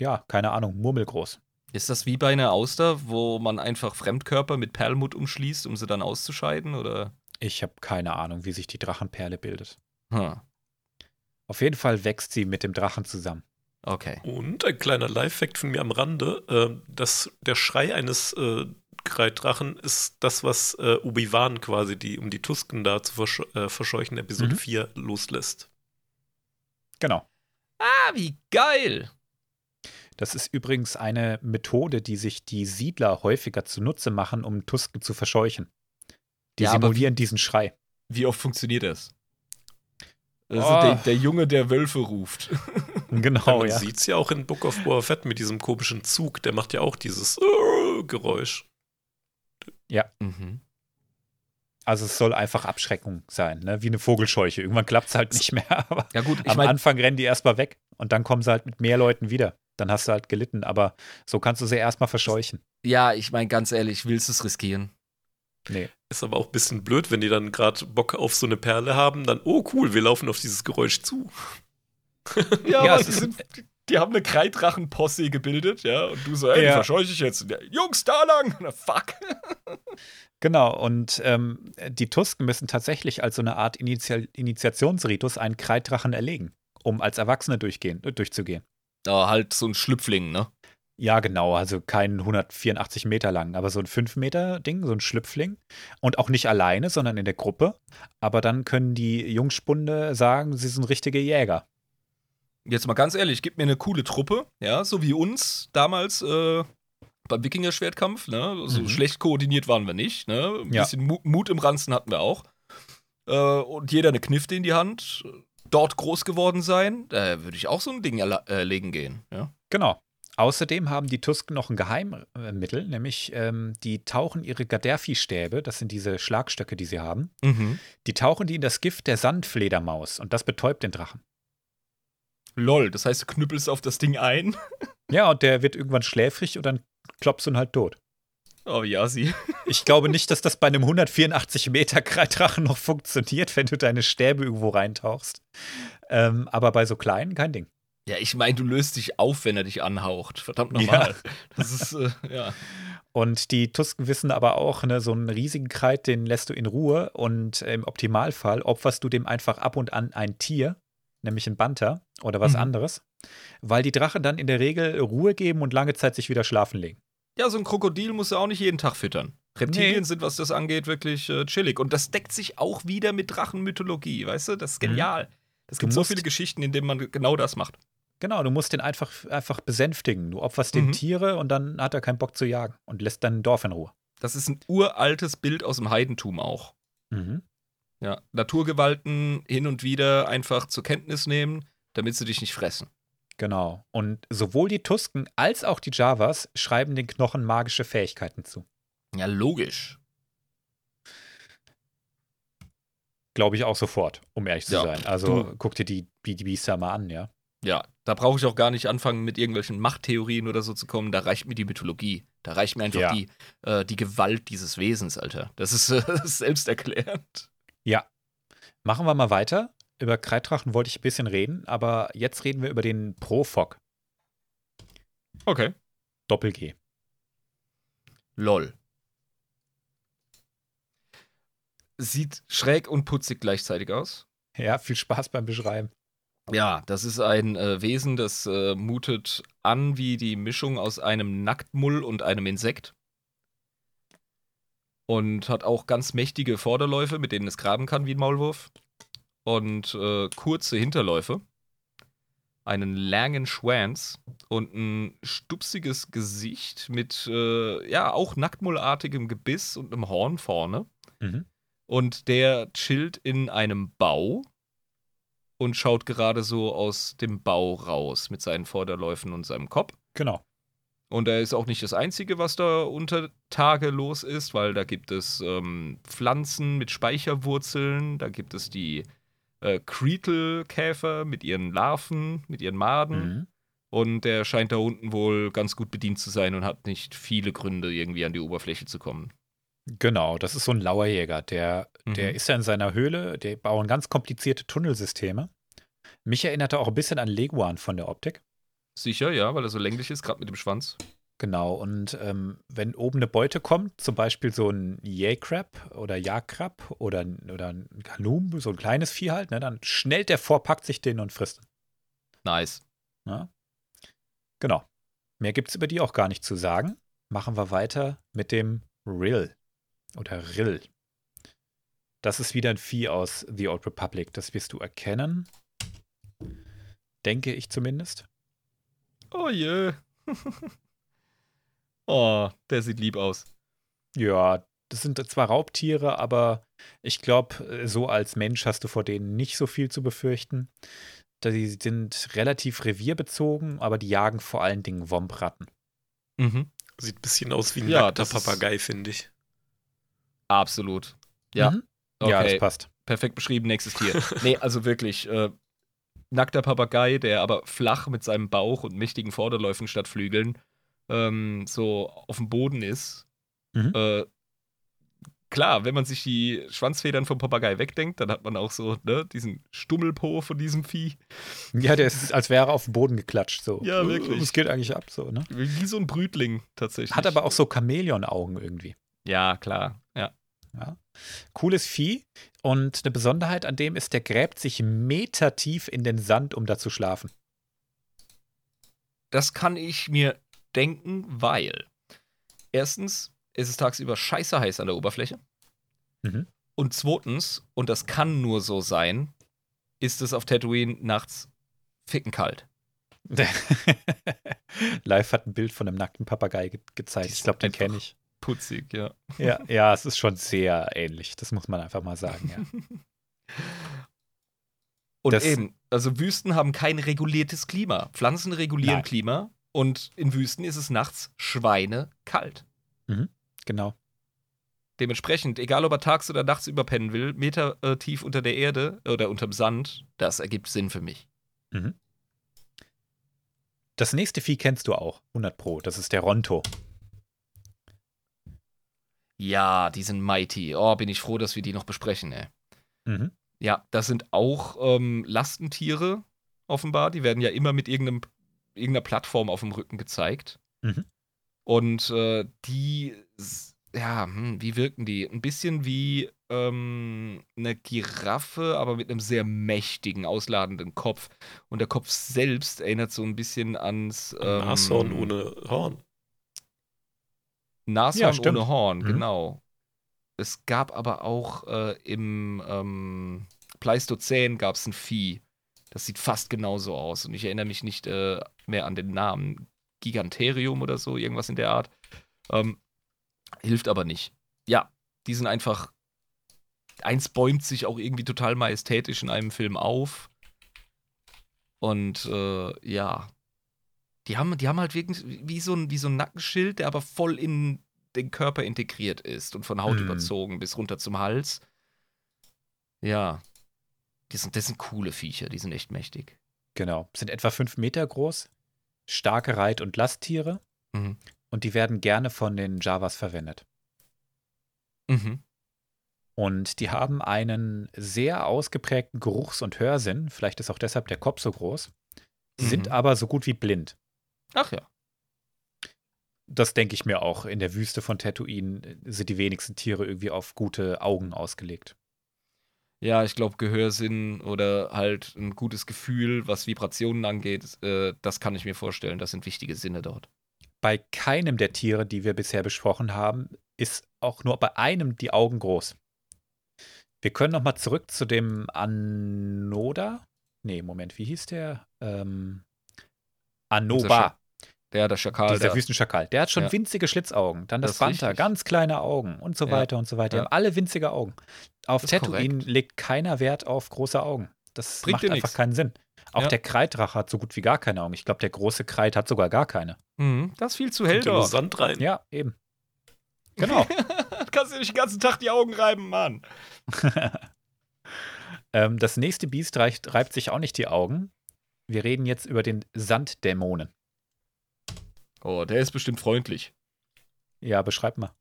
ja, keine Ahnung, murmelgroß. Ist das wie bei einer Auster, wo man einfach Fremdkörper mit Perlmutt umschließt, um sie dann auszuscheiden? Oder? Ich habe keine Ahnung, wie sich die Drachenperle bildet. Hm. Auf jeden Fall wächst sie mit dem Drachen zusammen. Okay. Und ein kleiner Live-Fact von mir am Rande: äh, dass Der Schrei eines äh, Kreiddrachen ist das, was äh, Obi-Wan quasi, die, um die Tusken da zu versch äh, verscheuchen, Episode Mhm. 4 loslässt. Genau. Ah, wie geil! Das ist übrigens eine Methode, die sich die Siedler häufiger zunutze machen, um Tusken zu verscheuchen. Die Ja, aber simulieren diesen Schrei. Wie oft funktioniert das? Also Oh. der, der Junge, der Wölfe ruft. Genau, Man ja. sieht es ja auch in Book of Boba Fett mit diesem komischen Zug, der macht ja auch dieses äh, Geräusch. mhm. Also es soll einfach Abschreckung sein, ne? wie eine Vogelscheuche. Irgendwann klappt es halt nicht mehr. Aber Ja gut, ich am meine, Anfang rennen die erstmal weg und dann kommen sie halt mit mehr Leuten wieder. Dann hast du halt gelitten, aber so kannst du sie erstmal verscheuchen. ja, ich meine ganz ehrlich, willst du es riskieren? Nee. Ist aber auch ein bisschen blöd, wenn die dann gerade Bock auf so eine Perle haben, dann, oh cool, wir laufen auf dieses Geräusch zu. Ja, Ja, aber die, sind, die haben eine Kreidrachen-Posse gebildet, ja, und du so, ey, Ja. verscheuche ich jetzt. Ja, Jungs, da lang! Na, fuck! Genau, und ähm, die Tusken müssen tatsächlich als so eine Art Initial Initiationsritus einen Kreiddrachen erlegen, um als Erwachsene durchgehen, durchzugehen. Da halt so ein Schlüpfling, ne? Ja, genau, also kein 184 Meter lang, aber so ein 5 Meter Ding, so ein Schlüpfling. Und auch nicht alleine, sondern in der Gruppe. Aber dann können die Jungspunde sagen, sie sind richtige Jäger. Jetzt mal ganz ehrlich, gib mir eine coole Truppe, ja, so wie uns damals äh, beim Wikinger-Schwertkampf, ne? So Mhm. schlecht koordiniert waren wir nicht, ne? Ein Ja. bisschen Mu Mut im Ranzen hatten wir auch. Äh, und jeder eine Knifte in die Hand, dort groß geworden sein, da würde ich auch so ein Ding erla- äh, gehen, ja. Genau. Außerdem haben die Tusken noch ein Geheimmittel, nämlich ähm, die tauchen ihre Gaddafi-Stäbe, das sind diese Schlagstöcke, die sie haben, Mhm. die tauchen die in das Gift der Sandfledermaus und das betäubt den Drachen. Lol, das heißt, du knüppelst auf das Ding ein. Ja, und der wird irgendwann schläfrig und dann klopfst du ihn halt tot. Oh ja, sie. Ich glaube nicht, dass das bei einem 184 Meter Kreidrachen noch funktioniert, wenn du deine Stäbe irgendwo reintauchst. Ähm, aber bei so kleinen kein Ding. Ja, ich meine, du löst dich auf, wenn er dich anhaucht. Verdammt Ja. nochmal. Das ist, äh, ja. Und die Tusken wissen aber auch, ne, so einen riesigen Kreit, den lässt du in Ruhe und im Optimalfall opferst du dem einfach ab und an ein Tier, nämlich ein Banter oder was Mhm. anderes, weil die Drachen dann in der Regel Ruhe geben und lange Zeit sich wieder schlafen legen. Ja, so ein Krokodil muss er auch nicht jeden Tag füttern. Reptilien Nee. sind, was das angeht, wirklich äh, chillig. Und das deckt sich auch wieder mit Drachenmythologie, weißt du? Das ist Mhm. genial. Es Du gibt so viele Geschichten, in denen man genau das macht. Genau, du musst den einfach, einfach besänftigen. Du opferst den Mhm. Tiere und dann hat er keinen Bock zu jagen und lässt dein Dorf in Ruhe. Das ist ein uraltes Bild aus dem Heidentum auch. Mhm. Ja, Naturgewalten hin und wieder einfach zur Kenntnis nehmen, damit sie dich nicht fressen. Genau. Und sowohl die Tusken als auch die Javas schreiben den Knochen magische Fähigkeiten zu. Ja, logisch. Glaube ich auch sofort, um ehrlich zu Ja, sein. Also du- guck dir die, die, die Biester mal an, ja. Ja, da brauche ich auch gar nicht anfangen, mit irgendwelchen Machttheorien oder so zu kommen. Da reicht mir die Mythologie. Da reicht mir einfach Ja. die, äh, die Gewalt dieses Wesens, Alter. Das ist, äh, das ist selbsterklärend. Machen wir mal weiter. Über Kreiddrachen wollte ich ein bisschen reden, aber jetzt reden wir über den Profog, Okay. Doppel-G. Lol. Sieht schräg und putzig gleichzeitig aus. Ja, viel Spaß beim Beschreiben. Ja, das ist ein äh, Wesen, das äh, mutet an wie die Mischung aus einem Nacktmull und einem Insekt. Und hat auch ganz mächtige Vorderläufe, mit denen es graben kann wie ein Maulwurf. Und äh, kurze Hinterläufe. Einen langen Schwanz und ein stupsiges Gesicht mit, äh, ja, auch nacktmullartigem Gebiss und einem Horn vorne. Mhm. Und der chillt in einem Bau und schaut gerade so aus dem Bau raus mit seinen Vorderläufen und seinem Kopf. Genau. Und er ist auch nicht das Einzige, was da unter Tage los ist, weil da gibt es ähm, Pflanzen mit Speicherwurzeln, da gibt es die äh, Creetle-Käfer mit ihren Larven, mit ihren Maden. Mhm. Und der scheint da unten wohl ganz gut bedient zu sein und hat nicht viele Gründe, irgendwie an die Oberfläche zu kommen. Genau, das ist so ein Lauerjäger. Der, der Mhm. ist ja in seiner Höhle, der bauen ganz komplizierte Tunnelsysteme. Mich erinnerte auch ein bisschen an Leguan von der Optik. Sicher, ja, weil er so länglich ist, gerade mit dem Schwanz. Genau, und ähm, wenn oben eine Beute kommt, zum Beispiel so ein Yay-Crab oder Jagdkrab oder, oder ein Galum, so ein kleines Vieh halt, ne, dann schnellt der vor, packt sich den und frisst. ihn, Nice. Ne? Genau. Mehr gibt es über die auch gar nicht zu sagen. Machen wir weiter mit dem Rill oder Rill. Das ist wieder ein Vieh aus The Old Republic. Das wirst du erkennen. Denke ich zumindest. Oh je. oh, der sieht lieb aus. Ja, das sind zwar Raubtiere, aber ich glaube, so als Mensch hast du vor denen nicht so viel zu befürchten. Die sind relativ revierbezogen, aber die jagen vor allen Dingen Wombratten. Mhm. Sieht ein bisschen aus wie ein Ja, nackter Papagei, finde ich. Absolut. Ja. Mhm. Okay. Ja, das passt. Perfekt beschrieben, nächstes Tier. nee, also wirklich, äh, nackter Papagei, der aber flach mit seinem Bauch und mächtigen Vorderläufen statt Flügeln ähm, so auf dem Boden ist. Mhm. Äh, klar, wenn man sich die Schwanzfedern vom Papagei wegdenkt, dann hat man auch so ne, diesen Stummelpo von diesem Vieh. Ja, der ist, als wäre er auf den Boden geklatscht. So. Ja, wirklich. Was geht eigentlich ab? So, ne? Wie so ein Brütling tatsächlich. Hat aber auch so Chamäleon-Augen irgendwie. Ja, klar. Ja. Cooles Vieh. Und eine Besonderheit an dem ist, der gräbt sich metertief in den Sand, um da zu schlafen. Das kann ich mir denken, weil erstens ist es tagsüber scheiße heiß an der Oberfläche. Mhm. Und zweitens, und das kann nur so sein, ist es auf Tatooine nachts ficken kalt. Live hat ein Bild von einem nackten Papagei ge gezeigt. Ich glaube, den kenne ich. Putzig, ja. Ja, ja, es ist schon sehr ähnlich. Das muss man einfach mal sagen. Ja. Und Das- eben, also Wüsten haben kein reguliertes Klima. Pflanzen regulieren Nein. Klima und in Wüsten ist es nachts schweinekalt. Genau. Dementsprechend, egal ob er tags oder nachts überpennen will, Meter äh, tief unter der Erde oder unterm Sand, das ergibt Sinn für mich. Das nächste Vieh kennst du auch, 100 Pro. Das ist der Ronto. Ja, die sind mighty. Oh, bin ich froh, dass wir die noch besprechen, ey. Mhm. Ja, das sind auch ähm, Lastentiere, offenbar. Die werden ja immer mit irgendeinem, irgendeiner Plattform auf dem Rücken gezeigt. Mhm. Und äh, die s- ja, hm, wie wirken die? Ein bisschen wie ähm, eine Giraffe, aber mit einem sehr mächtigen, ausladenden Kopf. Und der Kopf selbst erinnert so ein bisschen ans ähm, Nashorn ohne Horn. Nashorn Ja, ohne Horn, Mhm. genau. Es gab aber auch äh, im ähm, Pleistozän gab es ein Vieh. Das sieht fast genauso aus. Und ich erinnere mich nicht äh, mehr an den Namen. Giganterium oder so, irgendwas in der Art. Ähm, hilft aber nicht. Ja, die sind einfach. Eins bäumt sich auch irgendwie total majestätisch in einem Film auf. Und äh, ja. Die haben, die haben halt wirklich wie so, ein, wie so ein Nackenschild, der aber voll in den Körper integriert ist und von Haut Hm. überzogen bis runter zum Hals. Ja. Die sind, das sind coole Viecher, die sind echt mächtig. Genau. Sind etwa fünf Meter groß, starke Reit- und Lasttiere Mhm. und die werden gerne von den Javas verwendet. Mhm. Und die haben einen sehr ausgeprägten Geruchs- und Hörsinn. Vielleicht ist auch deshalb der Kopf so groß. Sind Mhm. aber so gut wie blind. Ach ja. Das denke ich mir auch. In der Wüste von Tatooine sind die wenigsten Tiere irgendwie auf gute Augen ausgelegt. Ja, ich glaube, Gehörsinn oder halt ein gutes Gefühl, was Vibrationen angeht, äh, das kann ich mir vorstellen. Das sind wichtige Sinne dort. Bei keinem der Tiere, die wir bisher besprochen haben, ist auch nur bei einem die Augen groß. Wir können noch mal zurück zu dem Anoda. Nee, Moment, wie hieß der? Ähm, Anoba, Der, der Schakal. dieser der, Wüstenschakal. Der hat schon Ja. winzige Schlitzaugen. Dann das, Das richtig. ganz kleine Augen und so Ja. weiter und so weiter. Die Ja. haben alle winzige Augen. Auf Tatooine legt keiner Wert auf große Augen. Das Bringt macht einfach nix. keinen Sinn. Auch Ja. der Kreiddrache hat so gut wie gar keine Augen. Ich glaube, der große Kreid hat sogar gar keine. Mhm, das ist viel zu hell ja dort. Sand rein. Ja, eben. Genau. Du kannst dir nicht den ganzen Tag die Augen reiben, Mann. ähm, das nächste Biest reicht, reibt sich auch nicht die Augen. Wir reden jetzt über den Sanddämonen. Oh, der ist bestimmt freundlich. Ja, beschreib mal.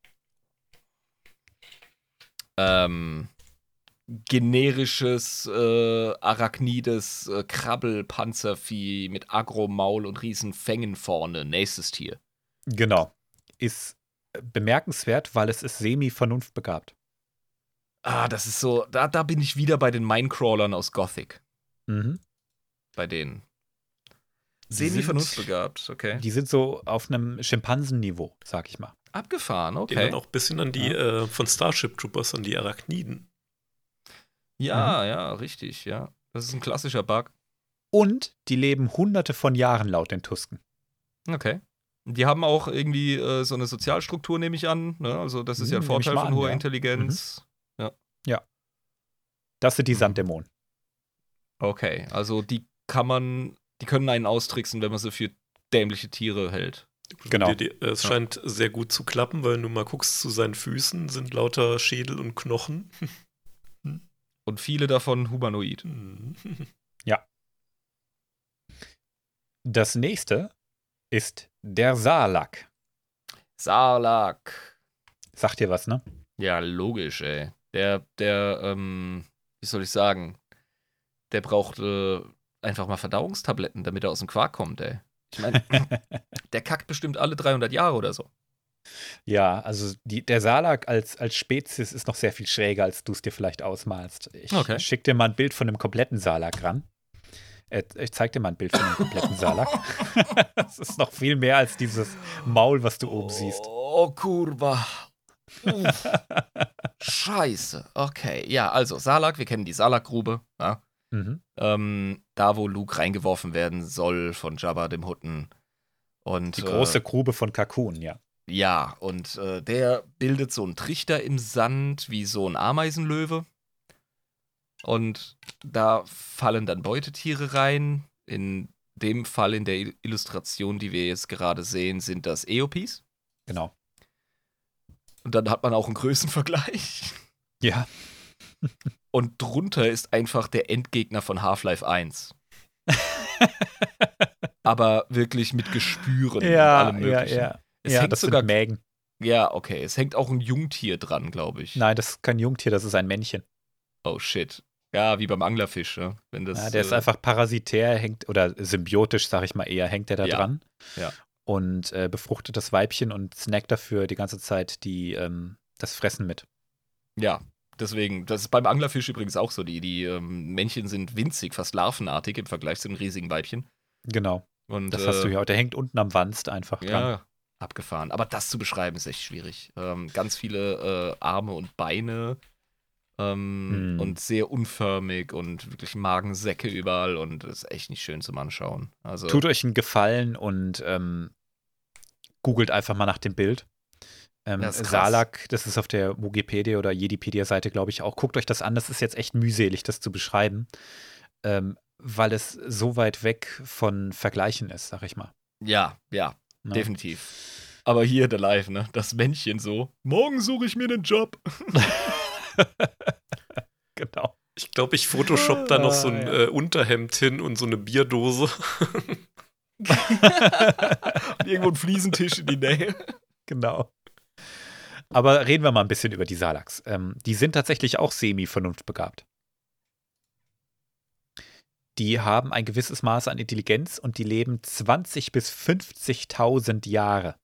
Ähm, generisches, äh, arachnides äh, Krabbelpanzervieh mit Agromaul und riesen Fängen vorne. Nächstes Tier. Genau. Ist bemerkenswert, weil es ist semi-vernunftbegabt. Ah, das ist so, da, da bin ich wieder bei den Minecrawlern aus Gothic. Mhm. Bei denen. Die Semi sind- vernunftbegabt, okay. Die sind so auf einem Schimpansenniveau, sag ich mal. Abgefahren, Die okay. dann auch ein bisschen an die äh, von Starship Troopers, an die Arachniden. Ja, ja, richtig, ja. Das ist ein klassischer Bug. Und die leben hunderte von Jahren laut den Tusken. Okay. Die haben auch irgendwie äh, so eine Sozialstruktur, nehme ich an. Ne? Also, das ist ja ein Hm, Vorteil von an, hoher ja. Intelligenz. Das sind die Mhm. Sanddämonen. Okay, also die kann man, die können einen austricksen, wenn man sie für dämliche Tiere hält. Genau. Die, die, es Ja. scheint sehr gut zu klappen, weil wenn du mal guckst zu seinen Füßen, sind lauter Schädel und Knochen. Und viele davon humanoid. Hm. Das nächste ist der Salak. Salak. Sagt dir was, ne? Ja, logisch, ey. Der, der, ähm, wie soll ich sagen, der braucht äh, einfach mal Verdauungstabletten, damit er aus dem Quark kommt, ey. Ich meine, der kackt bestimmt alle 300 Jahre oder so. Ja, also die, der Salak als, als Spezies ist noch sehr viel schräger, als du es dir vielleicht ausmalst. Ich Okay. schick dir mal ein Bild von einem kompletten Salak ran. Äh, Ich zeig dir mal ein Bild von einem kompletten Salak. das ist noch viel mehr als dieses Maul, was du oben siehst. Oh, kurva. Scheiße. Okay, ja, also Salak, wir kennen die Salakgrube. Ja? Mhm. Ähm, da, wo Luke reingeworfen werden soll von Jabba dem Hutten. Und, Die große Äh, Grube von Kakun, ja. ja, und äh, der bildet so einen Trichter im Sand wie so ein Ameisenlöwe. Und da fallen dann Beutetiere rein. In dem Fall in der Il- Illustration, die wir jetzt gerade sehen, sind das Eopis. Genau. Und dann hat man auch einen Größenvergleich. Ja. Und drunter ist einfach der Endgegner von Half-Life 1. Aber wirklich mit Gespüren und Ja, allem ja, möglichen. ja. Es ja, hängt das sogar. sind Mägen. Ja, okay. Es hängt auch ein Jungtier dran, glaube ich. Nein, das ist kein Jungtier, das ist ein Männchen. Oh shit. Ja, wie beim Anglerfisch, ja. Wenn das, Ja, der ist äh, einfach parasitär, hängt, oder symbiotisch, sag ich mal eher, hängt der da Ja. dran. Ja. und äh, befruchtet das Weibchen und snackt dafür die ganze Zeit die, ähm, das Fressen mit. Ja, deswegen, das ist beim Anglerfisch übrigens auch so. Die, die ähm, Männchen sind winzig, fast larvenartig im Vergleich zu den riesigen Weibchen. Genau. Und, Das hast du äh, ja auch. Der hängt unten am Wanst einfach dran. Ja, abgefahren. Aber das zu beschreiben ist echt schwierig. Ähm, ganz viele äh, Arme und Beine ähm, Hm. und sehr unförmig und wirklich Magensäcke überall und ist echt nicht schön zum Anschauen. Also, Tut euch einen Gefallen und ähm, googelt einfach mal nach dem Bild. Ähm, Das. Salak, das ist auf der Wikipedia oder Jedipedia-Seite, glaube ich, auch. Guckt euch das an. Das ist jetzt echt mühselig, das zu beschreiben, ähm, weil es so weit weg von Vergleichen ist, sag ich mal. ja, ja, Ne? definitiv. Aber hier der Live, ne? Das Männchen so. Morgen suche ich mir einen Job. Genau. Ich glaube, ich photoshop da noch so ein Ah, ja. äh, Unterhemd hin und so eine Bierdose. Und irgendwo ein Fliesentisch in die Nähe. Genau. Aber reden wir mal ein bisschen über die Salaks. Ähm, die sind tatsächlich auch semi-vernunftbegabt. Die haben ein gewisses Maß an Intelligenz und die leben 20 bis 50.000 Jahre.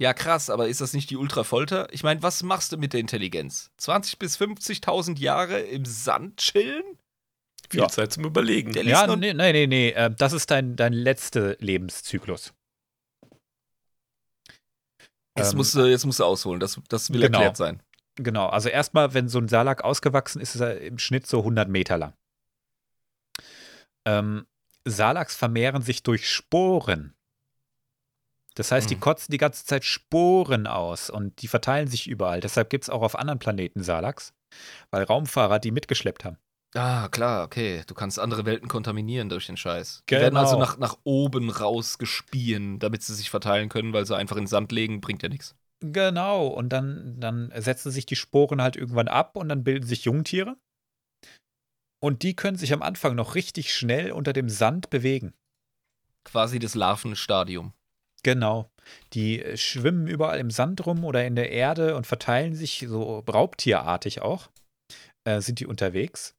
Ja, krass, aber ist das nicht die Ultrafolter? Ich meine, was machst du mit der Intelligenz? 20 bis 50.000 Jahre im Sand chillen? Viel Ja. Zeit zum Überlegen. Der Ja, nee, nee, nee, nee. äh, Das ist dein, dein letzter Lebenszyklus. Jetzt, Ähm, musst du, jetzt musst du ausholen, das, das will Genau. erklärt sein. Genau, also erstmal, wenn so ein Salak ausgewachsen ist, ist er im Schnitt so 100 Meter lang. Ähm, Salaks vermehren sich durch Sporen. Das heißt, die Mhm. kotzen die ganze Zeit Sporen aus und die verteilen sich überall. Deshalb gibt es auch auf anderen Planeten Salaks, weil Raumfahrer die mitgeschleppt haben. Ah, klar, okay. Du kannst andere Welten kontaminieren durch den Scheiß. Die werden Genau. also nach, nach oben raus gespien, damit sie sich verteilen können, weil sie einfach in den Sand legen, bringt ja nichts. Genau, und dann, dann setzen sich die Sporen halt irgendwann ab und dann bilden sich Jungtiere. Und die können sich am Anfang noch richtig schnell unter dem Sand bewegen. Quasi das Larvenstadium. Genau. Die äh, schwimmen überall im Sand rum oder in der Erde und verteilen sich so raubtierartig auch. Äh, sind die unterwegs.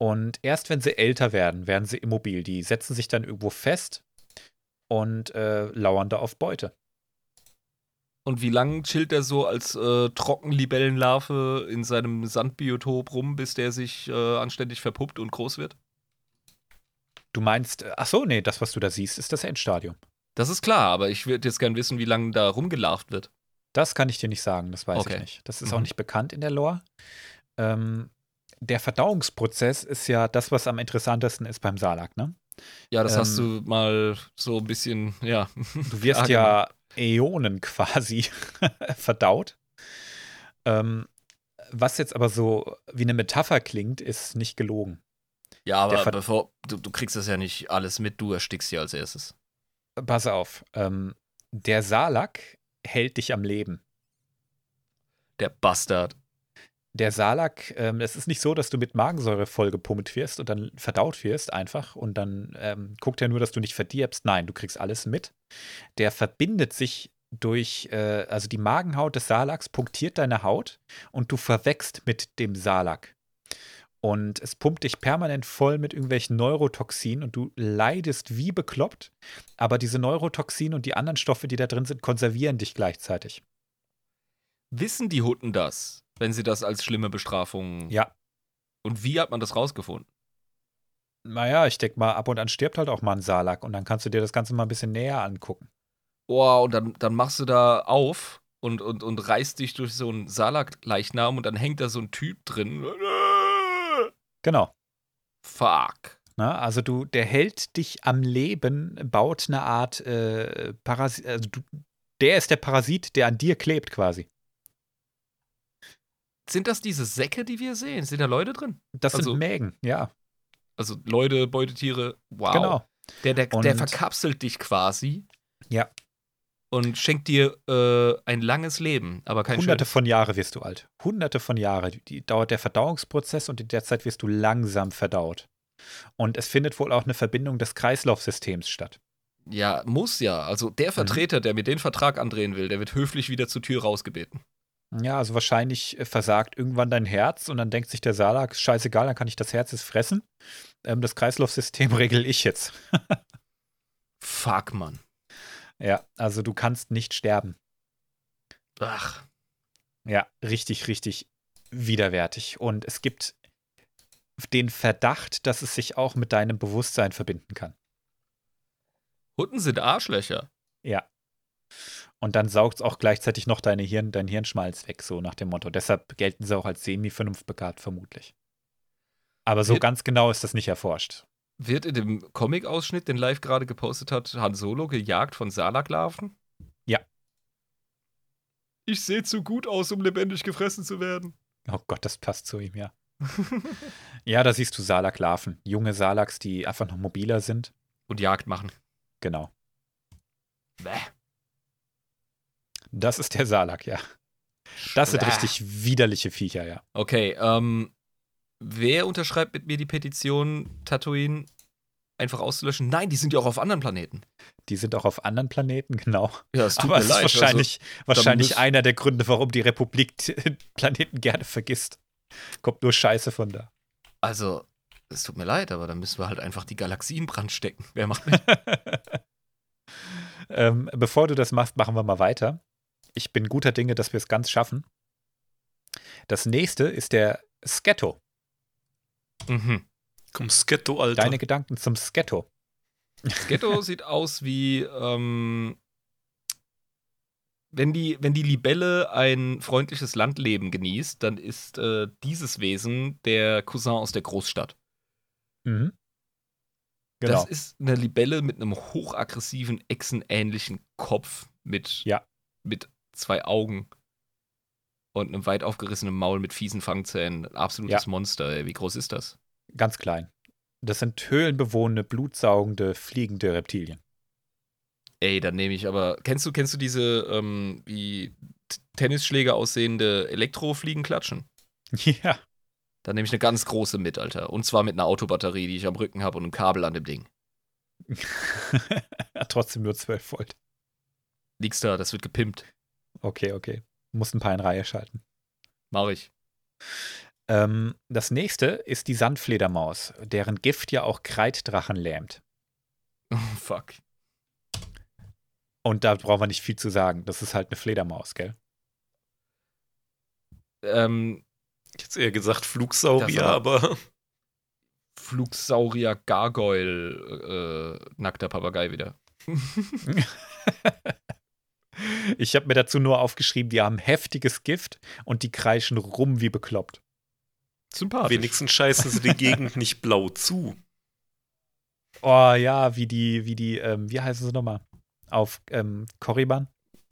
Und erst wenn sie älter werden, werden sie immobil. Die setzen sich dann irgendwo fest und äh, lauern da auf Beute. Und wie lang chillt er so als äh, Trockenlibellenlarve in seinem Sandbiotop rum, bis der sich äh, anständig verpuppt und groß wird? Du meinst, äh, ach so, nee, das, was du da siehst, ist das Endstadium. Das ist klar, aber ich würde jetzt gern wissen, wie lange da rumgelarvt wird. Das kann ich dir nicht sagen, das weiß Okay. ich nicht. Das ist Mhm. auch nicht bekannt in der Lore. Ähm, der Verdauungsprozess ist ja das, was am interessantesten ist beim Salak, ne? Ja, das Ähm, hast du mal so ein bisschen, ja. Du wirst ja Äonen quasi verdaut. Ähm, was jetzt aber so wie eine Metapher klingt, ist nicht gelogen. Ja, aber bevor, du, du kriegst das ja nicht alles mit, du erstickst ja als erstes. Pass auf, ähm, der Salak hält dich am Leben. Der Bastard. Der Salak, ähm, es ist nicht so, dass du mit Magensäure vollgepumpt wirst und dann verdaut wirst einfach und dann ähm, guckt er nur, dass du nicht verdirbst. Nein, du kriegst alles mit. Der verbindet sich durch, äh, also die Magenhaut des Salaks punktiert deine Haut und du verwächst mit dem Salak. Und es pumpt dich permanent voll mit irgendwelchen Neurotoxinen und du leidest wie bekloppt, aber diese Neurotoxine und die anderen Stoffe, die da drin sind, konservieren dich gleichzeitig. Wissen die Hutten das, wenn sie das als schlimme Bestrafung. Ja. Und wie hat man das rausgefunden? Naja, ich denke mal, ab und an stirbt halt auch mal ein Salak und dann kannst du dir das Ganze mal ein bisschen näher angucken. Oh, und dann, dann machst du da auf und, und, und reißt dich durch so einen Salak-Leichnam und dann hängt da so ein Typ drin. Genau. Fuck. Na, also du, der hält dich am Leben, baut eine Art äh, Parasit, also du, der ist der Parasit, der an dir klebt quasi. Sind das diese Säcke, die wir sehen? Sind da Leute drin? Das Also- sind Mägen, ja, Also Leute, Beutetiere. Wow. genau. Der, der, der verkapselt dich quasi. Ja. Und schenkt dir äh, ein langes Leben, aber kein Hunderte schönes. von Jahre wirst du alt. Hunderte von Jahre. Die dauert der Verdauungsprozess und in der Zeit wirst du langsam verdaut. Und es findet wohl auch eine Verbindung des Kreislaufsystems statt. Ja, muss ja. Also Mhm. der Vertreter, der mir den Vertrag andrehen will, der wird höflich wieder zur Tür rausgebeten. Ja, also wahrscheinlich äh, versagt irgendwann dein Herz und dann denkt sich der Salak, scheißegal, dann kann ich das Herz jetzt fressen. Ähm, das Kreislaufsystem regel ich jetzt. Fuck, Mann. Ja, also du kannst nicht sterben. Ach. Ja, richtig, richtig widerwärtig. Und es gibt den Verdacht, dass es sich auch mit deinem Bewusstsein verbinden kann. Hunden sind Arschlöcher. Ja. Und dann saugt es auch gleichzeitig noch deine Hirn, dein Hirnschmalz weg, so nach dem Motto. Deshalb gelten sie auch als semi-vernunftbegabt, vermutlich. Aber so Wir- ganz genau ist das nicht erforscht. Wird in dem Comic-Ausschnitt, den Live gerade gepostet hat, Han Solo gejagt von Salaklarven? Ja. Ich sehe zu gut aus, um lebendig gefressen zu werden. Oh Gott, das passt zu ihm, ja. ja, da siehst du Salak-Larven. Junge Salaks, die einfach noch mobiler sind. Und Jagd machen. Genau. Bäh. Das ist der Salak, ja. Das sind richtig widerliche Viecher, ja. Okay, ähm, wer unterschreibt mit mir die Petition, Tatooine einfach auszulöschen? Nein, die sind ja auch auf anderen Planeten. Die sind auch auf anderen Planeten, genau. Ja, es Aber es ist wahrscheinlich, wahrscheinlich müssen- einer der Gründe, warum die Republik Planeten gerne vergisst. Kommt nur Scheiße von da. Also, also, es tut mir leid, aber dann müssen wir halt einfach die Galaxie in Brand stecken. Wer macht mit? ähm, bevor du das machst, machen wir mal weiter. Ich bin guter Dinge, dass wir es ganz schaffen. Das nächste ist der Sketto. mhm. Komm, Sketto, Alter. Deine Gedanken zum Sketto. Das Ghetto sieht aus wie, ähm, wenn die, wenn die Libelle ein freundliches Landleben genießt, dann ist äh, dieses Wesen der Cousin aus der Großstadt. Mhm. Genau. Das ist eine Libelle mit einem hochaggressiven, echsenähnlichen Kopf mit, Ja. mit zwei Augen und einem weit aufgerissenen Maul mit fiesen Fangzähnen. Ein absolutes Monster. Ey. Wie groß ist das? Ganz klein. Das sind höhlenbewohnende, blutsaugende, fliegende Reptilien. Ey, dann nehme ich aber. Kennst du, kennst du diese ähm, wie T- Tennisschläger aussehende Elektrofliegenklatschen? Ja. Dann nehme ich eine ganz große mit, Alter. Und zwar mit einer Autobatterie, die ich am Rücken habe und einem Kabel an dem Ding. Trotzdem nur 12 Volt. Nix da, das wird gepimpt. Okay, okay. Muss ein paar in Reihe schalten. Mach ich. Ähm, das nächste ist die Sandfledermaus, deren Gift ja auch Kreiddrachen lähmt. Oh, fuck. Und da brauchen wir nicht viel zu sagen. Das ist halt eine Fledermaus, gell? Ähm, Ich hätte eher gesagt Flugsaurier, war- aber Flugsaurier Gargoyle, äh, nackter Papagei wieder. Ich habe mir dazu nur aufgeschrieben, die haben heftiges Gift und die kreischen rum wie bekloppt. Sympathisch. wenigstens scheißen sie die Gegend nicht blau zu. Oh ja, wie die, wie die, ähm, wie heißen sie nochmal? Auf ähm, Korriban?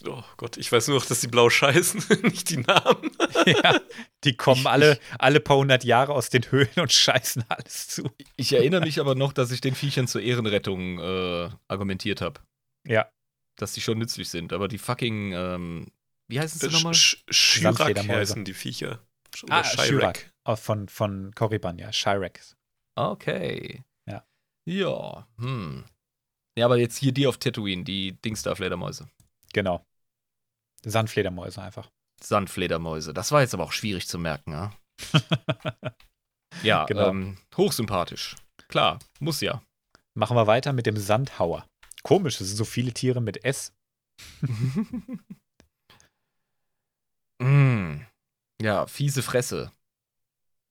Oh Gott, ich weiß nur noch, dass die blau scheißen, nicht die Namen. ja, die kommen alle, alle paar hundert Jahre aus den Höhlen und scheißen alles zu. Ich erinnere mich aber noch, dass ich den Viechern zur Ehrenrettung äh, argumentiert habe. Ja, Dass die schon nützlich sind. Aber die fucking, ähm, wie heißen sie nochmal? Sandfledermäuse. heißen die Viecher. Oder ah. Chirac. Oh, von, von Korriban, ja, Chirac. Okay. Ja. Ja, hm. Ja, aber jetzt hier die auf Tatooine, die Dingsda-Fledermäuse. Genau. Sandfledermäuse einfach. Sandfledermäuse. Das war jetzt aber auch schwierig zu merken, ja? ja, Genau. ähm, hochsympathisch. Klar, muss ja. Machen wir weiter mit dem Sandhauer. Komisch, es sind so viele Tiere mit S. mm. Ja, fiese Fresse.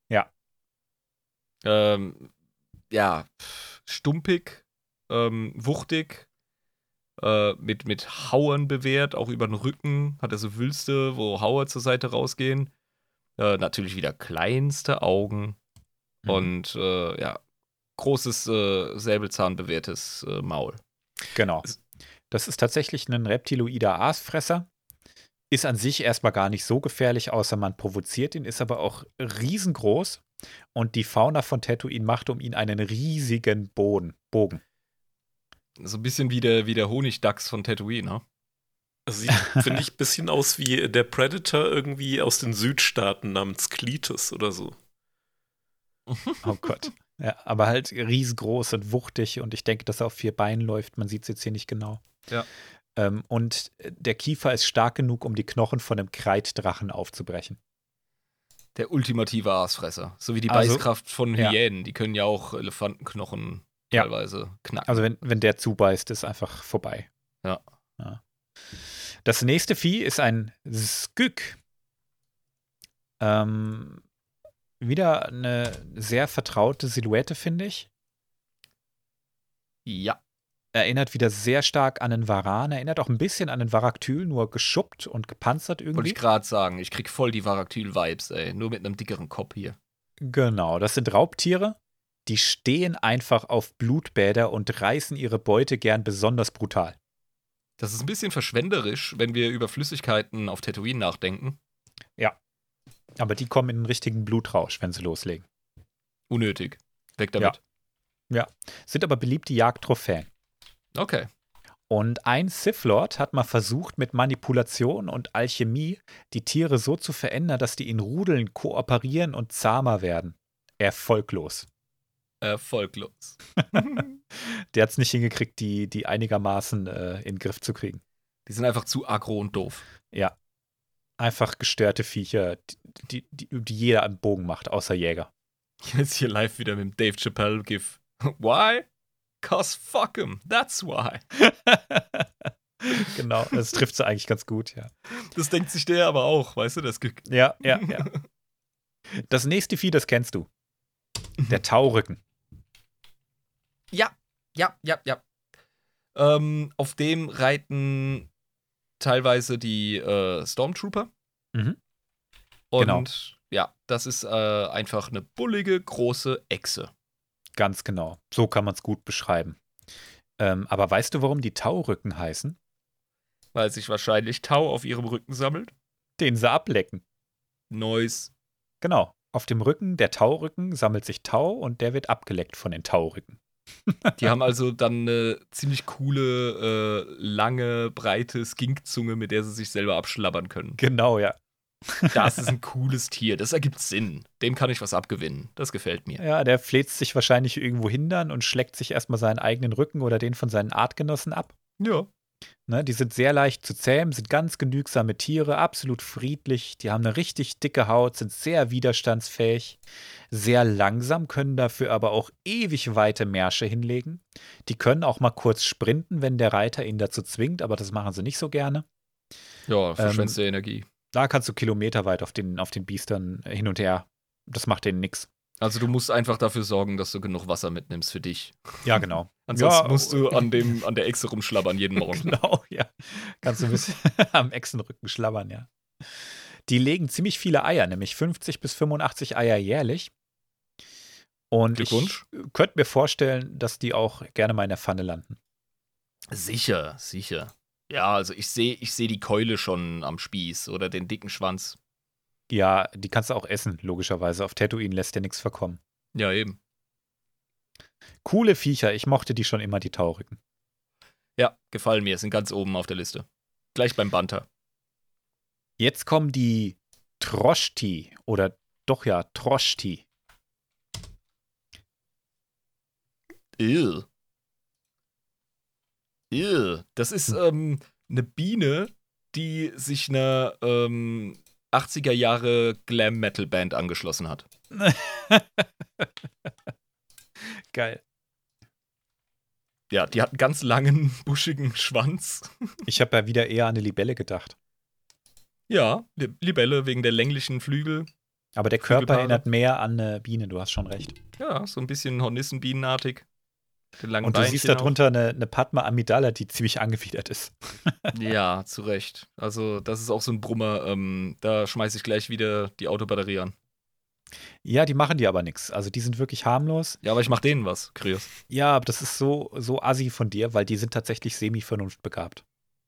Ja. Ähm, ja, stumpig, ähm, wuchtig, äh, mit, mit Hauern bewehrt, auch über den Rücken hat er so Wülste, wo Hauer zur Seite rausgehen. Äh, natürlich wieder kleinste Augen Mhm. und äh, ja, großes äh, säbelzahnbewehrtes äh, Maul. Genau. Das ist tatsächlich ein reptiloider Aasfresser. Ist an sich erstmal gar nicht so gefährlich, außer man provoziert ihn, ist aber auch riesengroß. Und die Fauna von Tatooine macht um ihn einen riesigen Boden, Bogen. So ein bisschen wie der, wie der Honigdachs von Tatooine, ne? Das sieht, finde ich, ein bisschen aus wie der Predator irgendwie aus den Südstaaten namens Cletus oder so. Oh Gott. Ja, aber halt riesengroß und wuchtig und ich denke, dass er auf vier Beinen läuft. Man sieht es jetzt hier nicht genau. Ja. Ähm, und der Kiefer ist stark genug, um die Knochen von einem Kreiddrachen aufzubrechen. Der ultimative Aasfresser. So wie die Also, Beißkraft von ja. Hyänen. Die können ja auch Elefantenknochen Ja. teilweise knacken. Also wenn, wenn der zubeißt, ist einfach vorbei. Ja. Ja. Das nächste Vieh ist ein Skük. Ähm, wieder eine sehr vertraute Silhouette, finde ich. Ja. Erinnert wieder sehr stark an einen Varan, erinnert auch ein bisschen an einen Varaktyl, nur geschuppt und gepanzert Wollte irgendwie. ich gerade sagen. Ich krieg voll die Varaktyl-Vibes, ey. Nur mit einem dickeren Kopf hier. Genau, das sind Raubtiere, die stehen einfach auf Blutbäder und reißen ihre Beute gern besonders brutal. Das ist ein bisschen verschwenderisch, wenn wir über Flüssigkeiten auf Tatooine nachdenken. Aber die kommen in den richtigen Blutrausch, wenn sie loslegen. Unnötig. Weg damit. Sind aber beliebte Jagdtrophäen. Okay. Und ein Sith Lord hat mal versucht, mit Manipulation und Alchemie die Tiere so zu verändern, dass die in Rudeln kooperieren und zahmer werden. Erfolglos. Erfolglos. Der hat es nicht hingekriegt, die, die einigermaßen äh, in den Griff zu kriegen. Die sind einfach zu aggro und doof. Ja. Einfach gestörte Viecher, die, die, die jeder am Bogen macht, außer Jäger. Jetzt hier live wieder mit dem Dave Chappelle GIF. Why? Cause fuck him. That's why. genau, das trifft sie eigentlich ganz gut, ja. Das denkt sich der aber auch, weißt du, das Ge Ja, ja, ja. Das nächste Vieh, das kennst du. Der Taurücken. Ja, ja, ja, ja. Ähm, auf dem reiten teilweise die äh, Stormtrooper. Mhm. Und Genau. ja, das ist äh, einfach eine bullige, große Echse. Ganz genau. So kann man es gut beschreiben. Ähm, aber weißt du, warum die Taurücken heißen? Weil sich wahrscheinlich Tau auf ihrem Rücken sammelt. Den sie ablecken. Neues. Genau. Auf dem Rücken der Taurücken sammelt sich Tau und der wird abgeleckt von den Taurücken. Die haben also dann eine ziemlich coole, äh, lange, breite Skinkzunge, mit der sie sich selber abschlabbern können. Genau, ja. Das ist ein cooles Tier. Das ergibt Sinn. Dem kann ich was abgewinnen. Das gefällt mir. Ja, der fläzt sich wahrscheinlich irgendwo hindern und schleckt sich erstmal seinen eigenen Rücken oder den von seinen Artgenossen ab. Ja. Ne, die sind sehr leicht zu zähmen, sind ganz genügsame Tiere, absolut friedlich. Die haben eine richtig dicke Haut, sind sehr widerstandsfähig, sehr langsam, können dafür aber auch ewig weite Märsche hinlegen. Die können auch mal kurz sprinten, wenn der Reiter ihn dazu zwingt, aber das machen sie nicht so gerne. Ja, verschwendete Energie. Da kannst du kilometerweit auf den, auf den Biestern hin und her. Das macht denen nix. Also du musst einfach dafür sorgen, dass du genug Wasser mitnimmst für dich. Ja, genau. Ansonsten Ja, musst du an, dem, an der Echse rumschlabbern jeden Morgen. Genau, ja. Kannst du ein bisschen am Echsenrücken schlabbern, ja. Die legen ziemlich viele Eier, nämlich 50 bis 85 Eier jährlich. Und ich könnte mir vorstellen, dass die auch gerne mal in der Pfanne landen. Sicher, sicher. Ja, also ich sehe ich seh die Keule schon am Spieß oder den dicken Schwanz. Ja, die kannst du auch essen, logischerweise. Auf Tatooine lässt dir nichts verkommen. Ja, eben. Coole Viecher, ich mochte die schon immer, die Taurücken. Ja, gefallen mir, sind ganz oben auf der Liste. Gleich beim Banter. Jetzt kommen die Troschti oder doch ja, Troschti. Ew. Ew. Das ist ähm, eine Biene, die sich einer ähm, 80er Jahre Glam Metal Band angeschlossen hat. Geil. Ja, die hat einen ganz langen, buschigen Schwanz. Ich habe ja wieder eher an eine Libelle gedacht. Ja, Li- Libelle wegen der länglichen Flügel. Aber der Körper erinnert mehr an eine Biene, du hast schon recht. Ja, so ein bisschen Hornissenbienenartig. Und du siehst darunter eine, eine Padma Amidala, die ziemlich angewidert ist. Ja, zu Recht. Also, das ist auch so ein Brummer. Ähm, da schmeiße ich gleich wieder die Autobatterie an. Ja, die machen dir aber nichts. Also die sind wirklich harmlos. Ja, aber ich mach denen was, Krios. Ja, aber das ist so, so assi von dir, weil die sind tatsächlich semi-vernunftbegabt.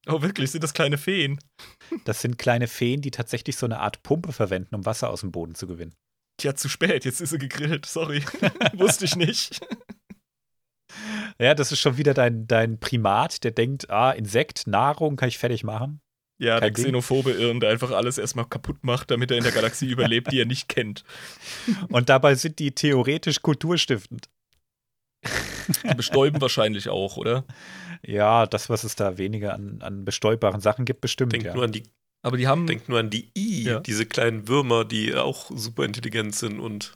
Oh, wirklich? Sind das kleine Feen? Das sind kleine Feen, die tatsächlich so eine Art Pumpe verwenden, um Wasser aus dem Boden zu gewinnen. Tja, zu spät. Jetzt ist sie gegrillt. Sorry. Wusste ich nicht. Ja, das ist schon wieder dein, dein Primat, der denkt, ah, Insekt, Nahrung kann ich fertig machen. Ja, der Kein Ding. xenophobe Irren, der einfach alles erstmal kaputt macht, damit er in der Galaxie überlebt, die er nicht kennt. Und dabei sind die theoretisch kulturstiftend. Die bestäuben wahrscheinlich auch, oder? Ja, das, was es da weniger an, an bestäubbaren Sachen gibt, bestimmt. Denk ja. nur an die, Aber die haben. denk nur an die I, Ja. diese kleinen Würmer, die auch super intelligent sind und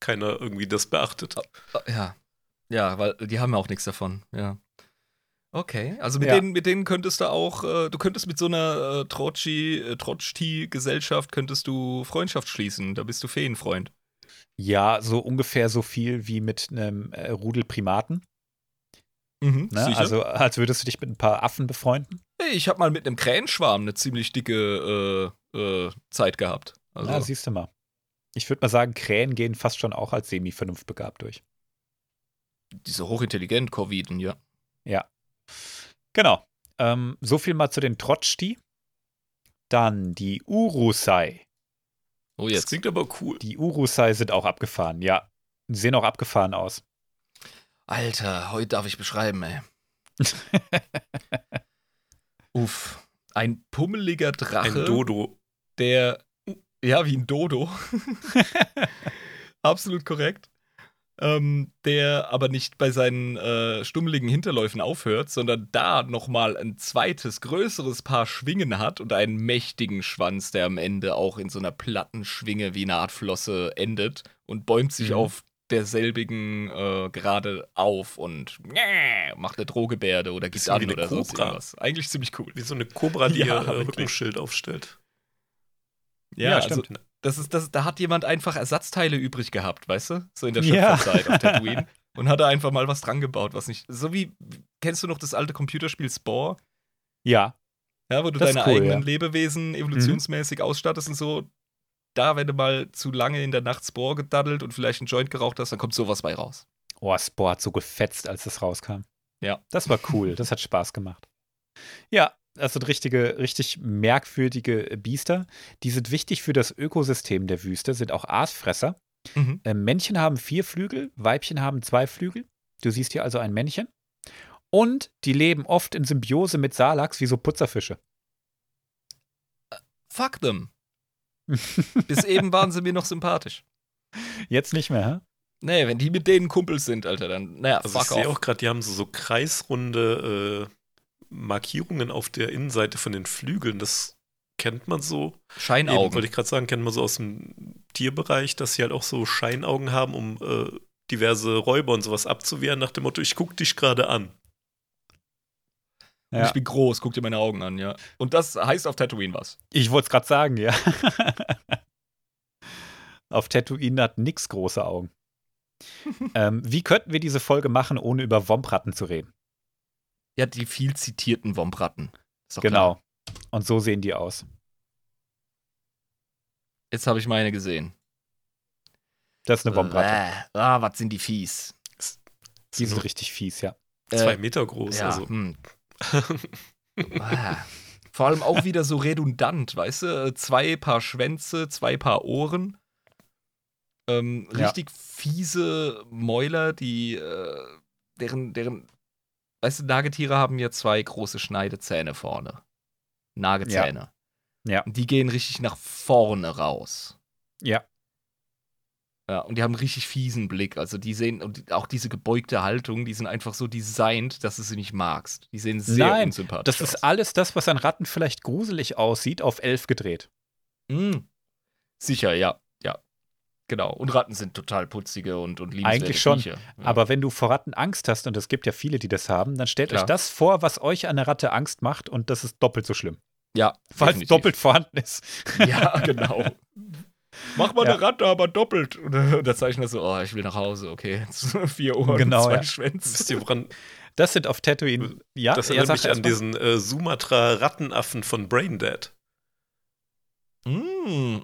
keiner irgendwie das beachtet. Ja. Ja, weil die haben ja auch nichts davon, ja. Okay, also mit, Ja. denen, mit denen könntest du auch, äh, du könntest mit so einer äh, äh, Trotschti-Gesellschaft könntest du Freundschaft schließen. Da bist du Feenfreund. Ja, so ungefähr so viel wie mit einem äh, Rudel Primaten. Mhm, Ne? Also als würdest du dich mit ein paar Affen befreunden. Hey, ich habe mal mit einem Krähenschwarm eine ziemlich dicke äh, äh, Zeit gehabt. Also, Ja, siehst du mal. Ich würde mal sagen, Krähen gehen fast schon auch als semi-vernunftbegabt durch. Diese hochintelligent Coviden, ja. Genau. Ähm, so viel mal zu den Trotschti. Dann die Urusai. Oh, Das jetzt. klingt aber cool. Die Urusai sind auch abgefahren, ja. Die sehen auch abgefahren aus. Alter, heute darf ich beschreiben, ey. Uff. Ein pummeliger Drache. Ein Dodo. der, ja, wie ein Dodo. Absolut korrekt. Ähm, der aber nicht bei seinen äh, stummeligen Hinterläufen aufhört, sondern da nochmal ein zweites, größeres Paar Schwingen hat und einen mächtigen Schwanz, der am Ende auch in so einer platten Schwinge wie eine Art Flosse endet und bäumt sich Mhm. auf derselbigen äh, gerade auf und macht eine Drohgebärde oder gibt an oder so. Irgendwas. Eigentlich ziemlich cool. Wie so eine Kobra, die Ja, ihr. Rückenschild aufstellt. Ja, also stimmt. Das ist, das, da hat jemand einfach Ersatzteile übrig gehabt, weißt du? So in der Ja. Schöpferzeit auf Tatooine. Und hat da einfach mal was dran gebaut, was nicht. So wie, kennst du noch das alte Computerspiel Spore? Ja, Ja, wo du Das deine cool, eigenen ja. Mhm. Lebewesen evolutionsmäßig ausstattest und so. Da, wenn du mal zu lange in der Nacht Spore gedaddelt und vielleicht einen Joint geraucht hast, dann kommt sowas bei raus. Oh, Spore hat so gefetzt, als das rauskam. Ja. Das war cool. Das hat Spaß gemacht. Ja, das sind richtige, richtig merkwürdige Biester. Die sind wichtig für das Ökosystem der Wüste, sind auch Aasfresser. Mhm. Äh, Männchen haben vier Flügel, Weibchen haben zwei Flügel. Du siehst hier also ein Männchen. Und die leben oft in Symbiose mit Salaks wie so Putzerfische. Fuck them. Bis eben waren sie mir noch sympathisch. Jetzt nicht mehr, hä? Nee, wenn die mit denen Kumpels sind, Alter, dann, naja, Also ich fuck sehe off. auch gerade, die haben so, so kreisrunde äh, Markierungen auf der Innenseite von den Flügeln. Das kennt man so. Eben, Scheinaugen. wollte ich gerade sagen, kennt man so aus dem Tierbereich, dass sie halt auch so Scheinaugen haben, um äh, diverse Räuber und sowas abzuwehren, nach dem Motto, ich guck dich gerade an. Und Ja. Ich bin groß, guck dir meine Augen an, ja. Und das heißt auf Tatooine was. Ich wollte es gerade sagen, ja. Auf Tatooine hat nix große Augen. ähm, wie könnten wir diese Folge machen, ohne über Wompratten zu reden? Ja, die viel zitierten doch Genau. Klar. Und so sehen die aus. Jetzt habe ich meine gesehen. Das ist eine Wompratte. Äh, ah, was sind die fies. Die sind richtig fies, ja. zwei Äh, Meter groß. ja, Also. hm. Vor allem auch wieder so redundant, weißt du? Äh, Zwei Paar Schwänze, zwei Paar Ohren. Ähm, Ja. richtig fiese Mäuler, die äh, deren, deren, weißt du, Nagetiere haben ja zwei große Schneidezähne vorne. Nagezähne. Ja. Und die gehen richtig nach vorne raus. Ja. Ja, und die haben einen richtig fiesen Blick. Also die sehen, und auch diese gebeugte Haltung, die sind einfach so designt, dass du sie nicht magst. Die sehen sehr Nein, unsympathisch Das aus. ist alles das, was an Ratten vielleicht gruselig aussieht, auf elf gedreht. Mm. Sicher, ja, ja. Genau. Und Ratten sind total putzige und, und liebenswerte Eigentlich schon. Ja. Aber wenn du vor Ratten Angst hast, und es gibt ja viele, die das haben, dann stellt Klar. euch das vor, was euch an der Ratte Angst macht, und das ist doppelt so schlimm. ja, Falls es definitiv. doppelt vorhanden ist. Ja, genau. Mach mal Ja. eine Ratte, aber doppelt. Und da zeichnet er so, oh, ich will nach Hause, okay. Vier Ohren, Genau, zwei ja. Schwänze. Wisst ihr, woran Das sind auf Tatooine. Ja, das erinnert mich an diesen äh, Sumatra-Rattenaffen von Braindead. Mm,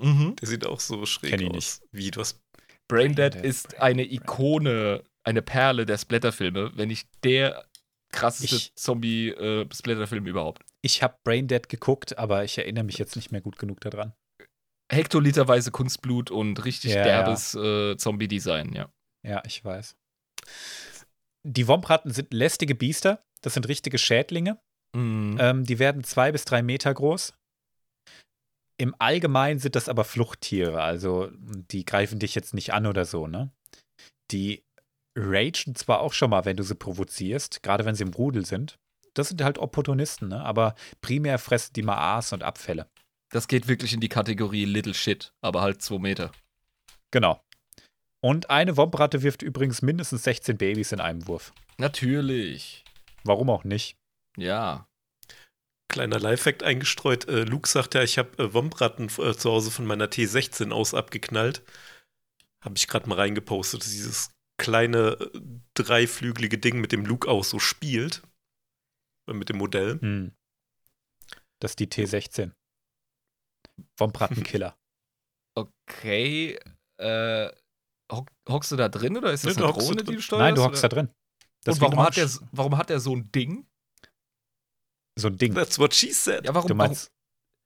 mhm. Der sieht auch so schräg Kenn ich aus. nicht. Wie, du hast Braindead ist Braindead, eine Ikone, eine Perle der Splatterfilme, wenn nicht der krasseste Ich- Zombie-Splatterfilm überhaupt. Ich habe Braindead geguckt, aber ich erinnere mich jetzt nicht mehr gut genug daran. Hektoliterweise Kunstblut und richtig Ja, derbes äh, Zombie-Design, ja. Ja, ich weiß. Die Wompratten sind lästige Biester. Das sind richtige Schädlinge. Mhm. Ähm, die werden zwei bis drei Meter groß. Im Allgemeinen sind das aber Fluchttiere, also die greifen dich jetzt nicht an oder so, ne? Die ragen zwar auch schon mal, wenn du sie provozierst, gerade wenn sie im Rudel sind. Das sind halt Opportunisten, ne? Aber primär fressen die mal Aas und Abfälle. Das geht wirklich in die Kategorie Little Shit, aber halt zwei Meter. Genau. Und eine Wompratte wirft übrigens mindestens 16 Babys in einem Wurf. Natürlich. Warum auch nicht? Ja. Kleiner Lifehack eingestreut. Äh, Luke sagt ja, ich habe äh, Wombratten äh, zu Hause von meiner T16 aus abgeknallt. Habe ich gerade mal reingepostet. Dieses kleine äh, dreiflügelige Ding, mit dem Luke auch so spielt. Äh, mit dem Modell. Hm. Das ist die T16. Vom Brattenkiller. Okay. Äh, hock, hockst du da drin oder ist das Nee, eine da Drohne, die du steuerst? Nein, du hockst da oder? drin. Das Und warum hat, der, warum hat der so ein Ding? So ein Ding? That's what she said. Ja, warum? Du meinst,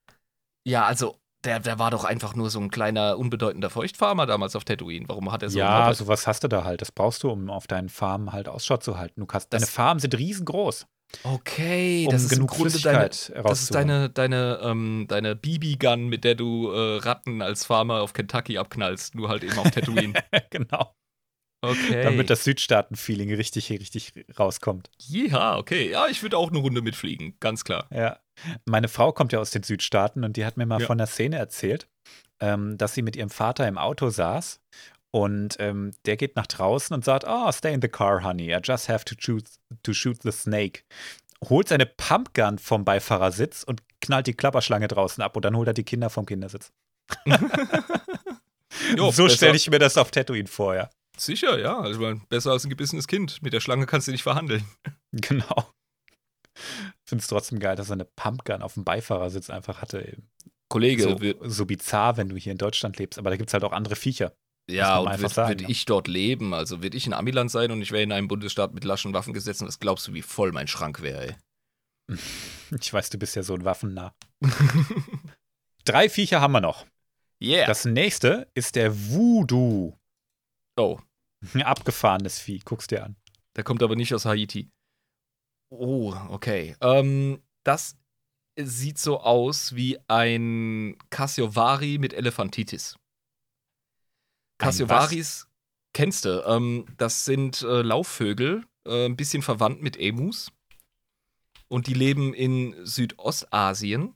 warum? Ja, also, der, der war doch einfach nur so ein kleiner, unbedeutender Feuchtfarmer damals auf Tatooine. Warum hat er so ja, sowas hast du da halt. Das brauchst du, um auf deinen Farmen halt Ausschau zu halten. Du kannst, deine Farmen sind riesengroß, Okay, um das ist im genug Grunde deine, Flüssigkeit das ist deine, deine, ähm, deine BB-Gun, mit der du äh, Ratten als Farmer auf Kentucky abknallst, nur halt eben auf Tatooine. genau. Okay. Damit das Südstaaten-Feeling richtig, richtig rauskommt. Ja, okay. Ja, ich würde auch eine Runde mitfliegen, ganz klar. Ja. Meine Frau kommt ja aus den Südstaaten und die hat mir mal Ja. von der Szene erzählt, ähm, dass sie mit ihrem Vater im Auto saß und ähm, der geht nach draußen und sagt, oh, stay in the car, honey. I just have to shoot, to shoot the snake. Holt seine Pumpgun vom Beifahrersitz und knallt die Klapperschlange draußen ab und dann holt er die Kinder vom Kindersitz. Jo, so stelle ich mir das auf Tatooine vor, ja. Sicher, ja. Also, besser als ein gebissenes Kind. Mit der Schlange kannst du nicht verhandeln. Genau. Finde es trotzdem geil, dass er eine Pumpgun auf dem Beifahrersitz einfach hatte. Kollege, So, so bizarr, wenn du hier in Deutschland lebst. Aber da gibt es halt auch andere Viecher. ja, und einfach würde sagen, ich dort leben, also würde ich in Amiland sein und ich wäre in einem Bundesstaat mit laschen Waffengesetzen, was glaubst du, wie voll mein Schrank wäre, ey? Ich weiß, du bist ja so ein Waffennah. Drei Viecher haben wir noch. Yeah. Das nächste ist der Voodoo. Oh, Ein abgefahrenes Vieh. Guck's dir an. der kommt aber nicht aus Haiti. Oh, okay. Ähm, das sieht so aus wie ein Cassiovari mit Elefantitis. Cassiovaris kennst du. Ähm, das sind äh, Laufvögel, äh, ein bisschen verwandt mit Emus. Und die leben in Südostasien.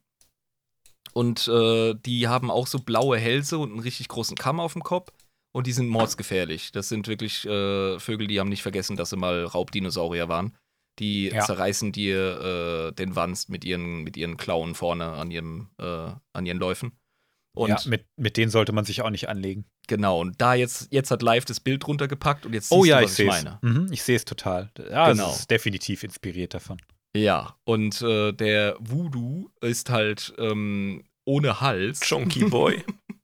Und äh, die haben auch so blaue Hälse und einen richtig großen Kamm auf dem Kopf. Und die sind mordsgefährlich. Das sind wirklich äh, Vögel, die haben nicht vergessen, dass sie mal Raubdinosaurier waren. Die Ja. zerreißen dir äh, den Wanst mit ihren, mit ihren Klauen vorne an, ihrem, äh, an ihren Läufen. Und ja, mit, mit denen sollte man sich auch nicht anlegen. Genau, und da jetzt, jetzt hat live das Bild runtergepackt und jetzt siehst oh ja, du, ich was sehe ich es. meine. Mhm, ich sehe es total. Ja, Genau. es ist definitiv inspiriert davon. Ja, und äh, der Voodoo ist halt ähm, ohne Hals. Chonky Boy.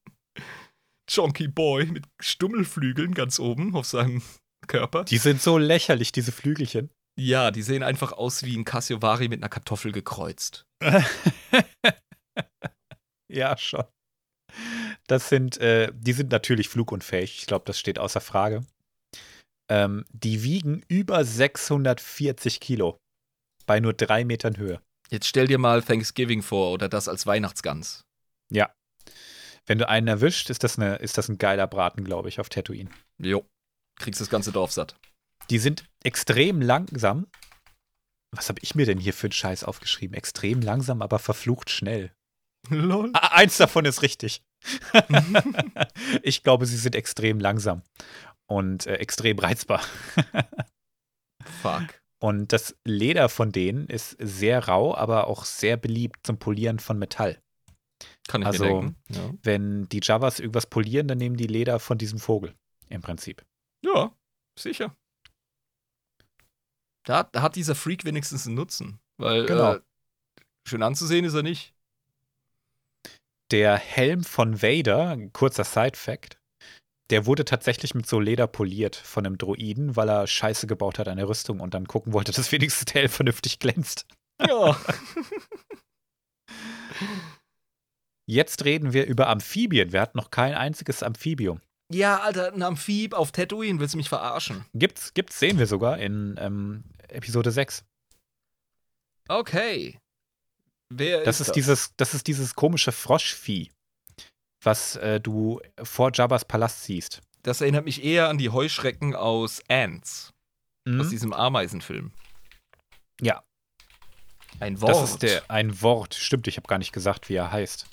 Chonky Boy mit Stummelflügeln ganz oben auf seinem Körper. Die sind so lächerlich, diese Flügelchen. Ja, die sehen einfach aus wie ein Cassiovari mit einer Kartoffel gekreuzt. ja, schon. Das sind, äh, die sind natürlich flugunfähig. Ich glaube, das steht außer Frage. Ähm, die wiegen über 640 Kilo. Bei nur drei Metern Höhe. Jetzt stell dir mal Thanksgiving vor oder das als Weihnachtsgans. Wenn du einen erwischt, ist das, eine, ist das ein geiler Braten, glaube ich, auf Tatooine. Jo, kriegst das ganze Dorf satt. Die sind extrem langsam. Was habe ich mir denn hier für einen Scheiß aufgeschrieben? Extrem langsam, aber verflucht schnell. Lol. Ah, eins davon ist richtig. ich glaube, sie sind extrem langsam und äh, extrem reizbar. Fuck. Und das Leder von denen ist sehr rau, aber auch sehr beliebt zum Polieren von Metall. Kann ich Also- mir denken. Ja. Wenn die Javas irgendwas polieren, dann nehmen die Leder von diesem Vogel. Im Prinzip. Ja, sicher. Da, da hat dieser Freak wenigstens einen Nutzen. Weil Genau. äh, schön anzusehen ist er nicht. Der Helm von Vader, kurzer Side-Fact, der wurde tatsächlich mit so Leder poliert von einem Droiden, weil er Scheiße gebaut hat an der Rüstung und dann gucken wollte, dass wenigstens der Helm vernünftig glänzt. Ja. Jetzt reden wir über Amphibien. Wir hatten noch kein einziges Amphibium. ja, Alter, ein Amphib auf Tatooine, willst du mich verarschen? Gibt's, gibt's, sehen wir sogar in ähm, Episode 6. Okay. Wer Das ist, dieses, das ist dieses komische Froschvieh, was äh, du vor Jabba's Palast siehst. Das erinnert mich eher an die Heuschrecken aus Ants, aus Mhm. diesem Ameisenfilm. Ja. Ein Wort. Das ist der, ein Wort. Stimmt, ich habe gar nicht gesagt, wie er heißt.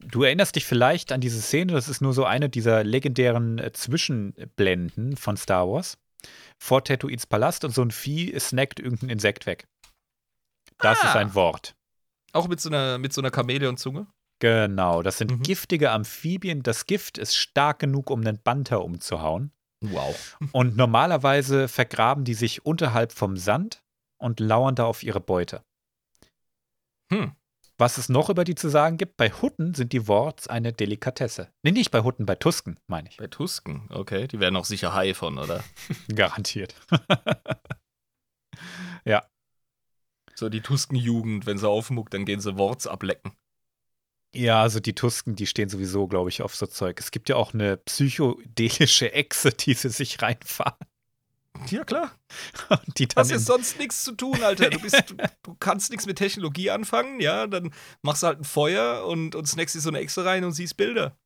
Du erinnerst dich vielleicht an diese Szene, das ist nur so eine dieser legendären äh, Zwischenblenden von Star Wars. Vor Tatooines Palast und so ein Vieh snackt irgendein Insekt weg. Das Ah. ist ein Wort. Auch mit so einer, mit so einer Chamäleonzunge? Genau, das sind Mhm. giftige Amphibien. Das Gift ist stark genug, um einen Banter umzuhauen. Wow. Und normalerweise vergraben die sich unterhalb vom Sand und lauern da auf ihre Beute. Hm. Was es noch über die zu sagen gibt, bei Hutten sind die Worts eine Delikatesse. Nee, nicht bei Hutten, bei Tusken, meine ich. Bei Tusken, okay. Die werden auch sicher high von, oder? Garantiert. So die Tuskenjugend, wenn sie aufmuckt, dann gehen sie Worts ablecken. Ja, also die Tusken, die stehen sowieso, glaube ich, auf so Zeug. Es gibt ja auch eine psychedelische Echse, die sie sich reinfahren. Ja, klar. Die Hast jetzt sonst nichts zu tun, Alter. Du, bist, du, du kannst nichts mit Technologie anfangen, ja? Dann machst du halt ein Feuer und, und snackst dir so eine Echse rein und siehst Bilder.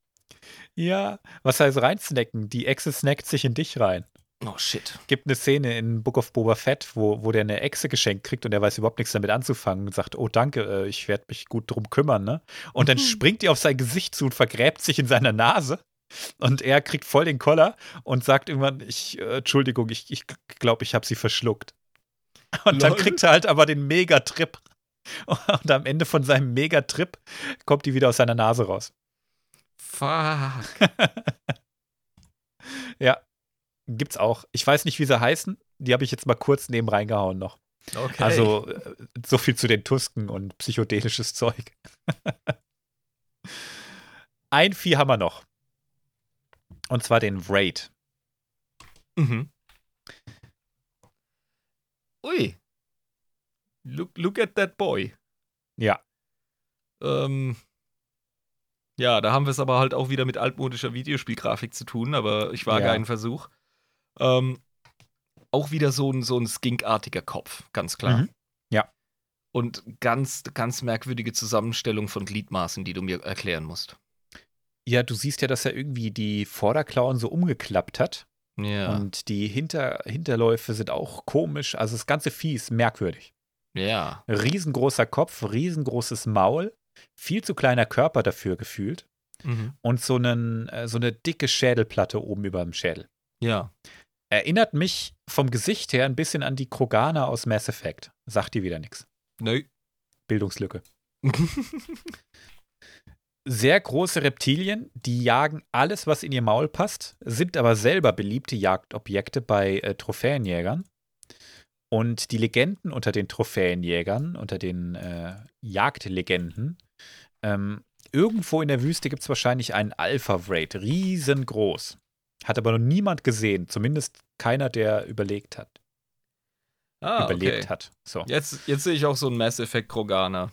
ja, was heißt reinsnacken? Die Echse snackt sich in dich rein. Oh, shit. gibt eine Szene in Book of Boba Fett, wo, wo der eine Echse geschenkt kriegt und der weiß überhaupt nichts damit anzufangen und sagt, oh danke, äh, ich werde mich gut drum kümmern, ne? Und dann springt die auf sein Gesicht zu und vergräbt sich in seiner Nase. Und er kriegt voll den Koller und sagt irgendwann, ich, äh, Entschuldigung, ich glaube, ich, glaub, ich habe sie verschluckt. Und dann Lol. kriegt er halt aber den Megatrip. Und am Ende von seinem Megatrip kommt die wieder aus seiner Nase raus. Fuck. Ja, gibt's auch. Ich weiß nicht, wie sie heißen. Die habe ich jetzt mal kurz neben reingehauen noch. Okay. Also äh, so viel zu den Tusken und psychedelisches Zeug. Ein Vieh haben wir noch. Und zwar den Wraith. Mhm. Ui. Look, look at that boy. Ja, Ähm, ja, da haben wir es aber halt auch wieder mit altmodischer Videospielgrafik zu tun, aber ich wage Ja. einen Versuch. Ähm, auch wieder so ein, so ein skinkartiger Kopf, ganz klar. Mhm. Ja. Und ganz, ganz merkwürdige Zusammenstellung von Gliedmaßen, die du mir erklären musst. Ja, du siehst ja, dass er irgendwie die Vorderklauen so umgeklappt hat. Ja. Und die Hinter Hinterläufe sind auch komisch. Also das ganze Vieh ist merkwürdig. ja. Riesengroßer Kopf, riesengroßes Maul, viel zu kleiner Körper dafür gefühlt. Mhm. Und so, einen, äh, so eine dicke Schädelplatte oben über dem Schädel. Ja. Erinnert mich vom Gesicht her ein bisschen an die Kroganer aus Mass Effect. Sagt die wieder nichts. Nö. Bildungslücke. Sehr große Reptilien, die jagen alles, was in ihr Maul passt, sind aber selber beliebte Jagdobjekte bei äh, Trophäenjägern. Und die Legenden unter den Trophäenjägern, unter den äh, Jagdlegenden, ähm, irgendwo in der Wüste gibt es wahrscheinlich einen Alpha-Wraith, riesengroß. Hat aber noch niemand gesehen, zumindest keiner, der überlegt hat. ah, überlebt okay. hat. So. Jetzt, jetzt sehe ich auch so einen Mass Effect Kroganer.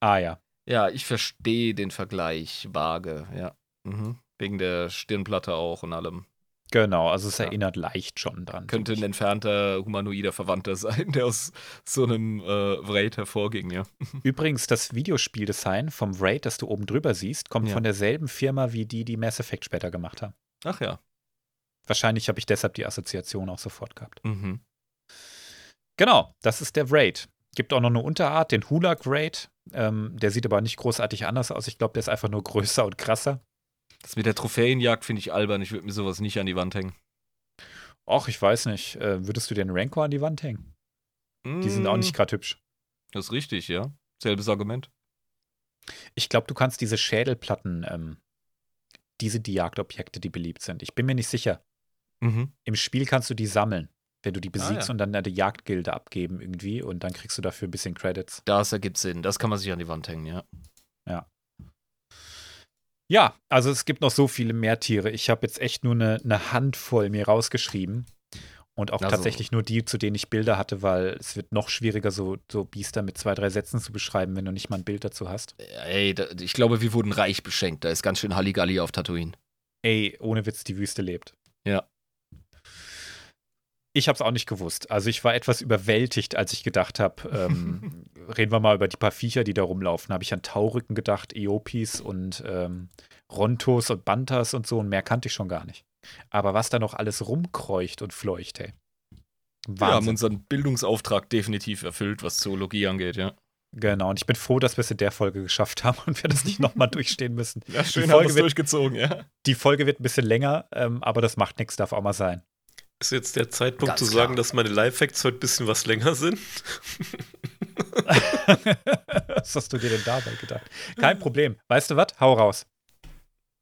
Ah ja. Ja, ich verstehe den Vergleich vage, ja. Mhm. Wegen der Stirnplatte auch und allem. Genau, also es Ja. erinnert leicht schon dran. Könnte ein entfernter humanoider Verwandter sein, der aus so einem äh, Wraith hervorging, ja. Übrigens, das Videospieldesign vom Wraith, das du oben drüber siehst, kommt Ja. von derselben Firma wie die, die Mass Effect später gemacht haben. Ach ja. Wahrscheinlich habe ich deshalb die Assoziation auch sofort gehabt. Mhm. Genau, das ist der Wraith. Gibt auch noch eine Unterart, den Hulag Wraith. Ähm, der sieht aber nicht großartig anders aus. Ich glaube, der ist einfach nur größer und krasser. Das mit der Trophäenjagd finde ich albern. Ich würde mir sowas nicht an die Wand hängen. Och, ich weiß nicht. Äh, würdest du den Rancor an die Wand hängen? Die sind auch nicht gerade hübsch. Mm, Das ist richtig, ja. Selbes Argument. Ich glaube, du kannst diese Schädelplatten, ähm, diese die Jagdobjekte, die beliebt sind. Ich bin mir nicht sicher. Mhm. Im Spiel kannst du die sammeln, wenn du die besiegst ja. und dann eine Jagdgilde abgeben irgendwie und dann kriegst du dafür ein bisschen Credits. Das ergibt Sinn. Das kann man sich an die Wand hängen, ja. Ja, also es gibt noch so viele mehr Tiere. Ich habe jetzt echt nur eine, eine Handvoll mir rausgeschrieben und auch Also- tatsächlich nur die, zu denen ich Bilder hatte, weil es wird noch schwieriger, so, so Biester mit zwei, drei Sätzen zu beschreiben, wenn du nicht mal ein Bild dazu hast. Ey, da, ich glaube, wir wurden reich beschenkt. Da ist ganz schön Halligalli auf Tatooine. Ey, ohne Witz, die Wüste lebt. Ja. Ich habe es auch nicht gewusst. Also ich war etwas überwältigt, als ich gedacht habe, ähm, reden wir mal über die paar Viecher, die da rumlaufen. Habe ich an Taurücken gedacht, Eopis und ähm, Rontos und Bantas und so und mehr kannte ich schon gar nicht. Aber was da noch alles rumkreucht und fleucht, ey. Wir haben Wahnsinn. unseren Bildungsauftrag definitiv erfüllt, was Zoologie angeht, ja. genau, und ich bin froh, dass wir es in der Folge geschafft haben und wir das nicht nochmal durchstehen müssen. Ja, schön, haben wir's durchgezogen, ja. Die Folge wird ein bisschen länger, ähm, aber das macht nichts, darf auch mal sein. Ist jetzt der Zeitpunkt Ganz zu klar. sagen, dass meine Lifehacks heute ein bisschen was länger sind? was hast du dir denn dabei gedacht? Kein Problem. Weißt du was? Hau raus.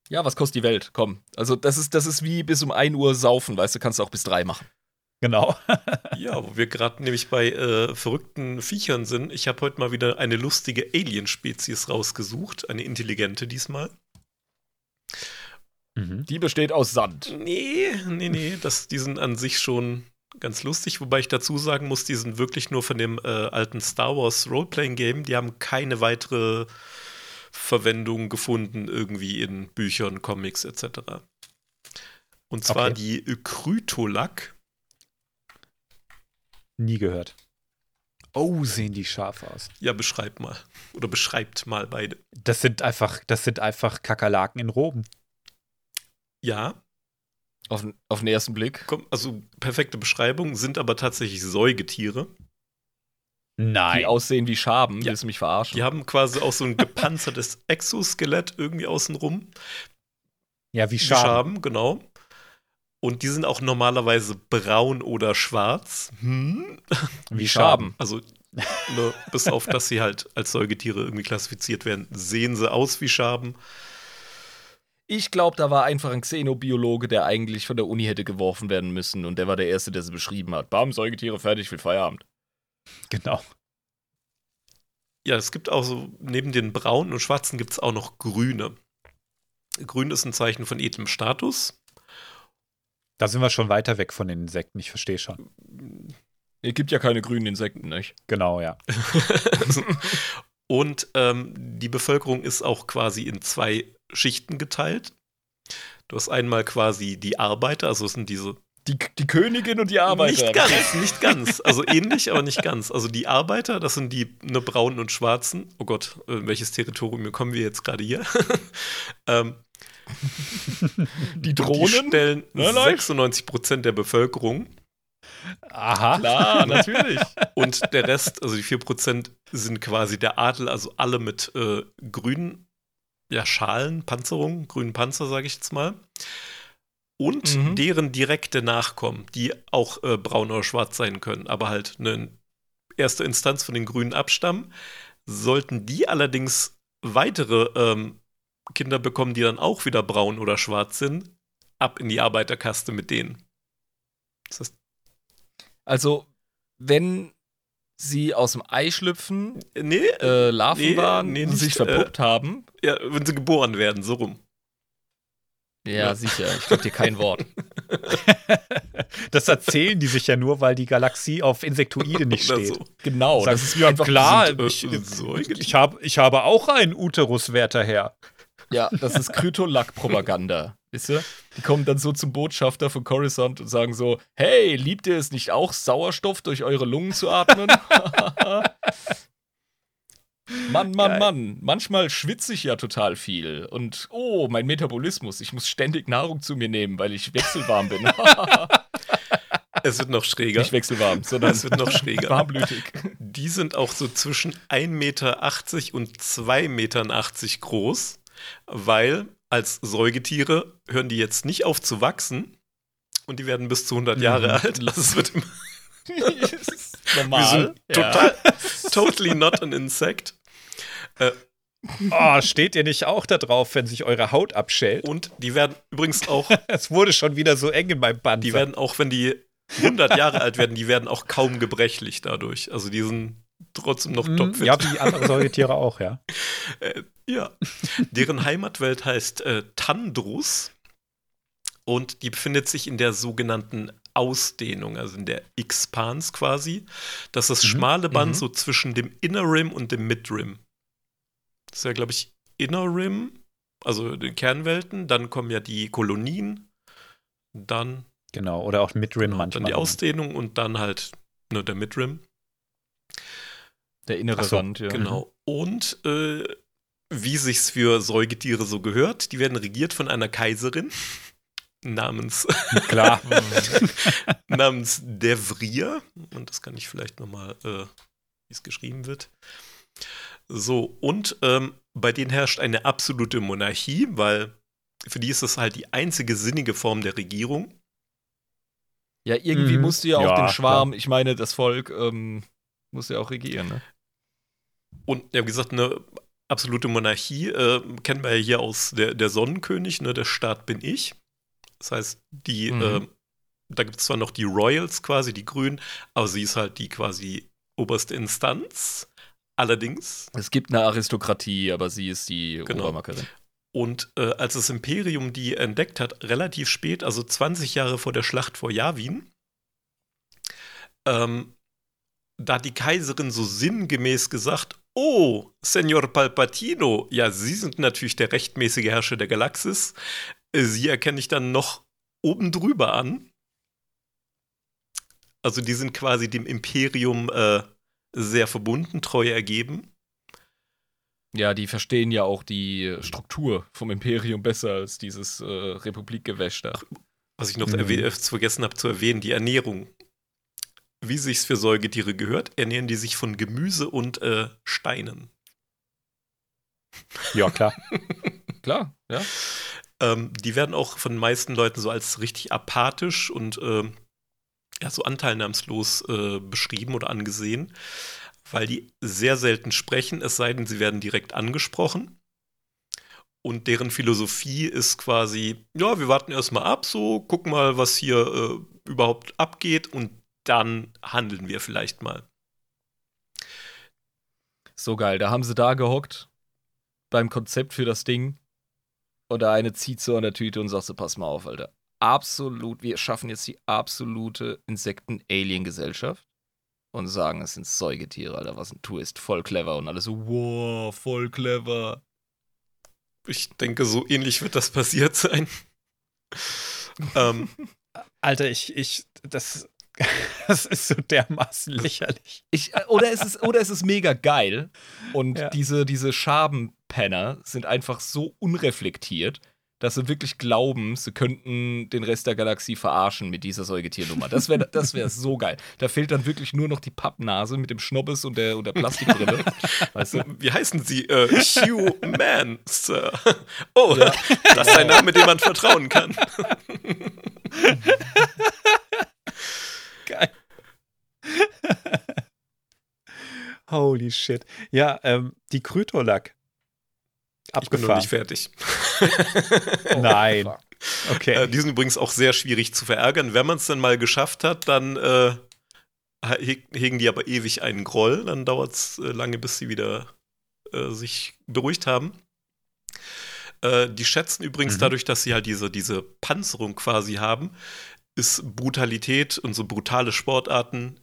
Ja, was kostet die Welt? Komm. Also, das ist, das ist wie bis um 1 Uhr saufen, weißt du, kannst du auch bis 3 machen. Genau. Ja, wo wir gerade nämlich bei äh, verrückten Viechern sind. Ich habe heute mal wieder eine lustige Alien-Spezies rausgesucht. Eine intelligente diesmal. Mhm. Die besteht aus Sand. Nee, nee, nee. Das, die sind an sich schon ganz lustig. Wobei ich dazu sagen muss, die sind wirklich nur von dem äh, alten Star Wars Roleplaying-Game. Die haben keine weitere Verwendung gefunden, irgendwie in Büchern, Comics etc. Und zwar Okay. die Krytolak. Nie gehört. Oh, sehen die scharf aus. Ja, beschreib mal. Oder beschreibt mal beide. Das sind einfach, das sind einfach Kakerlaken in Roben. Ja, Auf, auf den ersten Blick. komm, also perfekte Beschreibung, sind aber tatsächlich Säugetiere. Nein. Die aussehen wie Schaben. Ja. Willst du mich verarschen? Die haben quasi auch so ein gepanzertes Exoskelett irgendwie außenrum. ja, wie Wie Schaben. Schaben, genau. Und die sind auch normalerweise braun oder schwarz. Hm? Wie Schaben. Schaben. Also, ne, bis auf dass sie halt als Säugetiere irgendwie klassifiziert werden, sehen sie aus wie Schaben. Ich glaube, da war einfach ein Xenobiologe, der eigentlich von der Uni hätte geworfen werden müssen. Und der war der Erste, der sie beschrieben hat. Bam, Säugetiere, fertig, will Feierabend. Genau. Ja, es gibt auch so, neben den braunen und schwarzen gibt es auch noch grüne. Grün ist ein Zeichen von edlem Status. Da sind wir schon weiter weg von den Insekten. Ich verstehe schon. Es gibt ja keine grünen Insekten, nicht? Genau, ja. Und ähm, die Bevölkerung ist auch quasi in zwei Schichten geteilt. Du hast einmal quasi die Arbeiter, also es sind diese. Die, die Königin und die Arbeiter. Nicht ganz, nicht ganz. Also ähnlich, aber nicht ganz. Also die Arbeiter, das sind die ne, braunen und schwarzen. Oh Gott, äh, welches Territorium kommen wir jetzt gerade hier? ähm, Die die Drohnen? stellen Ne, Leute? 96 Prozent der Bevölkerung. Aha. Klar, natürlich. Und der Rest, also die 4%, sind quasi der Adel, also alle mit äh, grünen ja, Schalen, Panzerungen, grünen Panzer, sage ich jetzt mal. Und Mhm. deren direkte Nachkommen, die auch äh, braun oder schwarz sein können, aber halt eine erste Instanz von den Grünen abstammen. Sollten die allerdings weitere ähm, Kinder bekommen, die dann auch wieder braun oder schwarz sind, ab in die Arbeiterkaste mit denen. Das heißt, Also, wenn sie aus dem Ei schlüpfen, nee, äh, Larven Nee, waren nee, und nicht, sich verpuppt haben. Ja, wenn sie geboren werden, so rum. Ja, Ja. sicher. Ich glaube dir kein Wort. Das erzählen die sich ja nur, weil die Galaxie auf Insektoide nicht steht. so. Genau. Sag, das ist einfach klar, sind, äh, ich, ich, hab, ich habe auch einen Uterus, werter Herr. Ja, das ist Krytolak-Propaganda. Wisst ihr? Die kommen dann so zum Botschafter von Coruscant und sagen so: Hey, liebt ihr es nicht auch, Sauerstoff durch eure Lungen zu atmen? Mann, Mann, Geil. Mann. Manchmal schwitze ich ja total viel. Und oh, mein Metabolismus. Ich muss ständig Nahrung zu mir nehmen, weil ich wechselwarm bin. Es wird noch schräger. Nicht wechselwarm, sondern Es wird noch schräger. warmblütig. Die sind auch so zwischen 1,80 Meter und 2,80 Meter groß, weil als Säugetiere hören die jetzt nicht auf zu wachsen und die werden bis zu 100 Jahre Mhm. alt. Also es wird immer, Normal. wir sind ja. total, totally not an insect. Oh, steht ihr nicht auch da drauf, wenn sich eure Haut abschält? Und die werden übrigens auch, Es wurde schon wieder so eng in meinem Band. die werden auch, wenn die 100 Jahre alt werden, die werden auch kaum gebrechlich dadurch. Also die sind trotzdem noch topfit. Mhm. Ja, wie andere Säugetiere auch, ja. Äh, ja. Deren Heimatwelt heißt äh, Tandrus und die befindet sich in der sogenannten Ausdehnung, also in der Expans quasi. Das ist das Mhm. schmale Band Mhm. so zwischen dem Inner Rim und dem Mid Rim. Das ist ja, glaube ich, Inner Rim, also den Kernwelten. Dann kommen ja die Kolonien. Dann, Genau, oder auch mit Rim dann manchmal. die Ausdehnung und dann halt ne, der Mid Rim. Der innere so, Rand, ja. Genau. Und äh, wie sich's für Säugetiere so gehört, die werden regiert von einer Kaiserin namens, Klar. namens Devria. Und das kann ich vielleicht nochmal, äh, wie es geschrieben wird. So, und ähm, bei denen herrscht eine absolute Monarchie, weil für die ist das halt die einzige sinnige Form der Regierung. Ja, irgendwie Mhm. musst du ja auch Ja, den Schwarm, ich meine, das Volk, ähm, muss ja auch regieren, ne? Und ja, wie gesagt, eine absolute Monarchie äh, kennen wir ja hier aus der, der Sonnenkönig, ne? Der Staat bin ich. Das heißt, die, Mhm. äh, da gibt es zwar noch die Royals quasi, die Grünen, aber sie ist halt die quasi oberste Instanz. Allerdings Es gibt eine Aristokratie, aber sie ist die Genau. Obermackerin. Und äh, als das Imperium die entdeckt hat, relativ spät, also 20 Jahre vor der Schlacht vor Yavin, ähm, da hat die Kaiserin so sinngemäß gesagt, oh, Senor Palpatino, ja, Sie sind natürlich der rechtmäßige Herrscher der Galaxis. Äh, Sie erkenne ich dann noch oben drüber an. Also die sind quasi dem Imperium äh, sehr verbunden, treu ergeben. Ja, die verstehen ja auch die Struktur vom Imperium besser als dieses äh, Republikgewäsch da. Was ich noch Mhm. erwäh- äh, vergessen habe zu erwähnen, die Ernährung. Wie sich's für Säugetiere gehört, ernähren die sich von Gemüse und äh, Steinen. Ja, klar. Klar, ja. Ähm, die werden auch von den meisten Leuten so als richtig apathisch und ähm, ja, so anteilnahmslos äh, beschrieben oder angesehen, weil die sehr selten sprechen, es sei denn, sie werden direkt angesprochen. Und deren Philosophie ist quasi, ja, wir warten erstmal ab, so, gucken mal, was hier äh, überhaupt abgeht und dann handeln wir vielleicht mal. So geil. Da haben sie da gehockt beim Konzept für das Ding. Und der eine zieht so an der Tüte und sagt so, pass mal auf, Alter. Absolut, wir schaffen jetzt die absolute Insekten-Alien-Gesellschaft und sagen, es sind Säugetiere, Alter, was ein Twist. Voll clever. Und alle so, wow, voll clever. Ich denke, so ähnlich wird das passiert sein. ähm, Alter, ich, ich, das, das ist so dermaßen lächerlich. Ich, äh, oder, es ist, oder es ist mega geil. Und Ja. diese, diese Schabenpenner sind einfach so unreflektiert, dass sie wirklich glauben, sie könnten den Rest der Galaxie verarschen mit dieser Säugetiernummer. Das wäre das wär so geil. Da fehlt dann wirklich nur noch die Pappnase mit dem Schnobbes und der, und der Plastikbrille. weißt du? Wie heißen Sie? Äh, Hugh Man, Sir. Oh, Ja. das ist ein Name, dem man vertrauen kann. Geil. Holy shit. Ja, ähm, die Krytolak. Ich bin noch Abgefahren. nicht fertig. Nein. Okay. Äh, die sind übrigens auch sehr schwierig zu verärgern. Wenn man es dann mal geschafft hat, dann äh, he- hegen die aber ewig einen Groll. Dann dauert es äh, lange, bis sie wieder äh, sich beruhigt haben. Äh, die schätzen übrigens Mhm. dadurch, dass sie halt diese, diese Panzerung quasi haben, ist Brutalität und so brutale Sportarten,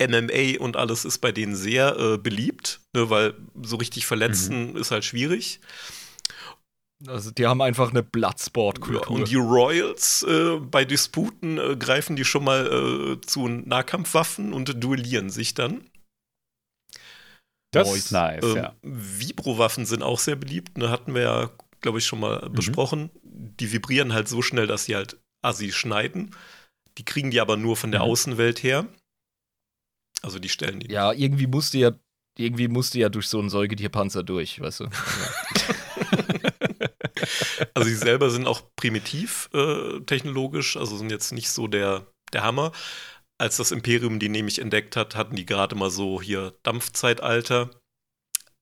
MMA und alles ist bei denen sehr äh, beliebt, ne, weil so richtig verletzen ist halt schwierig. Also, die haben einfach eine Bloodsport-Kultur. und die Royals äh, bei Disputen äh, greifen die schon mal äh, zu Nahkampfwaffen und duellieren sich dann. das ist nice, Ähm, ja. Vibrowaffen sind auch sehr beliebt. Ne, hatten wir ja, glaube ich, schon mal besprochen. Die vibrieren halt so schnell, dass sie halt assi schneiden. Die kriegen die aber nur von der Mhm. Außenwelt her. Also die stellen die. ja, irgendwie musste ja, irgendwie musste ja durch so einen Säugetierpanzer durch, weißt du? Also sie selber sind auch primitiv äh, technologisch, also sind jetzt nicht so der, der Hammer. Als das Imperium die nämlich entdeckt hat, hatten die gerade mal so hier Dampfzeitalter.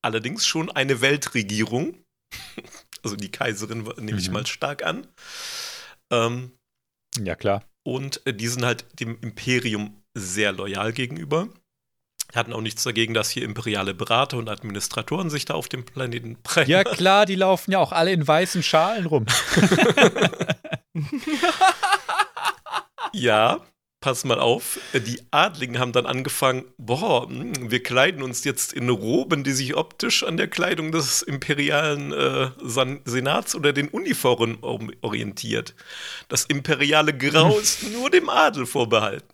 Allerdings schon eine Weltregierung. Also die Kaiserin nehme ich Mhm. mal stark an. Ähm, Ja, klar. Und äh, die sind halt dem Imperium sehr loyal gegenüber. Hatten auch nichts dagegen, dass hier imperiale Berater und Administratoren sich da auf dem Planeten brennen. Ja, klar, die laufen ja auch alle in weißen Schalen rum. Ja, pass mal auf. Die Adligen haben dann angefangen, boah, hm, wir kleiden uns jetzt in Roben, die sich optisch an der Kleidung des imperialen äh, Senats oder den Uniformen orientiert. Das imperiale Grau ist nur dem Adel vorbehalten.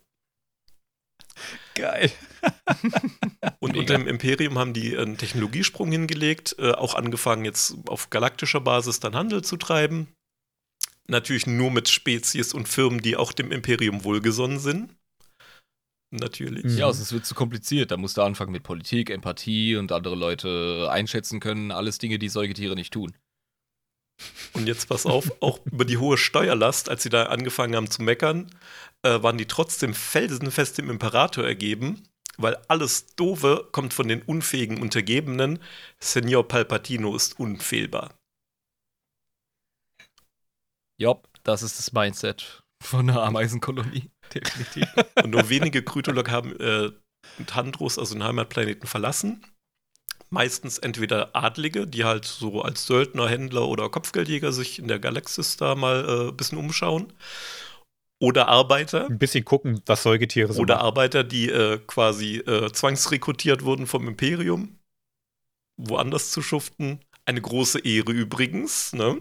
Geil. Und Mega. unter dem Imperium haben die einen Technologiesprung hingelegt, äh, auch angefangen jetzt auf galaktischer Basis dann Handel zu treiben. Natürlich nur mit Spezies und Firmen, die auch dem Imperium wohlgesonnen sind. Natürlich. Mhm. Ja, also es wird zu kompliziert. Da musst du anfangen mit Politik, Empathie und andere Leute einschätzen können. Alles Dinge, die Säugetiere nicht tun. Und jetzt pass auf, auch über die hohe Steuerlast, als sie da angefangen haben zu meckern, äh, waren die trotzdem felsenfest dem Imperator ergeben, weil alles Doofe kommt von den unfähigen Untergebenen. Senior Palpatino ist unfehlbar. Jopp, das ist das Mindset von einer Ameisenkolonie. Definitiv. Und nur wenige Krytolog haben äh, Tandros, also den Heimatplaneten, verlassen. Meistens entweder Adlige, die halt so als Söldner, Händler oder Kopfgeldjäger sich in der Galaxis da mal ein äh, bisschen umschauen. Oder Arbeiter. Ein bisschen gucken, was Säugetiere so Oder machen. Arbeiter, die äh, quasi äh, zwangsrekrutiert wurden vom Imperium, woanders zu schuften. Eine große Ehre übrigens, ne?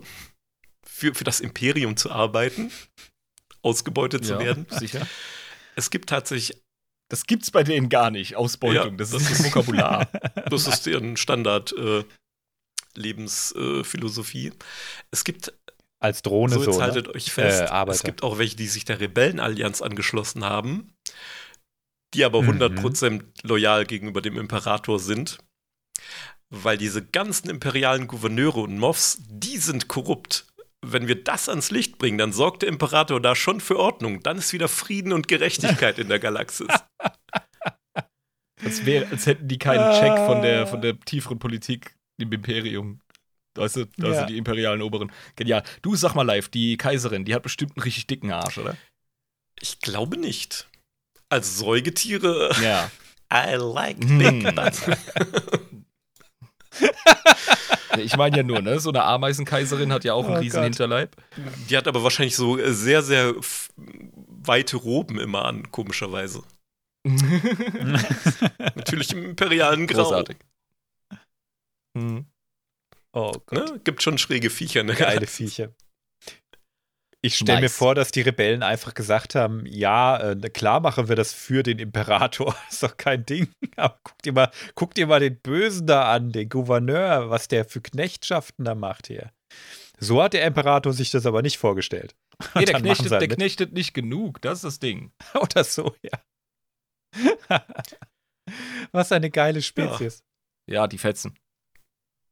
Für, für das Imperium zu arbeiten, ausgebeutet zu Ja, werden. Sicher. Es gibt tatsächlich, Das gibt's bei denen gar nicht. Ausbeutung. Ja, das, das ist Vokabular. das ist deren Standard äh, Lebensphilosophie. es gibt, Als Drohne so so. jetzt ne? haltet euch fest, Äh, es gibt auch welche, die sich der Rebellenallianz angeschlossen haben, die aber Mhm. 100% loyal gegenüber dem Imperator sind. Weil diese ganzen imperialen Gouverneure und Moffs, die sind korrupt. Wenn wir das ans Licht bringen, dann sorgt der Imperator da schon für Ordnung. Dann ist wieder Frieden und Gerechtigkeit in der Galaxis. Als, wär, als hätten die keinen Check von der, von der tieferen Politik im Imperium. Weißt du, da Ja. sind die imperialen Oberen. Genial. Du sag mal live, die Kaiserin, die hat bestimmt einen richtig dicken Arsch, oder? Ich glaube nicht. Als Säugetiere, Ja. I like Hm. big butts. ich meine ja nur, ne? So eine Ameisenkaiserin hat ja auch einen Oh riesen Gott. Hinterleib. Die hat aber wahrscheinlich so äh, sehr, sehr weite Roben immer an, komischerweise. Natürlich im imperialen Grau. Großartig. Hm. oh Gott. Ne? Gibt schon schräge Viecher, ne? Geile Viecher. Ich stelle mir vor, dass die Rebellen einfach gesagt haben, ja, äh, klar machen wir das für den Imperator. Ist doch kein Ding. Aber guckt ihr mal, guckt ihr mal den Bösen da an, den Gouverneur, was der für Knechtschaften da macht hier. So hat der Imperator sich das aber nicht vorgestellt. Nee, der dann machen knechtet, sie halt der knechtet nicht genug, das ist das Ding. Oder so, ja. was eine geile Spezies. Ja, die Fetzen.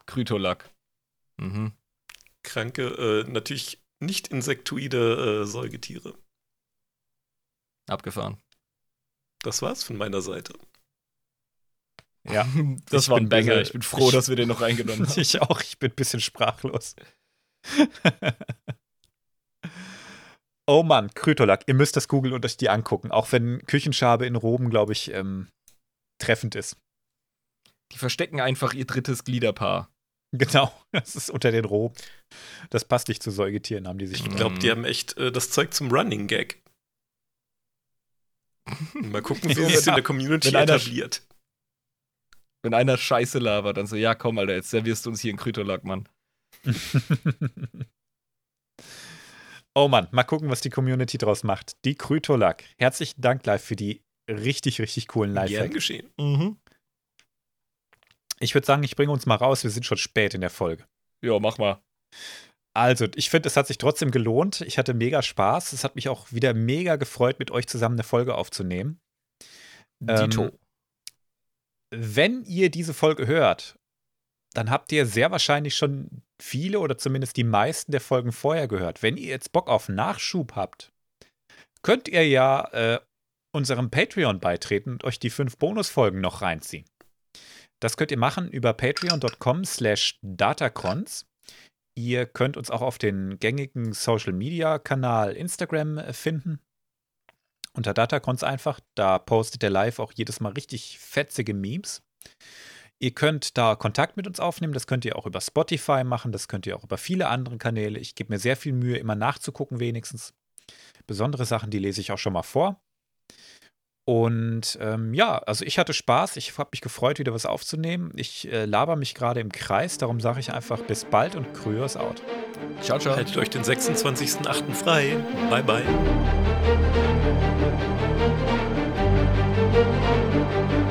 Krytolak. Mhm. Kranke, äh, natürlich nicht insektoide äh, Säugetiere. Abgefahren. Das war's von meiner Seite. Ja. Das Ich war bin ein Banger. Ich bin froh, Ich- dass wir den noch reingenommen haben. Ich auch, ich bin ein bisschen sprachlos. oh Mann, Krytolak, ihr müsst das googeln und euch die angucken, auch wenn Küchenschabe in Roben, glaube ich, ähm, treffend ist. Die verstecken einfach ihr drittes Gliederpaar. Genau, das ist unter den Roben. Das passt nicht zu Säugetieren, haben die sich Ich glaube, die haben echt äh, das Zeug zum Running Gag. Mal gucken, wie Ja. sie es in der Community Wenn einer- etabliert. Wenn einer Scheiße labert, dann so, ja komm, Alter, jetzt servierst du uns hier einen Krytolak, Mann. oh Mann, mal gucken, was die Community draus macht. Die Krytolak. Herzlichen Dank live für die richtig, richtig coolen Gern Lifehacks. geschehen. Mhm. Ich würde sagen, ich bringe uns mal raus. Wir sind schon spät in der Folge. Ja, mach mal. Also, ich finde, es hat sich trotzdem gelohnt. Ich hatte mega Spaß. Es hat mich auch wieder mega gefreut, mit euch zusammen eine Folge aufzunehmen. Ähm, Dito. Wenn ihr diese Folge hört, dann habt ihr sehr wahrscheinlich schon viele oder zumindest die meisten der Folgen vorher gehört. Wenn ihr jetzt Bock auf Nachschub habt, könnt ihr ja äh, unserem Patreon beitreten und euch die fünf Bonusfolgen noch reinziehen. Das könnt ihr machen über patreon.com slash datacrons. Ihr könnt uns auch auf den gängigen Social-Media-Kanal Instagram finden. Unter Datacrons einfach. Da postet der live auch jedes Mal richtig fetzige Memes. Ihr könnt da Kontakt mit uns aufnehmen. Das könnt ihr auch über Spotify machen. Das könnt ihr auch über viele andere Kanäle. Ich gebe mir sehr viel Mühe, immer nachzugucken, wenigstens. Besondere Sachen, die lese ich auch schon mal vor. Und ähm, ja, also ich hatte Spaß. Ich habe mich gefreut, wieder was aufzunehmen. Ich äh, laber mich gerade im Kreis. Darum sage ich einfach bis bald und Kryos out. Ciao, ciao. Haltet euch den 26.08. frei. Bye, bye. Thank